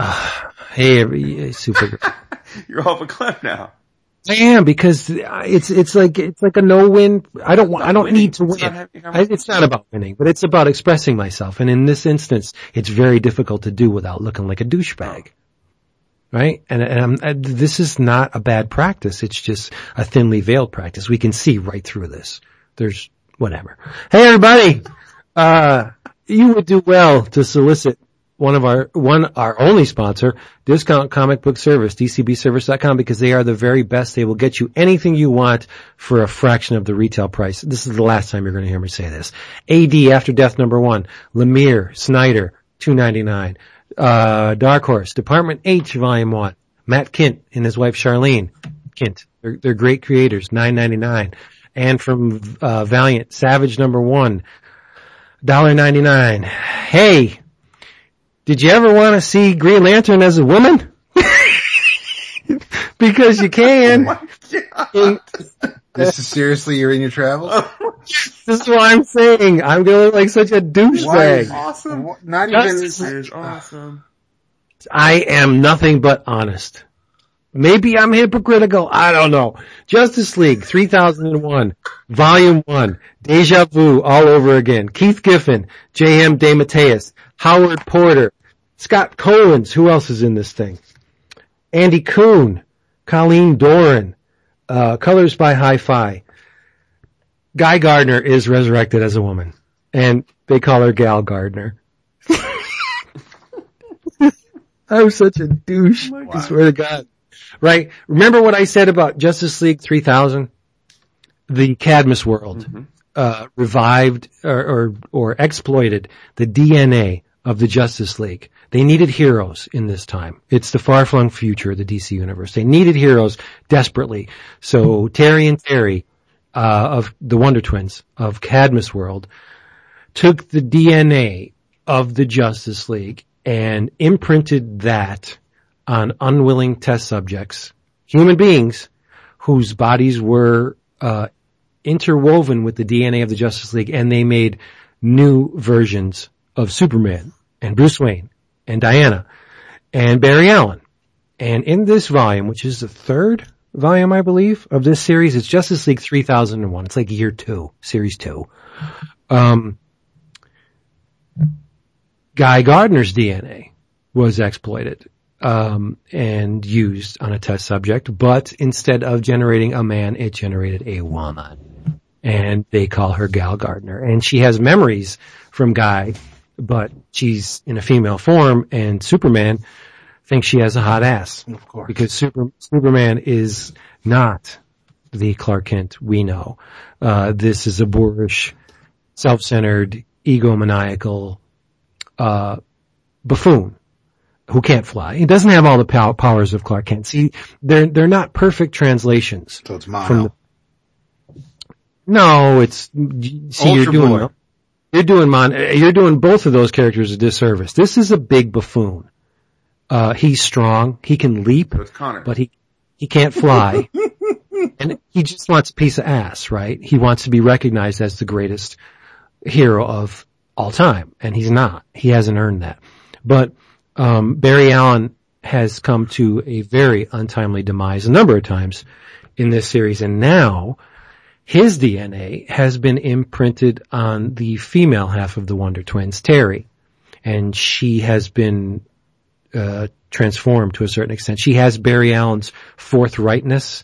Hey, every, super. You're off a cliff now. I am because it's it's like it's like a no win. I don't want. I don't winning. need to It's win. not having a I, it's not about winning, but it's about expressing myself. And in this instance, it's very difficult to do without looking like a douchebag, right? And and I'm, and this is not a bad practice. It's just a thinly veiled practice. We can see right through this. There's whatever. Hey, everybody, uh, you would do well to solicit one of our, one, our only sponsor, Discount Comic Book Service, dcbservice.com, because they are the very best. They will get you anything you want for a fraction of the retail price. This is the last time you're going to hear me say this. AD After Death number one, Lemire, Snyder, 299, uh, Dark Horse, Department H volume one, Matt Kindt and his wife Sharlene Kindt. They're, they're great creators, 999. And from, uh, Valiant, Savage number one, $1.99. Hey, did you ever want to see Green Lantern as a woman? because you can. In- This is seriously you're in your travels? this is what I'm saying. I'm gonna look like such a douchebag. is- Awesome. Not Justice even. Is awesome. I am nothing but honest. Maybe I'm hypocritical. I don't know. Justice League 3001, Volume 1, Deja Vu all over again. Keith Giffen, J.M. DeMatteis, Howard Porter, Scott Kolins. Who else is in this thing? Andy Kuhn, Colleen Doran, uh, Colors by Hi-Fi. Guy Gardner is resurrected as a woman. And they call her Gal Gardner. I'm such a douche. I swear to God. Right? Remember what I said about Justice League 3000? The Cadmus world, uh, revived or, or, or exploited the DNA of the Justice League. They needed heroes in this time. It's the far-flung future of the DC universe. They needed heroes desperately. So Terry and Terry, uh, of the Wonder Twins of Cadmus world took the DNA of the Justice League and imprinted that on unwilling test subjects, human beings whose bodies were uh, interwoven with the DNA of the Justice League, and they made new versions of Superman and Bruce Wayne and Diana and Barry Allen. And in this volume, which is the third volume, I believe, of this series, it's Justice League 3001. It's like year two, series two. Um, Guy Gardner's DNA was exploited um, and used on a test subject, but instead of generating a man, it generated a woman. And they call her Gal Gardner. And she has memories from Guy, but she's in a female form, and Superman thinks she has a hot ass. Of course. Because Super, Superman is not the Clark Kent we know. Uh, this is a boorish, self-centered, egomaniacal, uh, buffoon who can't fly. He doesn't have all the pow- powers of Clark Kent. See, they're, they're not perfect translations. So it's From mono. the- No, it's, see, you're doing, Boy. you're doing mon, you're doing both of those characters a disservice. This is a big buffoon. Uh, he's strong. He can leap So it's Connor. but he he can't fly, and he just wants a piece of ass, right? He wants to be recognized as the greatest hero of all time, and he's not. He hasn't earned that. But um, Barry Allen has come to a very untimely demise a number of times in this series, and now his DNA has been imprinted on the female half of the Wonder Twins, Terry, and she has been uh, transformed to a certain extent. She has Barry Allen's forthrightness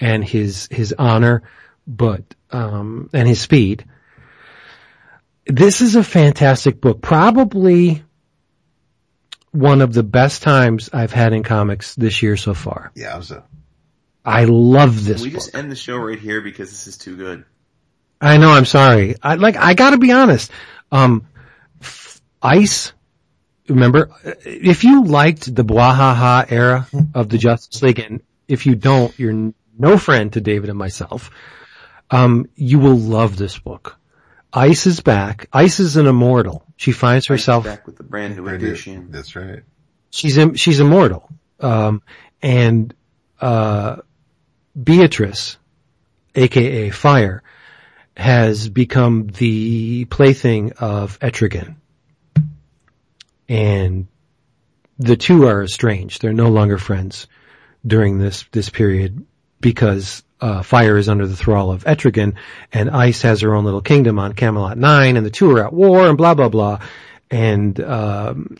and his his honor, but um, and his speed. This is a fantastic book. Probably one of the best times I've had in comics this year so far. Yeah, it was a, I love this Can we book. just end the show right here because this is too good. I know. I'm sorry. I like. I got to be honest. Um, f- Ice, remember, if you liked the Bwahaha era of the Justice League, and if you don't, you're no friend to David and myself, um, you will love this book. Ice is back. Ice is an immortal. She finds herself back with the brand new edition. That's right. she's im- she's immortal. Um, and uh, Beatrice, aka Fire, has become the plaything of Etrigan, and the two are estranged. They're no longer friends during this this period because uh, Fire is under the thrall of Etrigan, and Ice has her own little kingdom on Camelot Nine, and the two are at war, and blah blah blah. And um,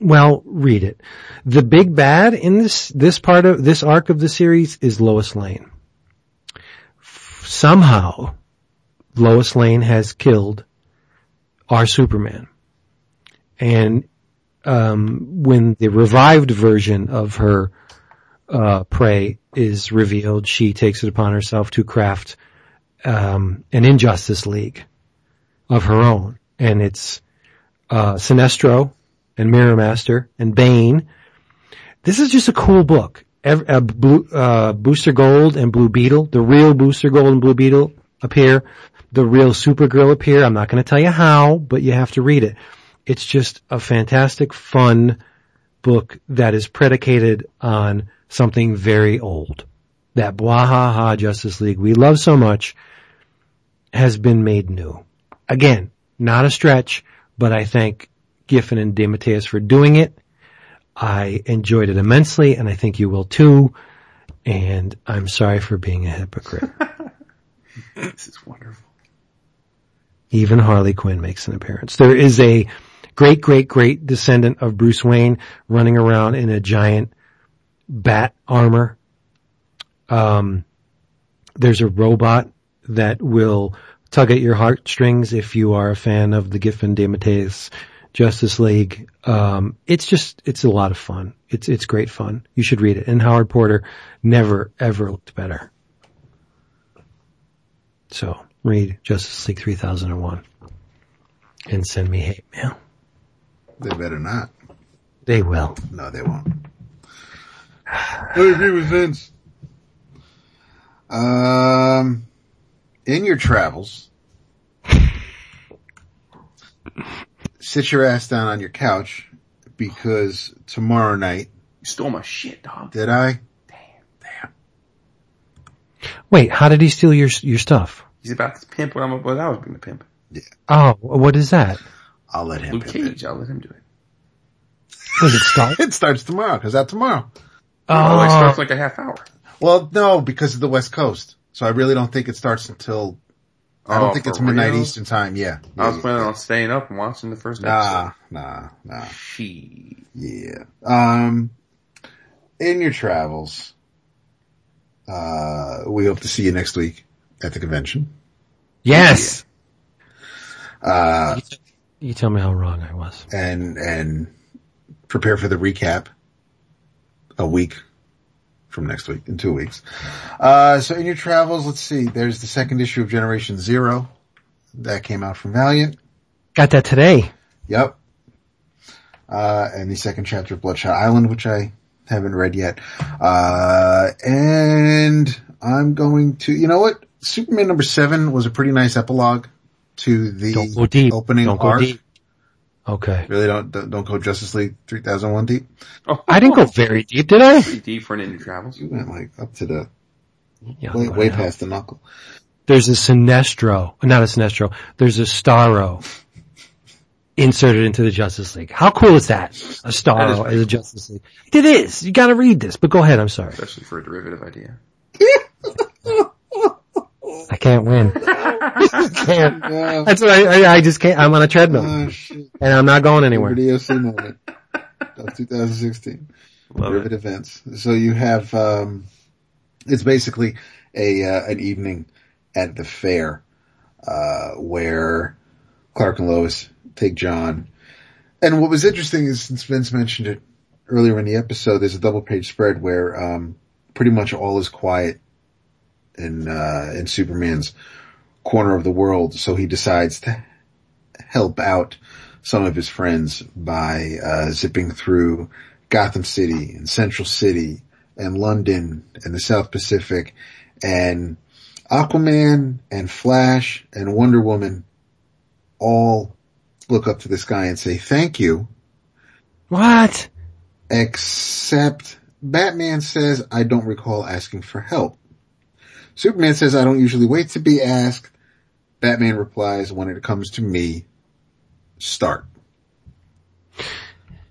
well, read it. The big bad in this, this part of, this arc of the series is Lois Lane. Somehow, Lois Lane has killed our Superman. And, um, when the revived version of her, uh, prey is revealed, she takes it upon herself to craft, um, an Injustice League of her own. And it's, uh, Sinestro, and Mirror Master and Bane. This is just a cool book. Ev- uh, Blue, uh, Booster Gold and Blue Beetle, the real Booster Gold and Blue Beetle appear. The real Supergirl appear. I'm not going to tell you how, but you have to read it. It's just a fantastic, fun book that is predicated on something very old. That Bwahaha Justice League we love so much has been made new. Again, not a stretch, but I thank Giffen and DeMatteis for doing it. I enjoyed it immensely and I think you will too. And I'm sorry for being a hypocrite. This is wonderful. Even Harley Quinn makes an appearance. There is a great, great, great descendant of Bruce Wayne running around in a giant bat armor. Um, there's a robot that will tug at your heartstrings if you are a fan of the Giffen DeMatteis Justice League. Um, it's just, it's a lot of fun. It's, it's great fun. You should read it. And Howard Porter never, ever looked better. So read Justice League 3001 and send me hate mail. They better not. They will. No, they won't. I agree with Vince. Um, in your travels, sit your ass down on your couch because tomorrow night, You stole my shit, dog. did I? Damn, damn. Wait, how did he steal your, your stuff? He's about to pimp what I'm what I was being a pimp. Oh, what is that? I'll let him Luke pimp it. Cage, I'll let him do it. Was it start? It starts tomorrow, cause that tomorrow. Oh, it starts like a half hour. Well, no, because of the West Coast. So I really don't think it starts until, I don't Oh, think it's midnight real? Eastern time. Yeah. I was Yeah, planning yeah. on staying up and watching the first Nah, episode. nah, nah. She. Yeah. Um, in your travels, uh, we hope to see you next week at the convention. yes. Uh, You tell me how wrong I was. and, and prepare for the recap a week from next week in two weeks. Uh, so in your travels, let's see, there's the second issue of Generation Zero that came out from Valiant. Got that today. Yep. Uh, and the second chapter of Bloodshot Island, which I haven't read yet. Uh, and I'm going to, you know what? Superman number seven was a pretty nice epilogue to the Don't go deep. opening arc. deep. Okay. Really don't, don't, don't go Justice League 3001 deep. Oh, I didn't go very deep, did I? pretty deep for an indie travels. You went like up to the, Yeah, way, way past the knuckle. There's a Sinestro, not a Sinestro. There's a Starro inserted into the Justice League. How cool is that? A That is Starro pretty as a Justice League. It is. You gotta read this, but go ahead. I'm sorry. Especially for a derivative idea. I can't win. I can't. Yeah. That's what I, I, I just can't. I'm on a treadmill Oh shit. and I'm not going anywhere. Video C moment of 2016. Love Rivet it. events. So you have, um, it's basically a, uh, an evening at the fair, uh, where Clark and Lois take John. And what was interesting is since Vince mentioned it earlier in the episode, there's a double page spread where, um, pretty much all is quiet in, uh, in Superman's corner of the world. So he decides to help out some of his friends by uh, zipping through Gotham City and Central City and London and the South Pacific and Aquaman and Flash and Wonder Woman all look up to this guy and say thank you. What? Except Batman says, I don't recall asking for help. Superman says, I don't usually wait to be asked. Batman replies, when it comes to me, start.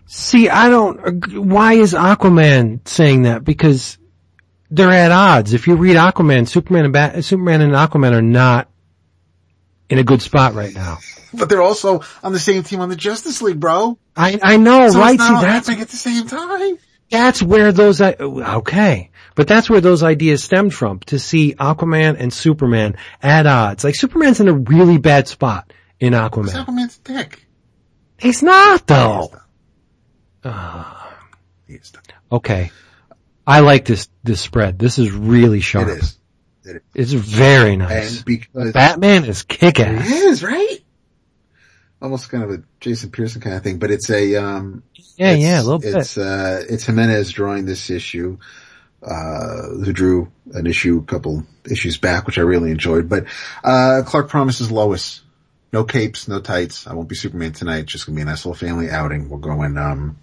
See, I don't, why is Aquaman saying that? Because they're at odds. If you read Aquaman, Superman and Bat, Superman and Aquaman are not in a good spot right now. But they're also on the same team on the Justice League, bro. I, I know, So right? See, that's, at the same time. that's where those, uh, okay. But that's where those ideas stemmed from, to see Aquaman and Superman at odds. Like Superman's in a really bad spot in Aquaman. Aquaman's dick. He's not though. He is though. Okay. I like this, this spread. This is really sharp. It is. It's very nice. And because Batman is kick it ass. is, right? Almost kind of a Jason Pearson kind of thing, but it's a, um, Yeah, yeah, a little bit. It's, uh, it's Jimenez drawing this issue, uh, who drew an issue a couple issues back, which I really enjoyed, but, uh, Clark promises Lois. No capes, no tights. I won't be Superman tonight. Just gonna be a nice little family outing. We'll go and, um,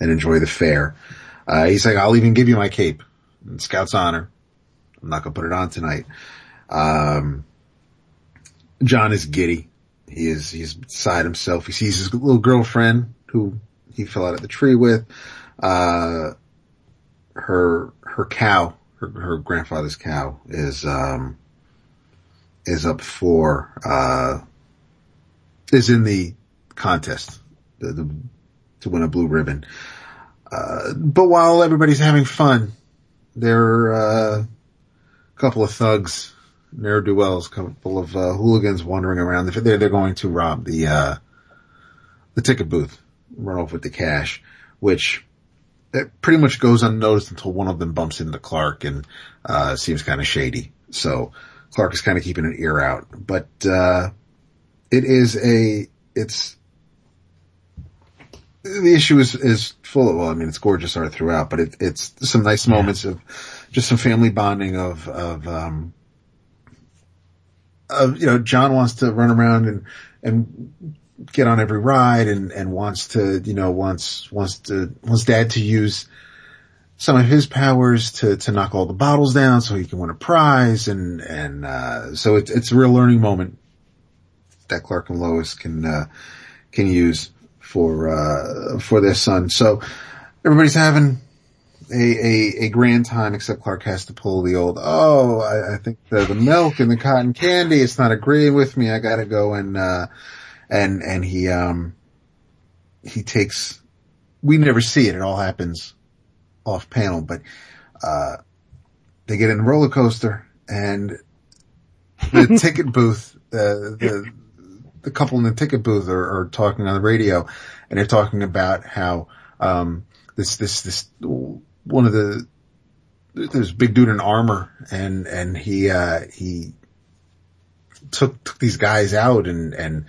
and enjoy the fair. Uh, he's like, I'll even give you my cape. In Scout's honor. I'm not gonna put it on tonight. Um, John is giddy. He is, he's beside himself. He sees his little girlfriend who he fell out of the tree with. Uh, her, her cow, her, her grandfather's cow is, um, is up for, uh, is in the contest the, the, to win a blue ribbon. Uh, but while everybody's having fun, there are, uh, a couple of thugs, ne'er-do-wells, a couple of, uh, hooligans wandering around. They're, they're going to rob the, uh, the ticket booth, run off with the cash, which it pretty much goes unnoticed until one of them bumps into Clark and, uh, seems kind of shady. So Clark is kind of keeping an ear out, but, uh, it is a, it's, the issue is, is full of, well, I mean, it's gorgeous art throughout, but it, it's some nice moments of just some family bonding of, of, um, of, you know, John wants to run around and, and get on every ride and, and wants to, you know, wants, wants to, wants dad to use some of his powers to, to knock all the bottles down so he can win a prize. And, and, uh, so it's, it's a real learning moment that Clark and Lois can, uh, can use for, uh, for their son. So everybody's having a, a, a grand time except Clark has to pull the old, oh, I, I think the, the milk and the cotton candy, it's not agreeing with me. I gotta go and, uh, and, and he, um, he takes, we never see it. It all happens off panel, but, uh, they get in a roller coaster and the ticket booth, uh, the, the couple in the ticket booth are, are talking on the radio and they're talking about how, um, this, this, this, one of the, there's a big dude in armor and, and he, uh, he took, took these guys out and, and,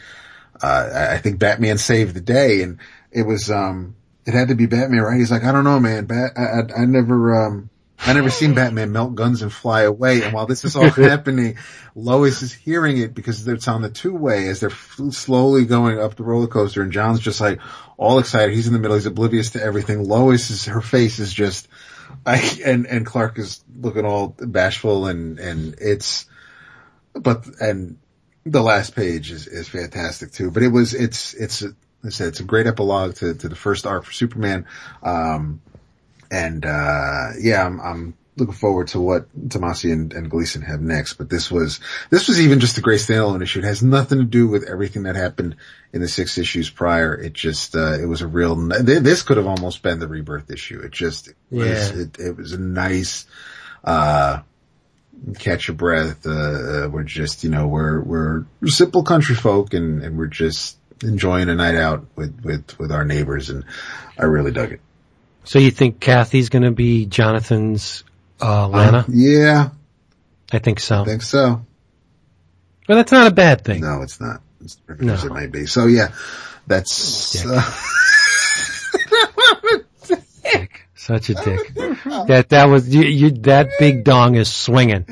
uh, I think Batman saved the day and it was, um, it had to be Batman, right? He's like, I don't know, man. Bat, I, I, I never, um, I never seen Batman melt guns and fly away. And while this is all happening, Lois is hearing it because it's on the two way as they're f- slowly going up the roller coaster and John's just like all excited. He's in the middle. He's oblivious to everything. Lois is, her face is just, I, and, and Clark is looking all bashful and, and it's, but, and the last page is, is fantastic too, but it was, it's, it's, I said, it's a great epilogue to, to the first arc for Superman. Um, and, uh, yeah, I'm, I'm looking forward to what Tomasi and, and Gleason have next, but this was, this was even just a great standalone issue. It has nothing to do with everything that happened in the six issues prior. It just, uh, it was a real, this could have almost been the rebirth issue. It just, it was, Yeah. it, it was a nice, uh, catch your breath. Uh, uh, we're just, you know, we're, we're simple country folk and, and we're just enjoying a night out with, with, with our neighbors. And I really dug it. So you think Kathy's gonna be Jonathan's, uh, Lana? Yeah, I think so. I think so. Well, that's not a bad thing. No, it's not. as No. it may be. So yeah, that's, uh. Such a dick. that, that was, you, you, that big dong is swinging.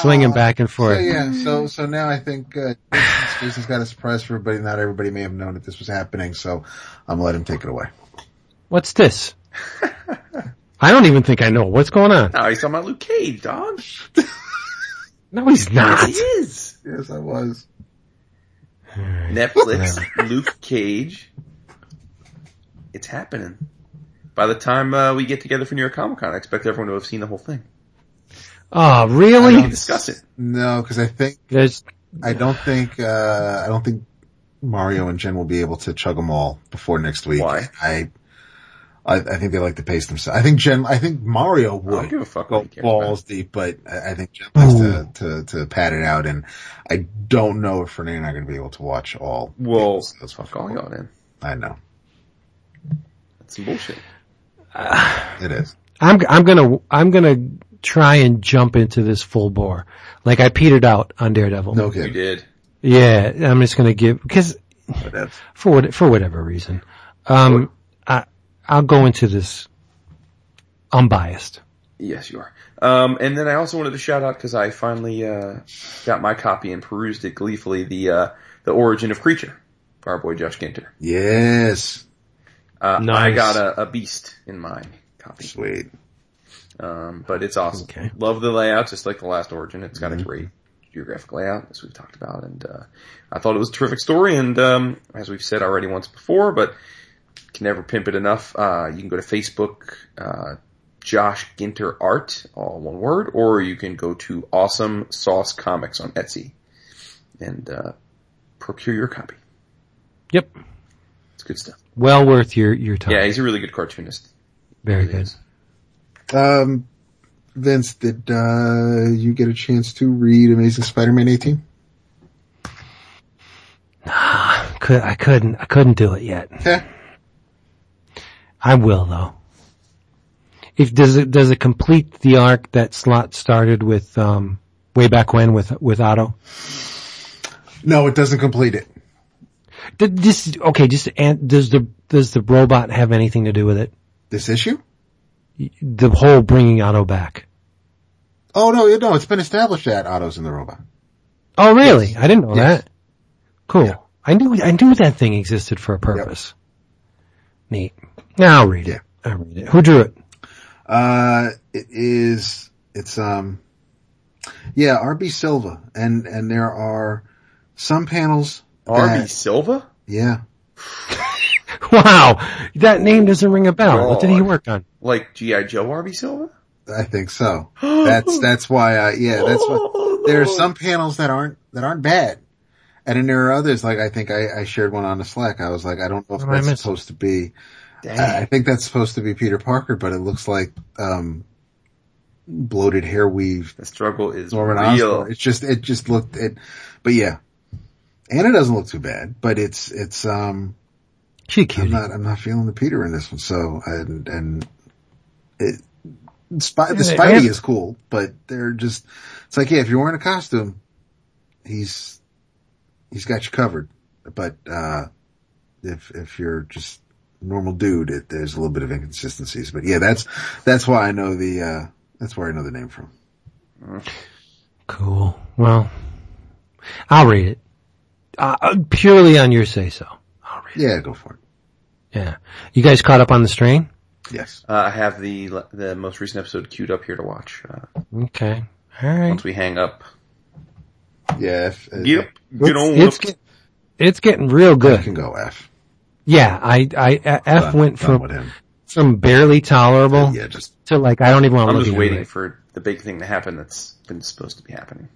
Swinging back and so forth. yeah, so, so now I think, uh, Jason's got a surprise for everybody. Not everybody may have known that this was happening, so I'm gonna let him take it away. What's this? I don't even think I know. What's going on? No, he's talking about Luke Cage, dog. No, he's not. He is. Yes, I was. Netflix, Luke Cage. It's happening. By the time uh, we get together for New York Comic Con, I expect everyone to have seen the whole thing. Oh, We really? can discuss it. No, cause I think, There's, I don't think, uh, I don't think Mario and Jen will be able to chug them all before next week. Why? I, I, I think they like to pace themselves. I think Jen, I think Mario I would. give a fuck go what about. balls deep, but I I think Jen likes to, to, to pad it out and I don't know if Renee and I are going to be able to watch all. the Well, episodes fuck all y'all then. I know. That's some bullshit. It is. I'm, I'm gonna, I'm gonna try and jump into this full bore. Like I petered out on Daredevil. No kidding. You did. Yeah, I'm just gonna give, cause for what, for whatever reason. Um, I, I'll go into this unbiased. Yes, you are. Um, and then I also wanted to shout out because I finally uh, got my copy and perused it gleefully. The uh, the origin of creature, our boy Josh Ginter. yes. Uh, I got a, a beast in my copy, Sweet. um, but it's awesome. Okay. Love the layout, just like the last origin. It's got a great geographic layout, as we've talked about, and uh, I thought it was a terrific story. And um, as we've said already once before, but can never pimp it enough. Uh, you can go to Facebook, uh, Josh Ginter Art, all one word, or you can go to Awesome Sauce Comics on Etsy and uh, procure your copy. Yep. It's good stuff. Well worth your, your time. Yeah, he's a really good cartoonist. Very Really good. is. Um, Vince, did, uh, you get a chance to read Amazing Spider-Man 18? Nah, Could, I couldn't, I couldn't do it yet. Okay. I will though. If does it does it complete the arc that Slot started with um way back when with with Otto? No, it doesn't complete it. Did this okay? Just and does the does the robot have anything to do with it? This issue? The whole bringing Otto back. Oh no, no, it's been established that Otto's in the robot. Oh really? I didn't know Yes. that. Cool. Yeah. I knew I knew that thing existed for a purpose. Neat. Now I'll read it. Yeah. I'll read it. Who drew it? Uh, it is, it's, um, yeah, RB Silva. And, and there are some panels. R.B. that- Silva? Yeah. Wow, that name doesn't ring a bell. What did he work on? Like G.I. Joe R.B. Silva? I think so. That's, that's why I, yeah, that's why, there are some panels that aren't, that aren't bad. And then there are others, like I think I, I shared one on the Slack. I was like, I don't know if What that's supposed to be, Dang. I I think that's supposed to be Peter Parker, but it looks like, um, bloated hair weave the struggle is Norman real. Osborn. It's just, it just looked, it, but yeah. And it doesn't look too bad, but it's, it's, um, She I'm not, I'm not feeling the Peter in this one. So, and, and it, Spy, the Yeah, Spidey and- is cool, but they're just, it's like, yeah, if you're wearing a costume, he's, he's got you covered. But, uh, if, if you're just normal dude, it, there's a little bit of inconsistencies, but yeah, that's, that's why I know the, uh, that's where I know the name from. Cool. Well, I'll read it. Uh, purely on your say so. I'll read it. Yeah, go for it. Yeah. You guys caught up on the strain? Yes. Uh, I have the the most recent episode queued up here to watch. Uh, Okay. All right. once we hang up. Yeah. If, uh, Get, It's, get on it's, get, it's getting real good. I good. can go F. Yeah. I, I, F Done- went from, with from barely tolerable Yeah, just to like, I don't even want to I'm just waiting it. for the big thing to happen that's been supposed to be happening.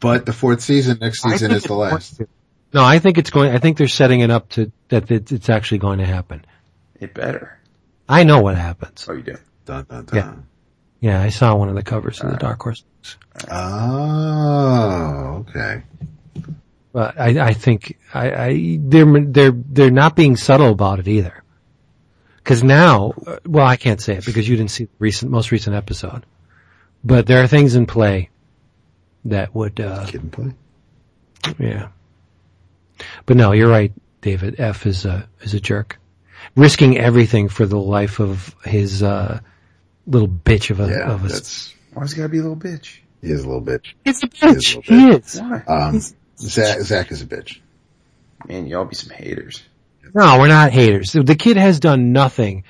But the fourth season, next season is the it's last. to. No, I think it's going, I think they're setting it up to, that it's actually going to happen. It better. I know what happens. Oh, you do. Dun, dun, dun. Yeah. Yeah, I saw one of the covers of the Dark Horse books. Oh, okay. But I, I think I, I they're they're they're not being subtle about it either. Because now, uh, well, I can't say it because you didn't see the recent most recent episode. But there are things in play that would, uh, Kid and play. yeah. But no, you're right, David. Eph is a is a jerk, risking everything for the life of his uh, little bitch of a Yeah, of a. that's, Why's he gotta be a little bitch? he is a little bitch. He's a He is a bitch. little He is. Why? Um, Zach, Zach is a bitch. Man, y'all be some haters. No, we're not haters. The kid has done nothing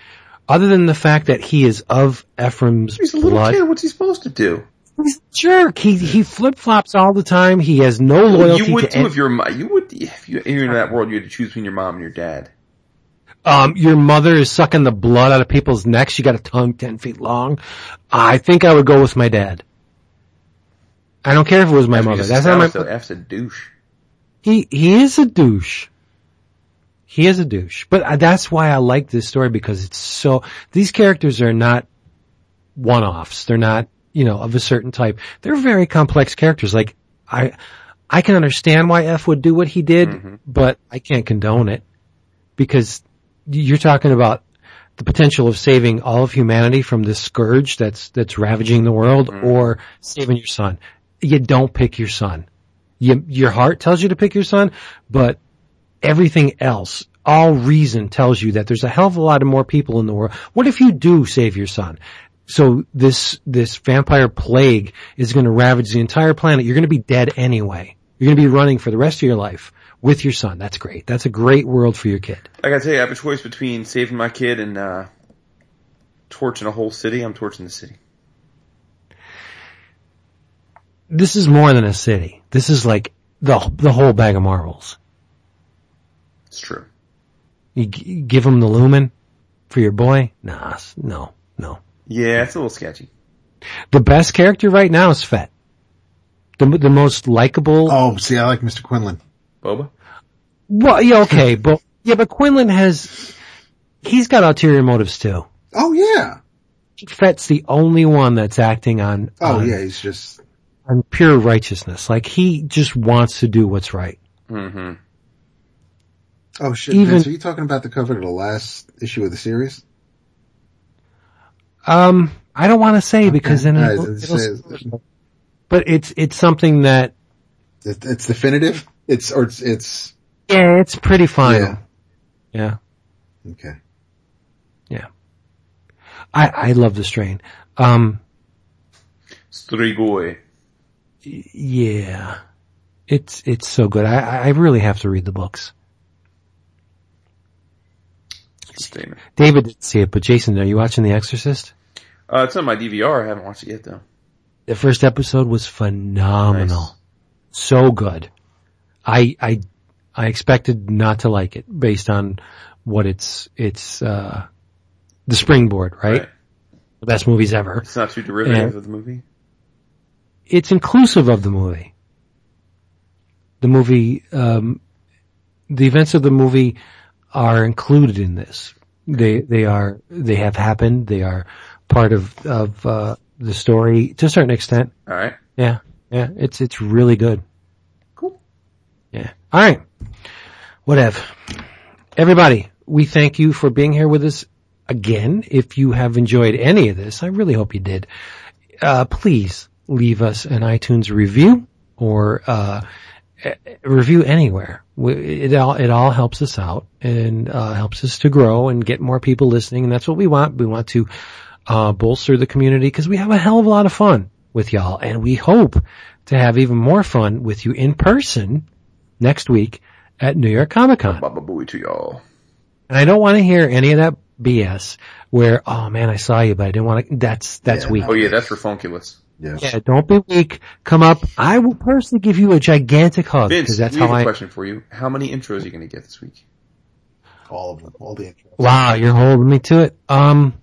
other than the fact that he is of Ephraim's He's a little blood. kid. What's he supposed to do? He's a jerk. He he flip flops all the time. He has no loyalty you would to too if your you would if you you're in that world. You had to choose between your mom and your dad. um, your mother is sucking the blood out of people's necks. She got a tongue ten feet long. I think I would go with my dad. I don't care if it was my mother. That's not my. though, Eph's a douche. He he is a douche. He is a douche. But uh, that's why I like this story because it's so. These characters are not one-offs. They're not you know of a certain type. They're very complex characters. Like I I can understand why Eph would do what he did, mm-hmm. but I can't condone it because you're talking about the potential of saving all of humanity from this scourge that's that's ravaging the world, mm-hmm. or saving your son. You don't pick your son. You, your heart tells you to pick your son, but everything else, all reason tells you that there's a hell of a lot of more people in the world. What if you do save your son? So this, this vampire plague is going to ravage the entire planet. You're going to be dead anyway. You're going to be running for the rest of your life with your son. That's great. That's a great world for your kid. I gotta tell you, I have a choice between saving my kid and uh, torching a whole city. I'm torching the city. This is more than a city. This is like the, the whole bag of marbles. It's true. You g- give him the lumen for your boy? Nah, no, no. Yeah, it's a little sketchy. The best character right now is Fet. The the most likable. Oh, see, I like Mr. Quinlan. Boba. Well, yeah, okay, but yeah, but Quinlan has. He's got ulterior motives too. Oh yeah. Fet's the only one that's acting on Oh on, yeah, he's just, on pure righteousness. Like he just wants to do what's right. Mm-hmm. oh shit, Even- Vince, are you talking about the cover of the last issue of the series? Um, I don't want to say because then Alright, it'll, it it'll- says- but it's it's something that It, it's definitive? It's, or it's, it's, yeah, it's pretty final. Yeah. yeah. okay. Yeah. I, I love the strain. Um, Strigoi. yeah, it's, it's so good. I, I really have to read the books. David didn't see it, but Jason, are you watching The Exorcist? Uh, it's on my DVR. I haven't watched it yet though. The first episode was phenomenal. Nice. So good. I, I, I expected not to like it based on what it's, it's, uh, the springboard, right? Right. The best movies ever. It's not too derivative Yeah. of the movie. it's inclusive of the movie. The movie, um, the events of the movie are included in this. They they are they have happened. They are part of of uh, the story to a certain extent. All right. Yeah, yeah. It's it's really good. Cool. Yeah. All right. Whatever. Everybody, we thank you for being here with us again. If you have enjoyed any of this, I really hope you did. Uh, please leave us an iTunes review or, uh, a- a review anywhere. It all, it all helps us out and, uh, helps us to grow and get more people listening. And that's what we want. We want to, uh, bolster the community because we have a hell of a lot of fun with y'all and we hope to have even more fun with you in person next week at New York Comic Con. Baba booey to y'all. And I don't want to hear any of that BS where, oh man, I saw you, but I didn't want to, that's, that's Yeah, weak. Oh yeah, that's ridiculous. Yes. Yeah, don't be weak. Come up. I will personally give you a gigantic hug Vince, because that's we how have a I, question for you. How many intros are you going to get this week? All of them, all the intros. wow, you're holding me to it. Um,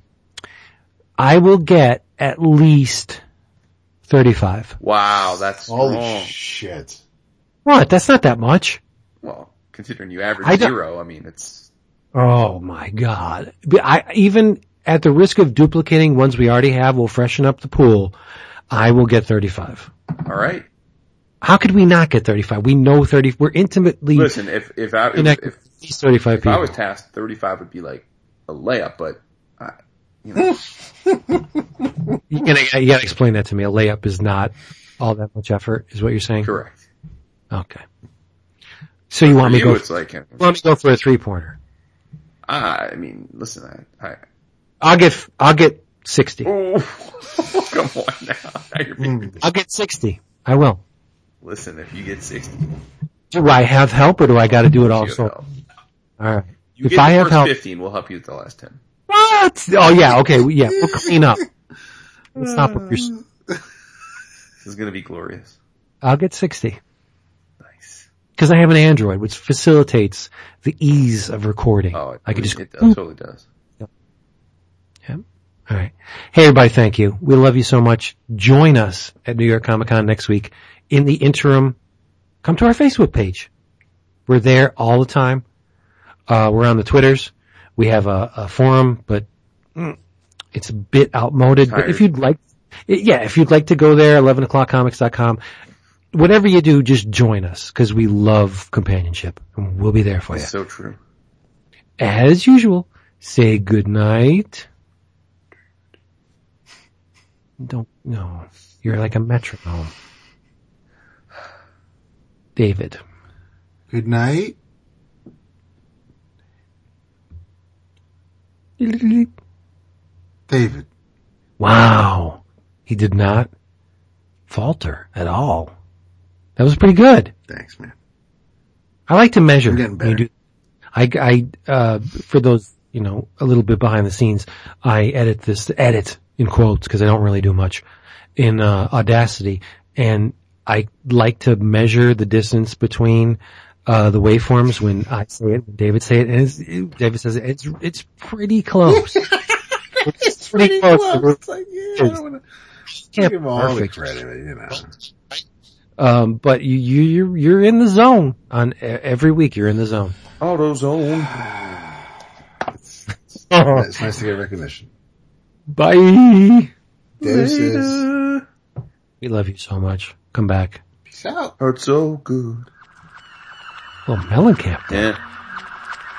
I will get at least 35. Wow, that's Holy strong. shit. What? That's not that much. well, considering you average I zero, I mean, it's Oh my god. I, even at the risk of duplicating ones we already have, we'll freshen up the pool. I will get 35. all right. How could we not get 35? We know 30, we're intimately Listen, if if I if, connected if, 35 if I was tasked, thirty five would be like a layup, but I, you know, You gotta, you gotta explain that to me. A layup is not all that much effort, is what you're saying? correct. Okay. So you want me to go, it's like, you want me to go for a three pointer? Ah, I mean, listen, I, I I'll get, I'll get 60. oh, come on now. Now hmm. I'll get 60. I will. Listen, if you get 60, Do I have help or do I gotta do it all solo? Alright. You If get I have help- fifteen. we'll help you with the last 10. What? Oh yeah, okay, yeah, we'll clean up. Let's not put your, This is gonna be glorious. I'll get 60. Nice. Cause I have an Android, which facilitates the ease of recording. Oh, it, I could just, it totally does. Yeah. alright. Hey everybody, thank you. We love you so much. Join us at New York Comic Con next week. In the interim, come to our Facebook page. We're there all the time. Uh, we're on the Twitters. We have a, a forum, but it's a bit outmoded. But if you'd like, yeah, if you'd like to go there, 11 o'clockcomics.com. Whatever you do, just join us because we love companionship and we'll be there for you. So true. As usual, say good night. Don't, no, you're like a metronome. David. Good night. David. Wow. He did not falter at all. That was pretty good. Thanks, man. I like to measure. I'm getting better. do- I, I, uh, for those, you know, a little bit behind the scenes, I edit this, edit in quotes because I don't really do much in, uh, Audacity and I like to measure the distance between, uh, the waveforms when I say it, when David say it, and it's, it- David says it, it's, it's pretty close. it's pretty close. It's like, yeah, I don't wanna Can't give him all the perfect. credit, you know. Um, but you, you, you're, you're in the zone on every week. You're in the zone. Auto zone. It's nice to get recognition. Bye. Deuces. We love you so much. Come back. Peace out. It's so good. Little melon cap. Yeah.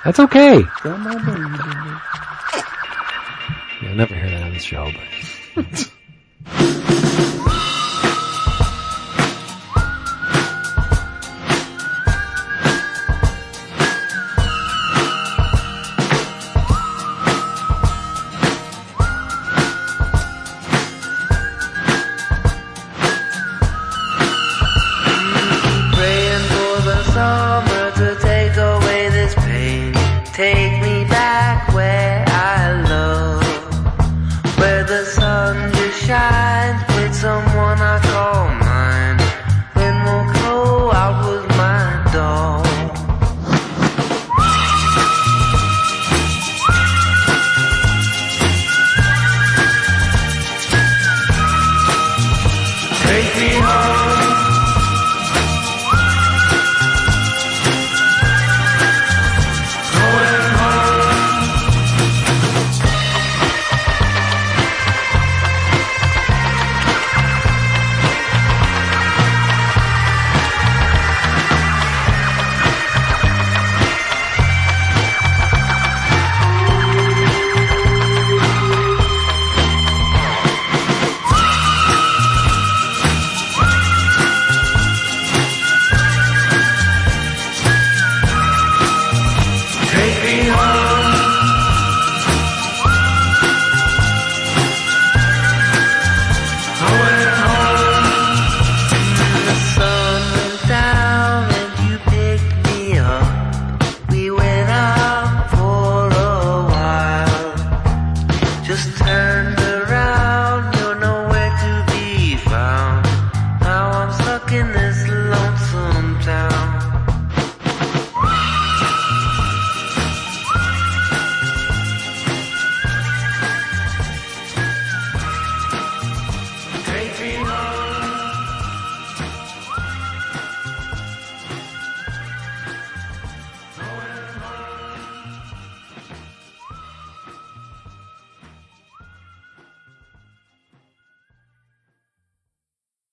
That's okay. you never hear that on the show, but.